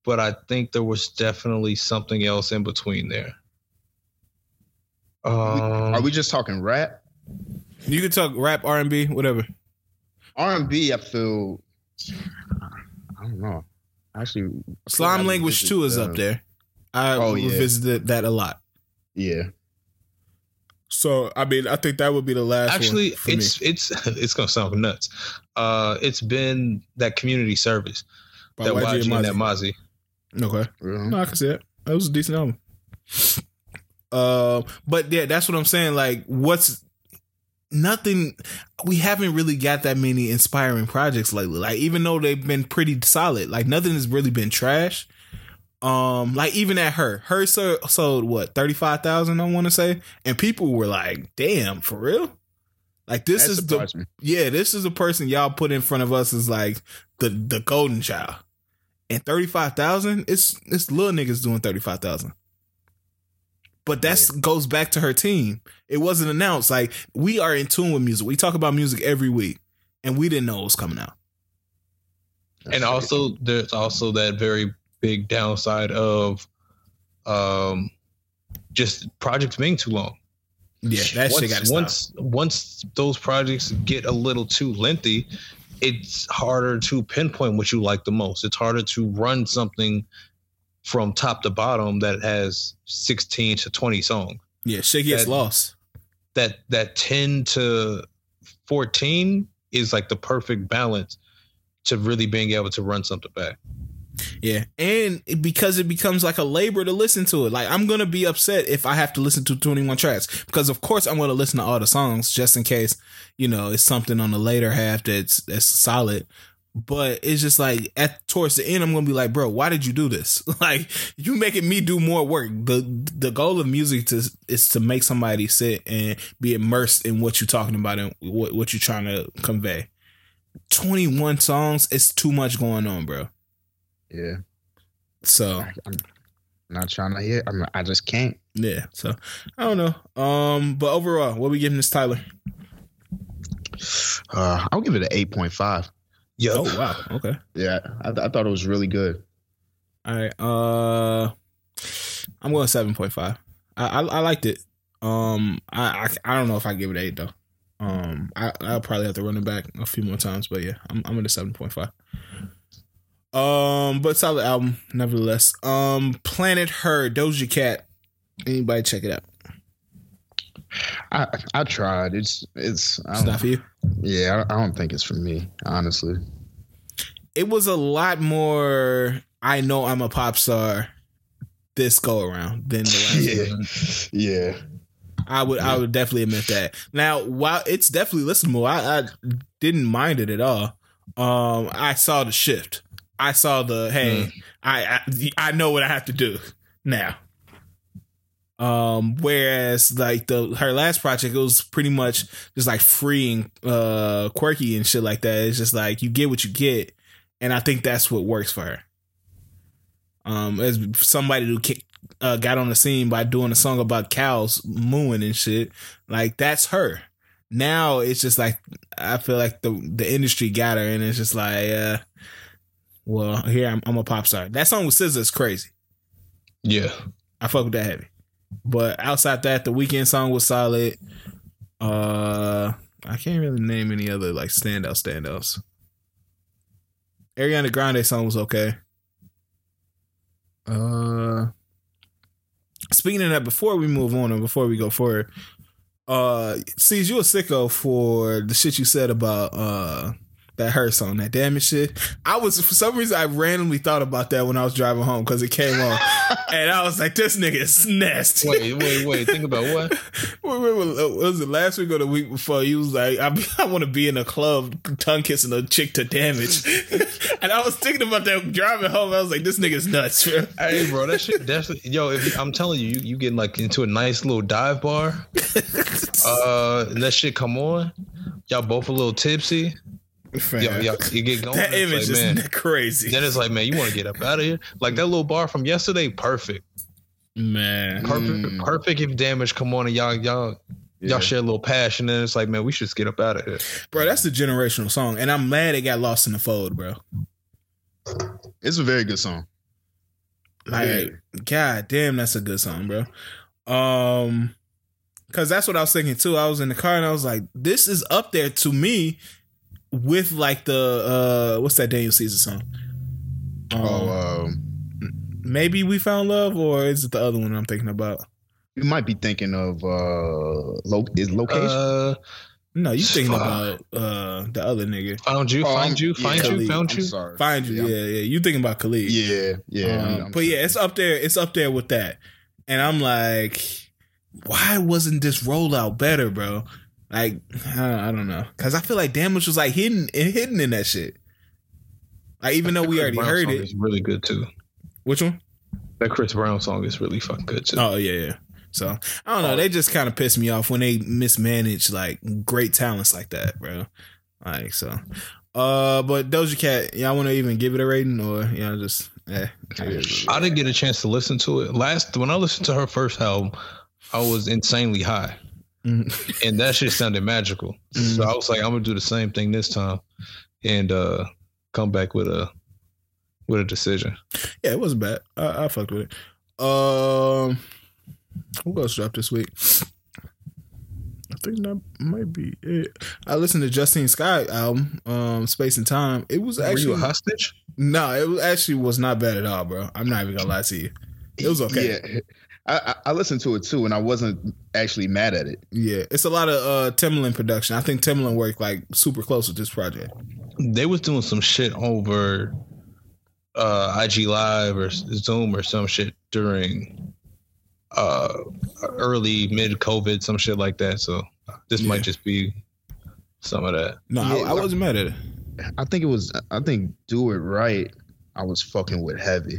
S3: but I think there was definitely something else in between there.
S1: Um, Are we just talking rap?
S2: You can talk rap, R and B, whatever.
S1: R and B, I feel. I don't know. Actually,
S2: Slime Language Two is up there. I oh, yeah. revisited that a lot.
S1: Yeah.
S2: So I mean, I think that would be the last.
S3: Actually, it's me. it's <laughs> it's gonna sound nuts. Uh, it's been that Kommunity Service By that YG, YG and that Mozzy.
S2: Okay, mm-hmm. no, I can see it. That was a decent album. Uh, but yeah, that's what I'm saying. Like, what's nothing? We haven't really got that many inspiring projects lately. Like, even though they've been pretty solid, like nothing has really been trash. Um, like even at her, her sold, sold what thirty five thousand, I want to say, and people were like, "Damn, for real." Like this that is the me. yeah, this is the person y'all put in front of us as like the the golden child, and thirty five thousand. It's it's little niggas doing thirty five thousand. But that yeah. goes back to her team. It wasn't announced. Like we are in tune with music. We talk about music every week, and we didn't know it was coming out.
S3: and also, there's also that very big downside of um just projects being too long.
S2: Yeah, that once, shit got
S3: once once those projects get a little too lengthy, it's harder to pinpoint what you like the most. It's harder to run something from top to bottom that has 16 to 20 songs.
S2: Yeah, shit gets
S3: That-
S2: lost.
S3: That that 10 to 14 is like the perfect balance to really being able to run something back.
S2: Yeah, and because it becomes like a labor to listen to it. Like I'm gonna be upset if I have to listen to 21 tracks because of course I'm gonna listen to all the songs just in case you know it's something on the later half that's that's solid. But it's just like at towards the end, I'm gonna be like, bro, why did you do this? <laughs> like you making me do more work. the The goal of music to, is to make somebody sit and be immersed in what you're talking about and what what you're trying to convey. 21 songs, it's too much going on, bro.
S1: Yeah,
S2: So
S1: I, I'm not trying to hear. I'm, I just can't.
S2: yeah, so I don't know. Um, but overall, what we giving this Tyler?
S1: Uh, I'll give it an eight point five.
S3: Yeah.
S2: Oh wow, okay,
S1: Yeah, I, I thought it was really good.
S2: all right. Uh, I'm going seven point five. I, I I liked it. Um, I, I I don't know if I give it eight though. Um, I I'll probably have to run it back a few more times, but yeah, I'm I'm at a seven point five. Um, but solid album nevertheless. Um, Planet Her, Doja Cat. Anybody check it out?
S1: I I tried. It's it's.
S2: It's
S1: don't,
S2: for you.
S1: yeah, I, don't think it's for me. Honestly.
S2: it was a lot more I know I'm a pop star this go around than the last one. <laughs>
S1: Yeah. Yeah.
S2: I would I would definitely admit that. Now, while it's definitely listenable, I, I didn't mind it at all. Um I saw the shift. I saw the hey, I, I I know what I have to do now. Um whereas like the her last project it was pretty much just like freeing uh quirky and shit like that. It's just like you get what you get and I think that's what works for her. Um as somebody who uh, got on the scene by doing a song about cows mooing and shit, like that's her. Now it's just like I feel like the the industry got her and it's just like uh well, here I'm, I'm a pop star. That song with SZA is crazy.
S3: Yeah.
S2: I fuck with that heavy. But outside that, the Weeknd song was solid. Uh I can't really name any other like standout standouts. Ariana Grande song was okay. Uh speaking of that, before we move on and before we go forward, uh sees you a sicko for the shit you said about uh that her song, that damage shit. I was for some reason I randomly thought about that when I was driving home because it came on, <laughs> and I was like, "This nigga is nasty."
S3: Wait, wait, wait. Think about what? <laughs>
S2: Wait, wait, wait, uh, was it last week or the week before? You was like, I, <laughs> I want to be in a club, tongue kissing a chick to damage, and I was thinking about that driving home. I was like, this nigga's nuts, bro.
S3: Hey, bro, that shit definitely. Yo, if I'm telling you, you, you getting like into a nice little dive bar, uh, and that shit come on, y'all both a little tipsy.
S2: Fam,
S3: Yo, yo, you get going.
S2: that image
S3: like, man.
S2: is <laughs> crazy,
S3: Then it's like, man, you want to get up out of here? Like that little bar from yesterday, perfect,
S2: man.
S3: perfect,
S1: Mm.
S3: perfect. If damage come on and y'all, y'all,
S1: Yeah.
S3: y'all share a little passion, and it's like, man, we should just get up out of here.
S2: Bro, that's the generational song, and I'm mad it got lost in the fold, bro.
S1: It's a very good song.
S2: Like, god damn, that's a good song, bro. Um, cause that's what I was thinking too. I was in the car and I was like, this is up there to me with like the uh, what's that Daniel Caesar song? Um,
S1: Oh, um,
S2: maybe we found love, or is it the other one I'm thinking about?
S1: you might be thinking of uh, lo- is location.
S3: Uh,
S2: No, you thinking
S3: Fuck.
S2: about uh the other nigga?
S3: found you,
S1: Oh,
S3: find
S1: I'm-
S3: you,
S1: yeah,
S3: find you,
S2: Khalid.
S3: found
S1: I'm
S3: you.
S1: sorry.
S2: Find you,
S1: Yeah,
S2: yeah, yeah. You thinking about Khalid?
S1: yeah, yeah.
S2: Um,
S1: I'm- I'm-
S2: but yeah, it's up there. It's up there with that. And I'm like, why wasn't this rollout better, bro? Like, <sighs> I don't, know, because I feel like Damage was like hidden hidden in that shit. Like, even though we already
S3: Brown
S2: heard
S3: song
S2: it.
S3: is really good too.
S2: Which one?
S3: That Chris Brown song is really fucking good too.
S2: Oh yeah, yeah. So I don't know. They just kind of piss me off when they mismanage like great talents like that, bro. Like so. Uh, but Doja Cat, y'all want to even give it a rating or y'all just eh?
S3: I didn't get a chance to listen to it last when I listened to her first album. I was insanely high,
S2: Mhm.
S3: and that shit sounded magical.
S2: Mhm.
S3: So I was like, I'm gonna do the same thing this time, and uh come back with a with a decision.
S2: Yeah, it wasn't bad. I, I fucked with it. Um, who else dropped this week? I think that might be it. I listened to Justine Skye album, um, Space and Time. It was
S3: Were
S2: actually
S3: you a hostage?
S2: no, it was, actually was not bad at all, bro. I'm not even gonna lie to you. It was okay.
S1: Yeah. I, I, I listened to it too, and I wasn't actually mad at it.
S2: Yeah, it's a lot of uh Timbaland production. I think Timbaland worked like super close with this project.
S3: They was doing some shit over uh IG Live or Zoom or some shit during uh early mid COVID, some shit like that. So this
S2: Yeah.
S3: might just be some of that.
S2: No,
S1: Yeah,
S2: I, I wasn't mad at it.
S1: I think it was. I think do it right. I was fucking with heavy.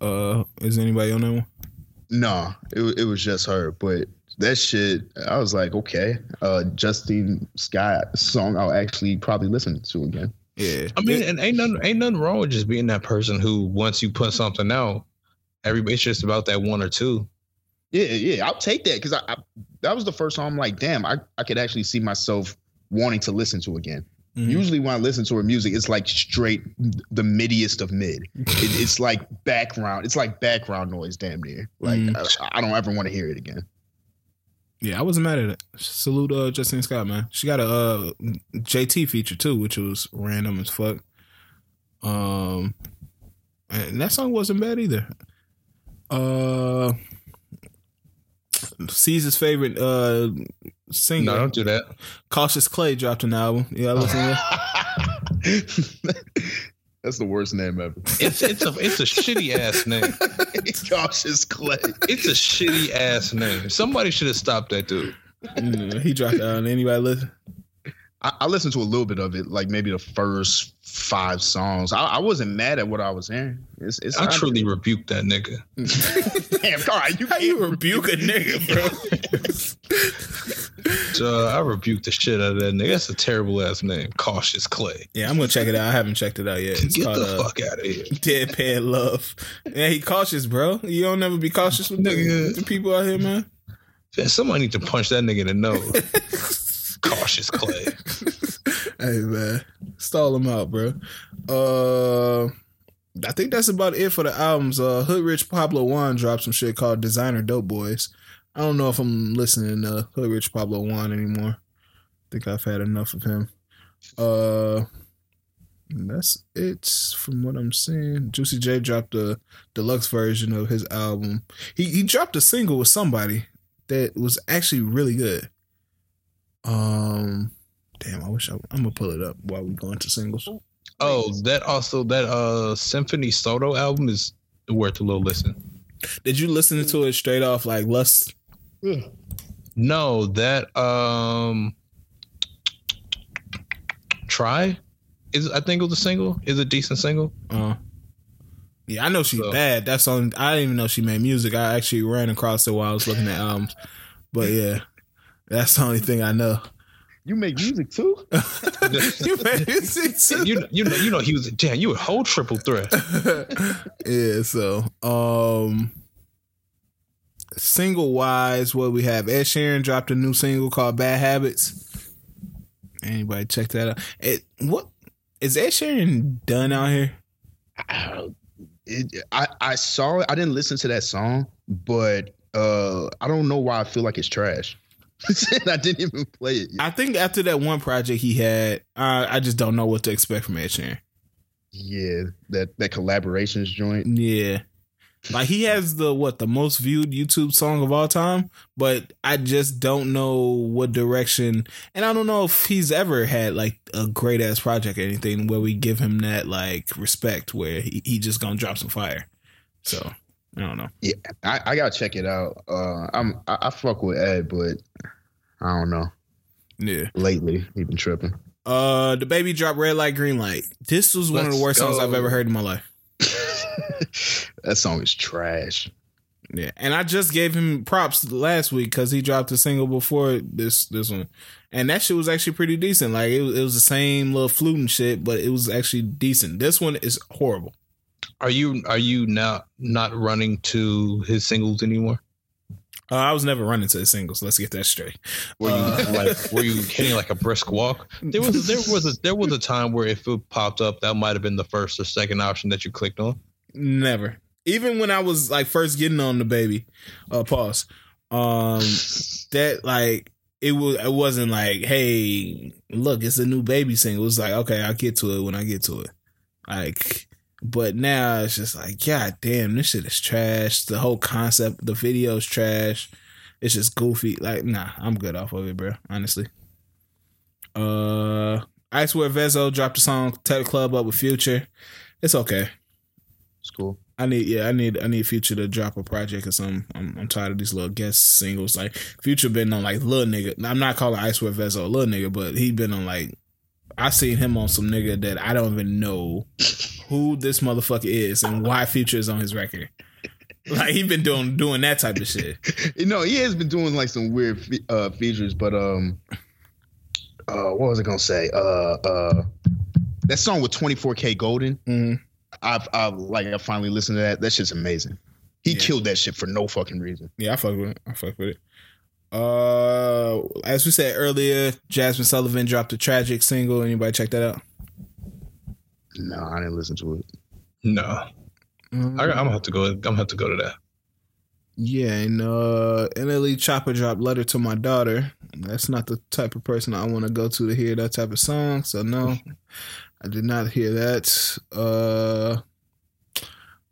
S2: Uh, is anybody on that one?
S1: No, it it was just her. But that shit, I was like, okay. Uh, Justine Skye song, I'll actually probably listen to again.
S2: Yeah,
S3: I mean, and ain't nothing ain't nothing wrong with just being that person who once you put something out, everybody it's just about that one or two.
S1: Yeah, yeah, I'll take that because I, I that was the first time I'm like, damn, I, I could actually see myself wanting to listen to again.
S2: Mhm.
S1: Usually when I listen to her music, it's like straight the middiest of mid. <laughs> It, it's like background. It's like background noise, damn near. Like
S2: Mm.
S1: I, I don't ever want to hear it again.
S2: yeah, I wasn't mad at it. Salute uh Justine Skye, man. She got a uh JT feature too, which was random as fuck. Um, and that song wasn't bad either. Uh, Caesar's favorite uh singer,
S3: No, don't do that.
S2: Cautious Clay, dropped an album. Yeah, I listened to. <laughs>
S1: That's the worst name ever.
S3: It's it's a it's a shitty ass name. <laughs>
S1: Cautious Clay.
S3: It's a shitty ass name. Somebody should have stopped that dude.
S2: Yeah, he dropped out. Anybody listen?
S1: I, I listened to a little bit of it, like maybe the first five songs. I, I wasn't mad at what I was hearing. It's, it's
S3: I truly rebuke that nigga. <laughs>
S1: damn. All right, you
S2: How you
S1: can't
S2: rebuke a nigga, bro?
S3: Uh, I rebuke the shit out of that nigga. That's a terrible ass name. Cautious Clay.
S2: yeah, I'm gonna check it out. I haven't checked it out yet. It's
S3: Get
S2: called
S3: the
S2: uh,
S3: fuck out of here.
S2: Deadpan Love. Yeah, he cautious, bro. You don't never be cautious with
S3: Nigga.
S2: the people out here, man.
S3: Man, somebody need to punch that nigga in the nose. <laughs> Cautious Clay.
S2: hey man, stall him out, bro. Uh, I think that's about it for the albums. Uh, Hood Rich Pablo Juan dropped some shit called Designer Dope Boys. I don't know if I'm listening to Hood Rich Pablo Juan anymore. I think I've had enough of him. Uh, that's it from what I'm seeing. Juicy J dropped a deluxe version of his album. He he dropped a single with somebody that was actually really good. Um, damn, I wish I, I'm gonna pull it up while we go into singles.
S3: Oh, that also that uh Symphony Soto album is worth a little listen.
S2: Did you listen to it straight off like Lust?
S3: No, that um Try is I think it was a single. Is a decent single.
S2: Uh, yeah, I know she's
S3: So-
S2: bad. That's on. I didn't even know she made music. I actually ran across it while I was looking at albums. But yeah, that's the only thing I know.
S1: You make music too? <laughs>
S2: you made music <laughs> too.
S3: You you know you know he was damn you a whole triple threat. <laughs>
S2: yeah, so um single wise, what we have Ed Sheeran dropped a new single called Bad Habits. Anybody check that out? It what is Ed Sheeran done out here?
S1: I, <sighs> it, I I saw it. I didn't listen to that song, but uh, I don't know why I feel like it's trash. <laughs> I didn't even play it. Yet.
S2: I think after that one project he had, I I just don't know what to expect from Ed Sheeran.
S1: Yeah, that that collaborations joint.
S2: Yeah. Like he has the what the most viewed YouTube song of all time, but I just don't know what direction and I don't know if he's ever had like a great ass project or anything where we give him that like respect where he, he just gonna drop some fire. So I don't know.
S1: Yeah, I, I gotta check it out. Uh, I'm I, I fuck with Ed, but I don't know.
S2: Yeah.
S1: Lately, he been tripping.
S2: Uh DaBaby dropped red light, green light. This was one of the
S3: Let's
S2: worst songs. I've ever heard in my life. <laughs>
S1: that song is trash.
S2: Yeah, and I just gave him props last week because he dropped a single before this this one, and that shit was actually pretty decent. Like it, was- it was the same little flute and shit, but it was actually decent. This one is horrible.
S3: Are you are you now not running to his singles anymore?
S2: Uh, I was never running to the singles. Let's get that straight.
S3: Were you
S2: Uh,
S3: like <laughs> were you hitting like a brisk walk? There was there was a there was a time where if it popped up, that might have been the first or second option that you clicked on.
S2: Never. Even when I was like first getting on DaBaby, uh, pause. Um, that like it was it wasn't like, hey, look, it's a new baby single. It was like, okay, I'll get to it when I get to it. Like, but now it's just like, god damn, this shit is trash. The whole concept, the video is trash. It's just goofy. Like, nah, I'm good off of it, bro. Honestly. Uh, Icewear Vezo dropped a song, Tech Club up with Future. It's okay.
S1: It's cool.
S2: I need yeah, I need I need Future to drop a project or something. I'm I'm tired of these little guest singles. Like Future been on like little nigga. I'm not calling Icewear Vezo a little nigga, but he been on like I seen him on some nigga that I don't even know who this motherfucker is and why Future is on his record. Like he been doing doing that type of shit. <laughs>
S1: You know, he has been doing like some weird fe- uh, features, but um, uh, what was I gonna say? Uh, uh, that song with 24kGoldn.
S2: hmm
S1: I've, I've like I finally listened to that. That shit's amazing. He
S2: Yeah.
S1: killed that shit for no fucking reason.
S2: Yeah, I fuck with it. I fuck with it. Uh, as we said earlier, Jazmine Sullivan dropped a tragic single. Anybody check that out?
S1: No, I didn't listen to it.
S3: No, I, I'm gonna have to go. I'm gonna have to go to that.
S2: Yeah, and uh NLE Choppa dropped Letter to My Daughter. That's not the type of person I want to go to to hear that type of song. So no, I did not hear that. Uh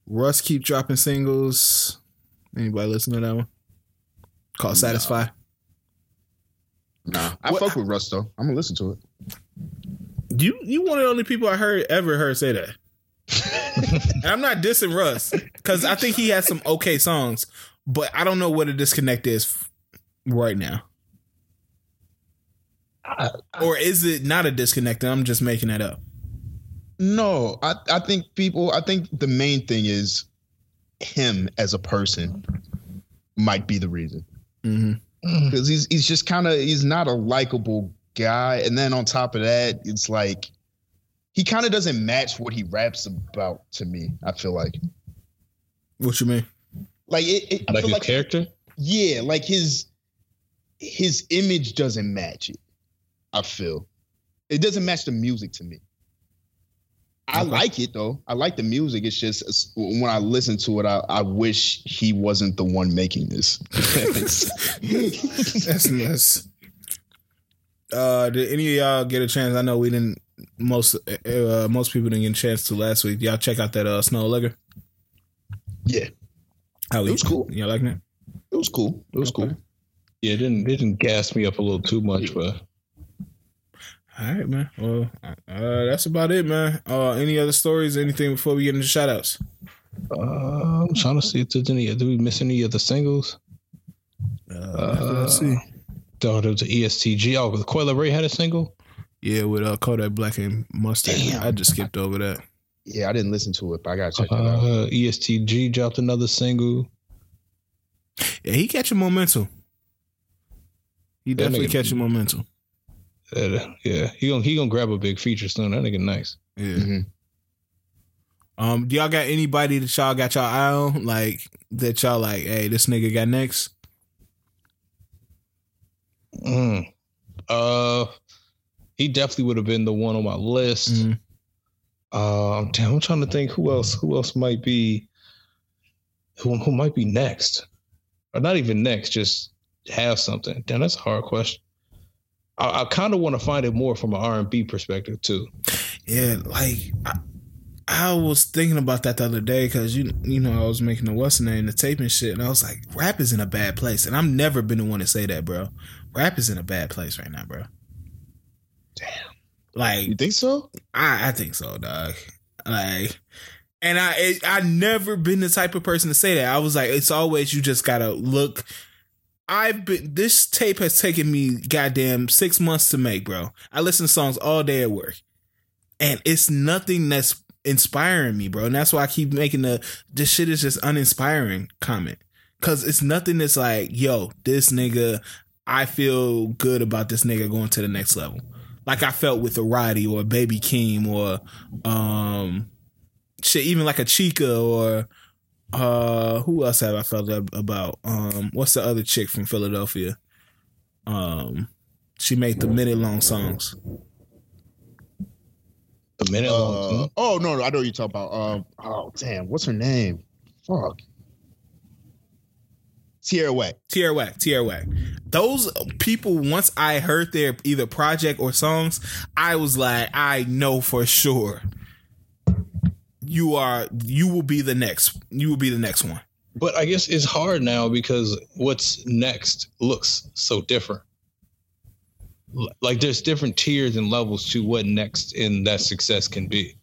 S2: Russ keep dropping singles. Anybody listen to that one? Called
S1: No.
S2: Satisfy.
S1: Nah, I
S2: What-
S1: fuck with Russ though. I'm gonna listen to it.
S2: You you one of the only people I heard ever heard say that. <laughs> And I'm not dissing Russ because I think he has some okay songs, but I don't know what a disconnect is right now.
S3: I,
S2: Or is it not a disconnect I'm just making that up?
S1: No, I, I think people. I think the main thing is him as a person might be the reason
S2: Mm-hmm.
S1: because he's he's just kind of he's not a likable guy, and then on top of that, it's like he kind of doesn't match what he raps about to me. I feel like
S2: What you mean?
S1: like it. it I
S3: like
S1: feel
S3: his
S1: like
S3: character.
S1: yeah, like his his image doesn't match it. I feel it doesn't match the music to me. I
S2: Okay.
S1: like it though. I like the music. It's just it's- when I listen to it, I, I wish he wasn't the one making this. <laughs>
S2: That's nuts. Uh, did any of y'all get a chance? I know we didn't. Most uh, most people didn't get a chance to last week. Y'all check out that uh, Snow Liquor.
S1: yeah,
S2: How
S1: It was cool.
S2: Y'all liking it?
S1: it was cool. It was
S2: Okay.
S1: cool.
S3: Yeah, it didn't it didn't gas me up a little too much, but
S2: All right, man. Well, uh, that's about it, man. Uh, any other stories? Anything before we get into shout outs?
S3: uh, I'm trying to see if there's any. Do we miss any of the singles?
S2: Uh, let's see.
S3: Oh, there was an ESTG. Oh, the Coi Leray had a single.
S2: Yeah, with uh, Kodak Black and Mustard.
S1: Damn.
S2: I just skipped over that.
S1: Yeah, I didn't listen to it, but I gotta check that out.
S3: Uh, ESTG dropped another single.
S2: Yeah, he catching momentum. He
S3: That
S2: definitely
S3: nigga-
S2: catching momentum.
S3: Uh, yeah, he gonna he gonna grab a big feature soon. That nigga nice.
S2: Yeah.
S1: Mhm.
S2: Um, do y'all got anybody that y'all got y'all eye on? Like that y'all like, hey, this nigga got next?
S3: Mm. Uh, he definitely would have been the one on my list.
S2: Mhm.
S3: Um, damn, I'm trying to think who else. Who else might be? Who who might be next? Or not even next. Just have something. Damn, that's a hard question. I, I kind of want to find it more from an R and B perspective too.
S2: Yeah, like I, I was thinking about that the other day because you you know I was making the what's name the tape and shit, and I was like, rap is in a bad place, and I've never been the one to say that, bro. Rap is in a bad place right now, bro.
S3: Damn.
S2: Like
S1: You think so?
S2: I, I think so, dog. Like, and I it, I never been the type of person to say that. I was like, it's always you just gotta look. I've been this tape has taken me goddamn six months to make, bro. I listen to songs all day at work, and it's nothing that's inspiring me, bro. And that's why I keep making the this shit is just uninspiring comment because it's nothing that's like, yo, this nigga. I feel good about this nigga going to the next level like I felt with a Roddy or Baby Keem or um shit, even like a Chika or uh who else have I felt about? Um what's the other chick from Philadelphia? Um she made the minute long songs.
S3: The minute long.
S1: Uh, oh no, no, I know what you're talking about. Um, oh damn, what's her name? Fuck. Tierra Whack.
S2: Tierra Whack, Tierra Whack. Those people, once I heard their either project or songs, I was like, I know for sure you are you will be the next you will be the next one.
S3: But I guess it's hard now because what's next looks so different. Like there's different tiers and levels to what next in that success can be.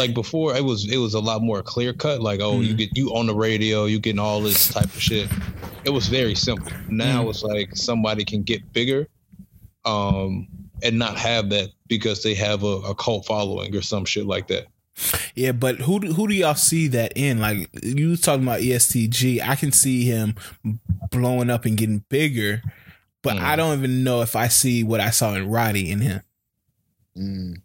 S3: Like before, it was it was a lot more clear cut. Like oh, you get you on the radio, you getting all this type of shit. It was very simple. Now it's like somebody can get bigger, um, and not have that because they have a, a cult following or some shit like that.
S2: Yeah, but who do, who do y'all see that in? Like you was talking about ESTG, I can see him blowing up and getting bigger, but I don't even know if I see what I saw in Roddy in him.
S1: Mm.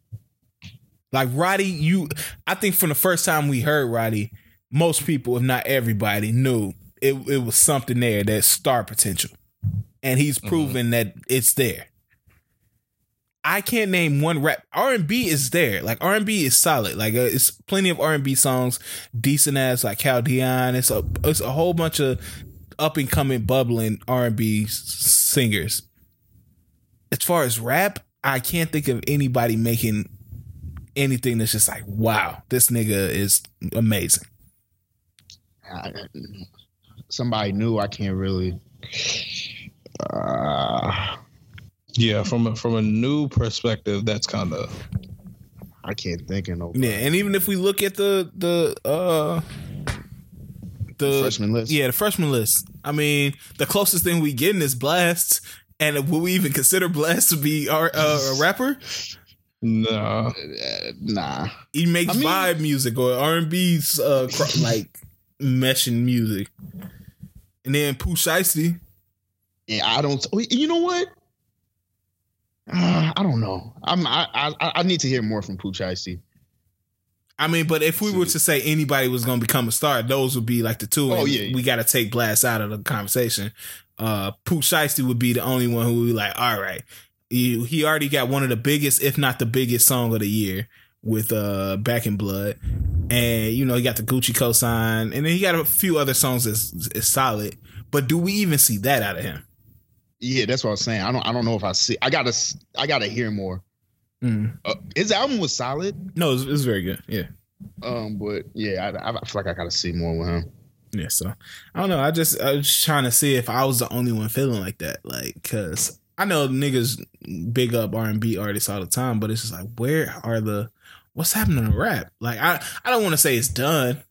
S2: Like Roddy, you I think from the first time we heard Roddy, most people, if not everybody, knew it, it was something there that star potential. And he's proven that it's there. I can't name one rap. R and B is there. Like R and B is solid. Like uh, it's plenty of R and B songs, decent ass like Cal Dion. It's a it's a whole bunch of up and coming, bubbling R and B singers. As far as rap, I can't think of anybody making anything that's just like, wow, this nigga is amazing.
S1: I, somebody new. I can't really. Uh,
S3: Yeah, from a, from a new perspective, that's kind of
S1: I can't think of no
S2: Yeah, and even if we look at the the uh the
S1: freshman list.
S2: yeah the freshman list, I mean the closest thing we getting is Blxst, and will we even consider Blxst to be our uh, a rapper?
S3: nah.
S1: Uh, nah.
S2: He makes
S1: I mean-
S2: vibe music or R and B uh cr- <laughs> like meshing music, and then Pooh Shiesty.
S1: Yeah, I don't. You know what? Uh, I don't know. I'm. I, I. I need to hear more from Pooh Shiesty.
S2: I mean, but if we were to say anybody was going to become a star, those would be like the two.
S1: Oh,
S2: and
S1: yeah.
S2: we got to take Blxst out of the conversation. Uh, Pooh Shiesty would be the only one who would be like, all right, he, he already got one of the biggest, if not the biggest, song of the year with uh Back in Blood, and you know he got the Gucci cosign, and then he got a few other songs that's is solid. But do we even see that out of him?
S1: Yeah, that's what I was saying. I don't. I don't know if I see. I gotta. I gotta hear more.
S2: Mm.
S1: Uh, his album was solid.
S2: No, it's, it's very good. Yeah.
S1: Um, but yeah, I, I feel like I gotta see more with him.
S2: Yeah, so I don't know. I just I was trying to see if I was the only one feeling like that, like because I know niggas big up R and B artists all the time, but it's just like where are the what's happening to rap? Like I I don't want to say it's done,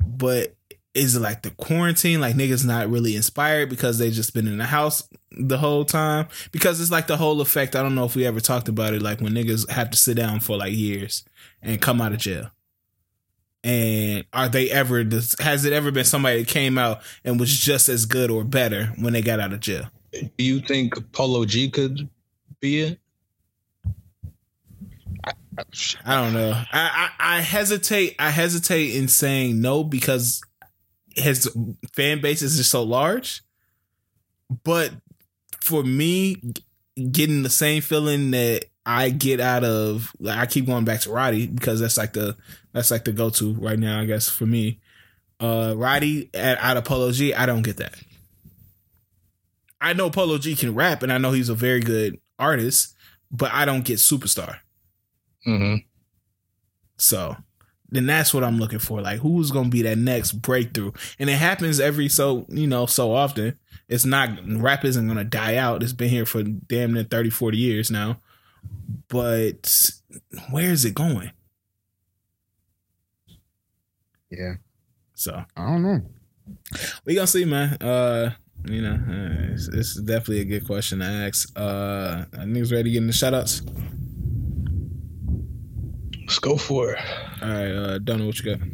S2: but is it like the quarantine? Like niggas not really inspired because they just been in the house the whole time? Because it's like the whole effect. I don't know if we ever talked about it. Like when niggas have to sit down for like years and come out of jail. And are they ever? Has it ever been somebody that came out and was just as good or better when they got out of jail?
S3: Do you think Polo G could be it?
S2: I don't know. I, I I hesitate. I hesitate in saying no because his fan base is just so large. But for me, getting the same feeling that I get out of, like, I keep going back to Roddy because that's like the that's like the go to right now. I guess for me, uh, Roddy at, out of Polo G, I don't get that. I know Polo G can rap, and I know he's a very good artist, but I don't get superstar.
S3: Mm-hmm.
S2: So then that's what I'm looking for. Like who's gonna be that next breakthrough? And it happens every so you know, so often. It's not rap isn't gonna die out. It's been here for damn near 30, 40 years now. But where is it going?
S1: Yeah,
S2: So
S1: I don't know.
S2: we gonna see, man. Uh you know, uh, it's, it's definitely a good question to ask. Uh I niggas ready to get in the shout outs?
S3: Let's go for it.
S2: All right, uh don't what you got.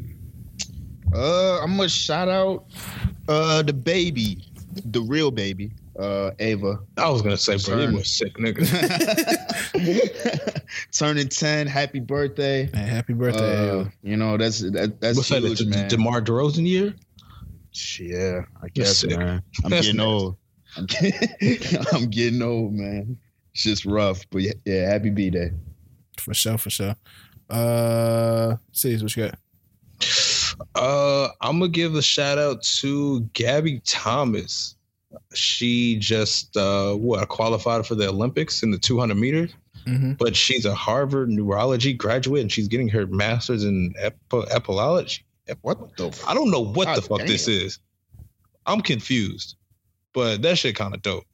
S1: Uh, I'm gonna shout out uh the baby, the real baby, uh Ava.
S3: I was gonna say, bro,
S1: Turn.
S3: you was sick, nigga. <laughs>
S1: Turning ten, happy birthday!
S2: Hey, happy birthday.
S1: Uh,
S2: Ava.
S1: you know that's that, that's
S3: What's that?
S1: huge,
S3: The
S1: man.
S3: DeMar DeRozan year?
S1: yeah, I guess, man. <laughs> I'm
S3: That's
S1: getting
S3: nasty.
S1: old. I'm getting, <laughs> I'm getting old, man. It's just rough, but yeah, yeah happy b day.
S2: For sure, for sure. Uh, see what you got.
S3: Uh, I'm gonna give a shout out to Gabby Thomas. She just uh, what qualified for the Olympics in the 200 meters,
S2: Mm-hmm.
S3: but she's a Harvard neurology graduate and she's getting her master's in epi- epilepsy.
S1: What the? F-
S3: I don't know what the
S1: God
S3: fuck this is. I'm confused, but that shit kind of dope.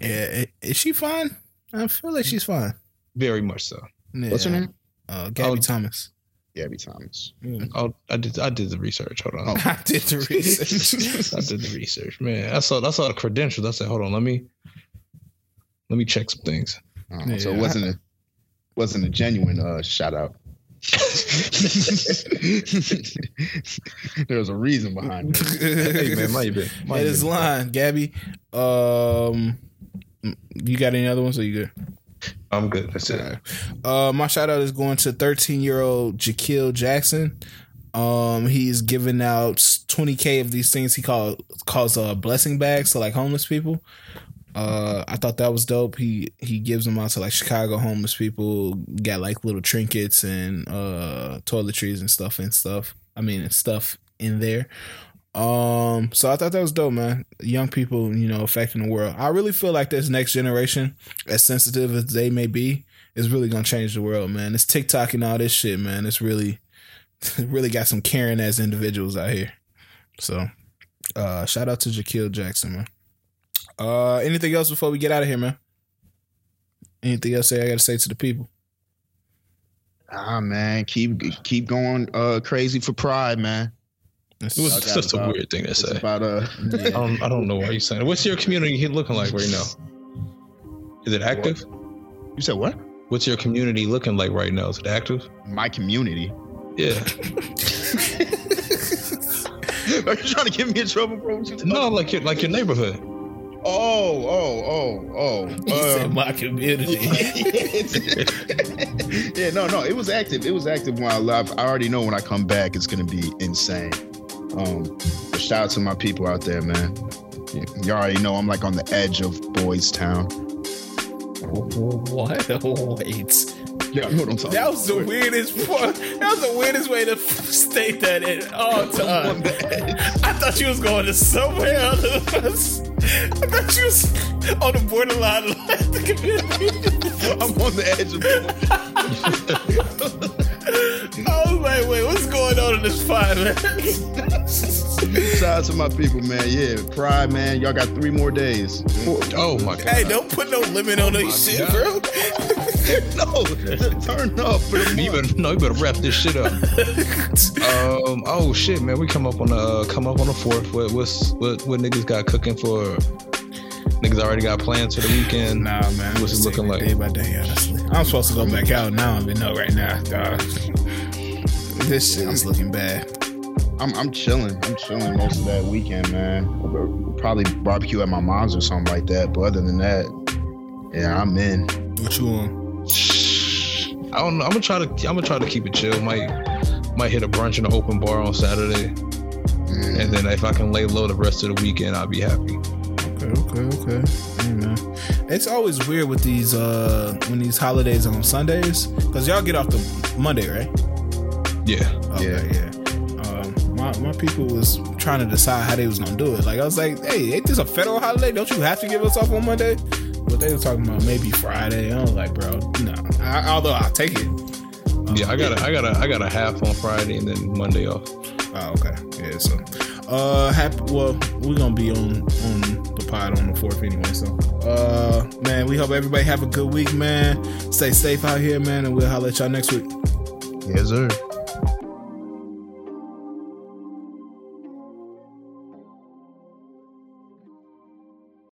S2: Yeah, is she fine? I feel like she's fine.
S3: Very much so.
S2: Yeah.
S1: What's her name?
S2: Uh, Gabby
S3: Oh.
S2: Thomas.
S1: Gabby Thomas.
S2: Mm.
S3: I'll, I did. I did the research. Hold on. <laughs>
S2: I did the research. <laughs>
S3: I did the research, man. I saw. I saw the credentials. I said, hold on. Let me. Let me check some things.
S1: Oh, So it wasn't a wasn't a genuine uh, shout out. <laughs> there was a reason behind it.
S3: hey man, might have been. Might
S2: That
S3: have
S2: is
S3: been.
S2: line, Gabby. Um, you got any other ones? Are you good?
S3: I'm good. That's it.
S2: Uh, my shout out is going to 13 year old Jahkil Jackson. Um, he's giving out 20k of these things he call calls uh blessing bags to like homeless people. Uh, I thought that was dope. He he gives them out to like Chicago homeless people. Got like little trinkets and uh toiletries and stuff and stuff. I mean, and stuff in there. Um, so I thought that was dope, man. Young people, you know, affecting the world. I really feel like this next generation, as sensitive as they may be, is really gonna change the world, man. It's TikTok and all this shit, man. It's really, <laughs> really got some caring as individuals out here. So, uh, shout out to Jahkil Jackson, man. Uh, anything else before we get out of here, man? Anything else I gotta say to the people?
S1: Ah man, keep keep going uh, crazy for pride, man.
S2: It's-
S3: It was
S1: Okay,
S3: just a weird thing to say.
S1: about uh
S3: I don't, I don't know why you're saying it. What's your community looking like right now? Is it active?
S1: you said what?
S3: What's your community looking like right now? Is it active?
S1: My community.
S3: Yeah. <laughs> <laughs>
S1: Are you trying to get me in trouble, bro? What you
S3: No, like your like your neighborhood.
S1: Oh, oh, oh, oh.
S2: He said
S1: um,
S2: my community. <laughs>
S1: yeah, no, no. It was active. It was active when I left. I already know when I come back, it's gonna be insane. Um, shout out to my people out there, man. You, you already know I'm like on the edge of Boys Town.
S2: what? <laughs> Wait.
S1: Yeah, you know what I'm talking
S2: That was the weirdest part. That was the weirdest way to state that at all <laughs> times. I thought you was going to somewhere else. I thought you was on the borderline of the community. <laughs>
S1: I'm on the edge of
S2: like, wait, what's going on in this five, man? <laughs>
S1: Shout out to my people, man. Yeah, Pride, man. Y'all got three more days.
S3: Oh my god.
S2: hey, don't put no limit on this shit, bro. <laughs>
S1: no, turn up for the
S3: You
S1: month.
S3: better no, you better wrap this shit up. <laughs> um. Oh shit, man. We come up on the uh, come up on the fourth. What what's what what niggas got cooking for? Niggas already got plans for the weekend.
S2: Nah, man.
S3: What's it looking like?
S2: Day by day, honestly. I'm supposed to go back out now. I don't even know right now, dog. This shit is looking bad.
S1: I'm, I'm chilling. I'm chilling most of that weekend, man. Probably barbecue at my mom's or something like that. But other than that, yeah, I'm in.
S2: What you on?
S3: I don't know. I'm gonna try to I'm gonna try to keep it chill. Might might hit a brunch in an open bar on Saturday,
S1: Mm.
S3: and then if I can lay low the rest of the weekend, I'll be happy.
S2: Okay, okay, okay. Hey, man. It's always weird with these uh when these holidays on Sundays because y'all get off the Monday, right?
S3: Yeah.
S2: Okay, yeah. Um, my my people was trying to decide how they was gonna do it. Like I was like, hey, ain't this a federal holiday? Don't you have to give us off on Monday? But they were talking about maybe Friday. I was like, bro, no. I, although I'll take it. Um,
S3: Yeah, I got a, I got a, I got a half on Friday and then Monday off.
S2: Oh, okay. Yeah. So, uh, happy. Well, we're gonna be on on the pod on the fourth anyway. So, uh, man, we hope everybody have a good week, man. Stay safe out here, man, and we'll holler at y'all next week.
S1: Yes, sir.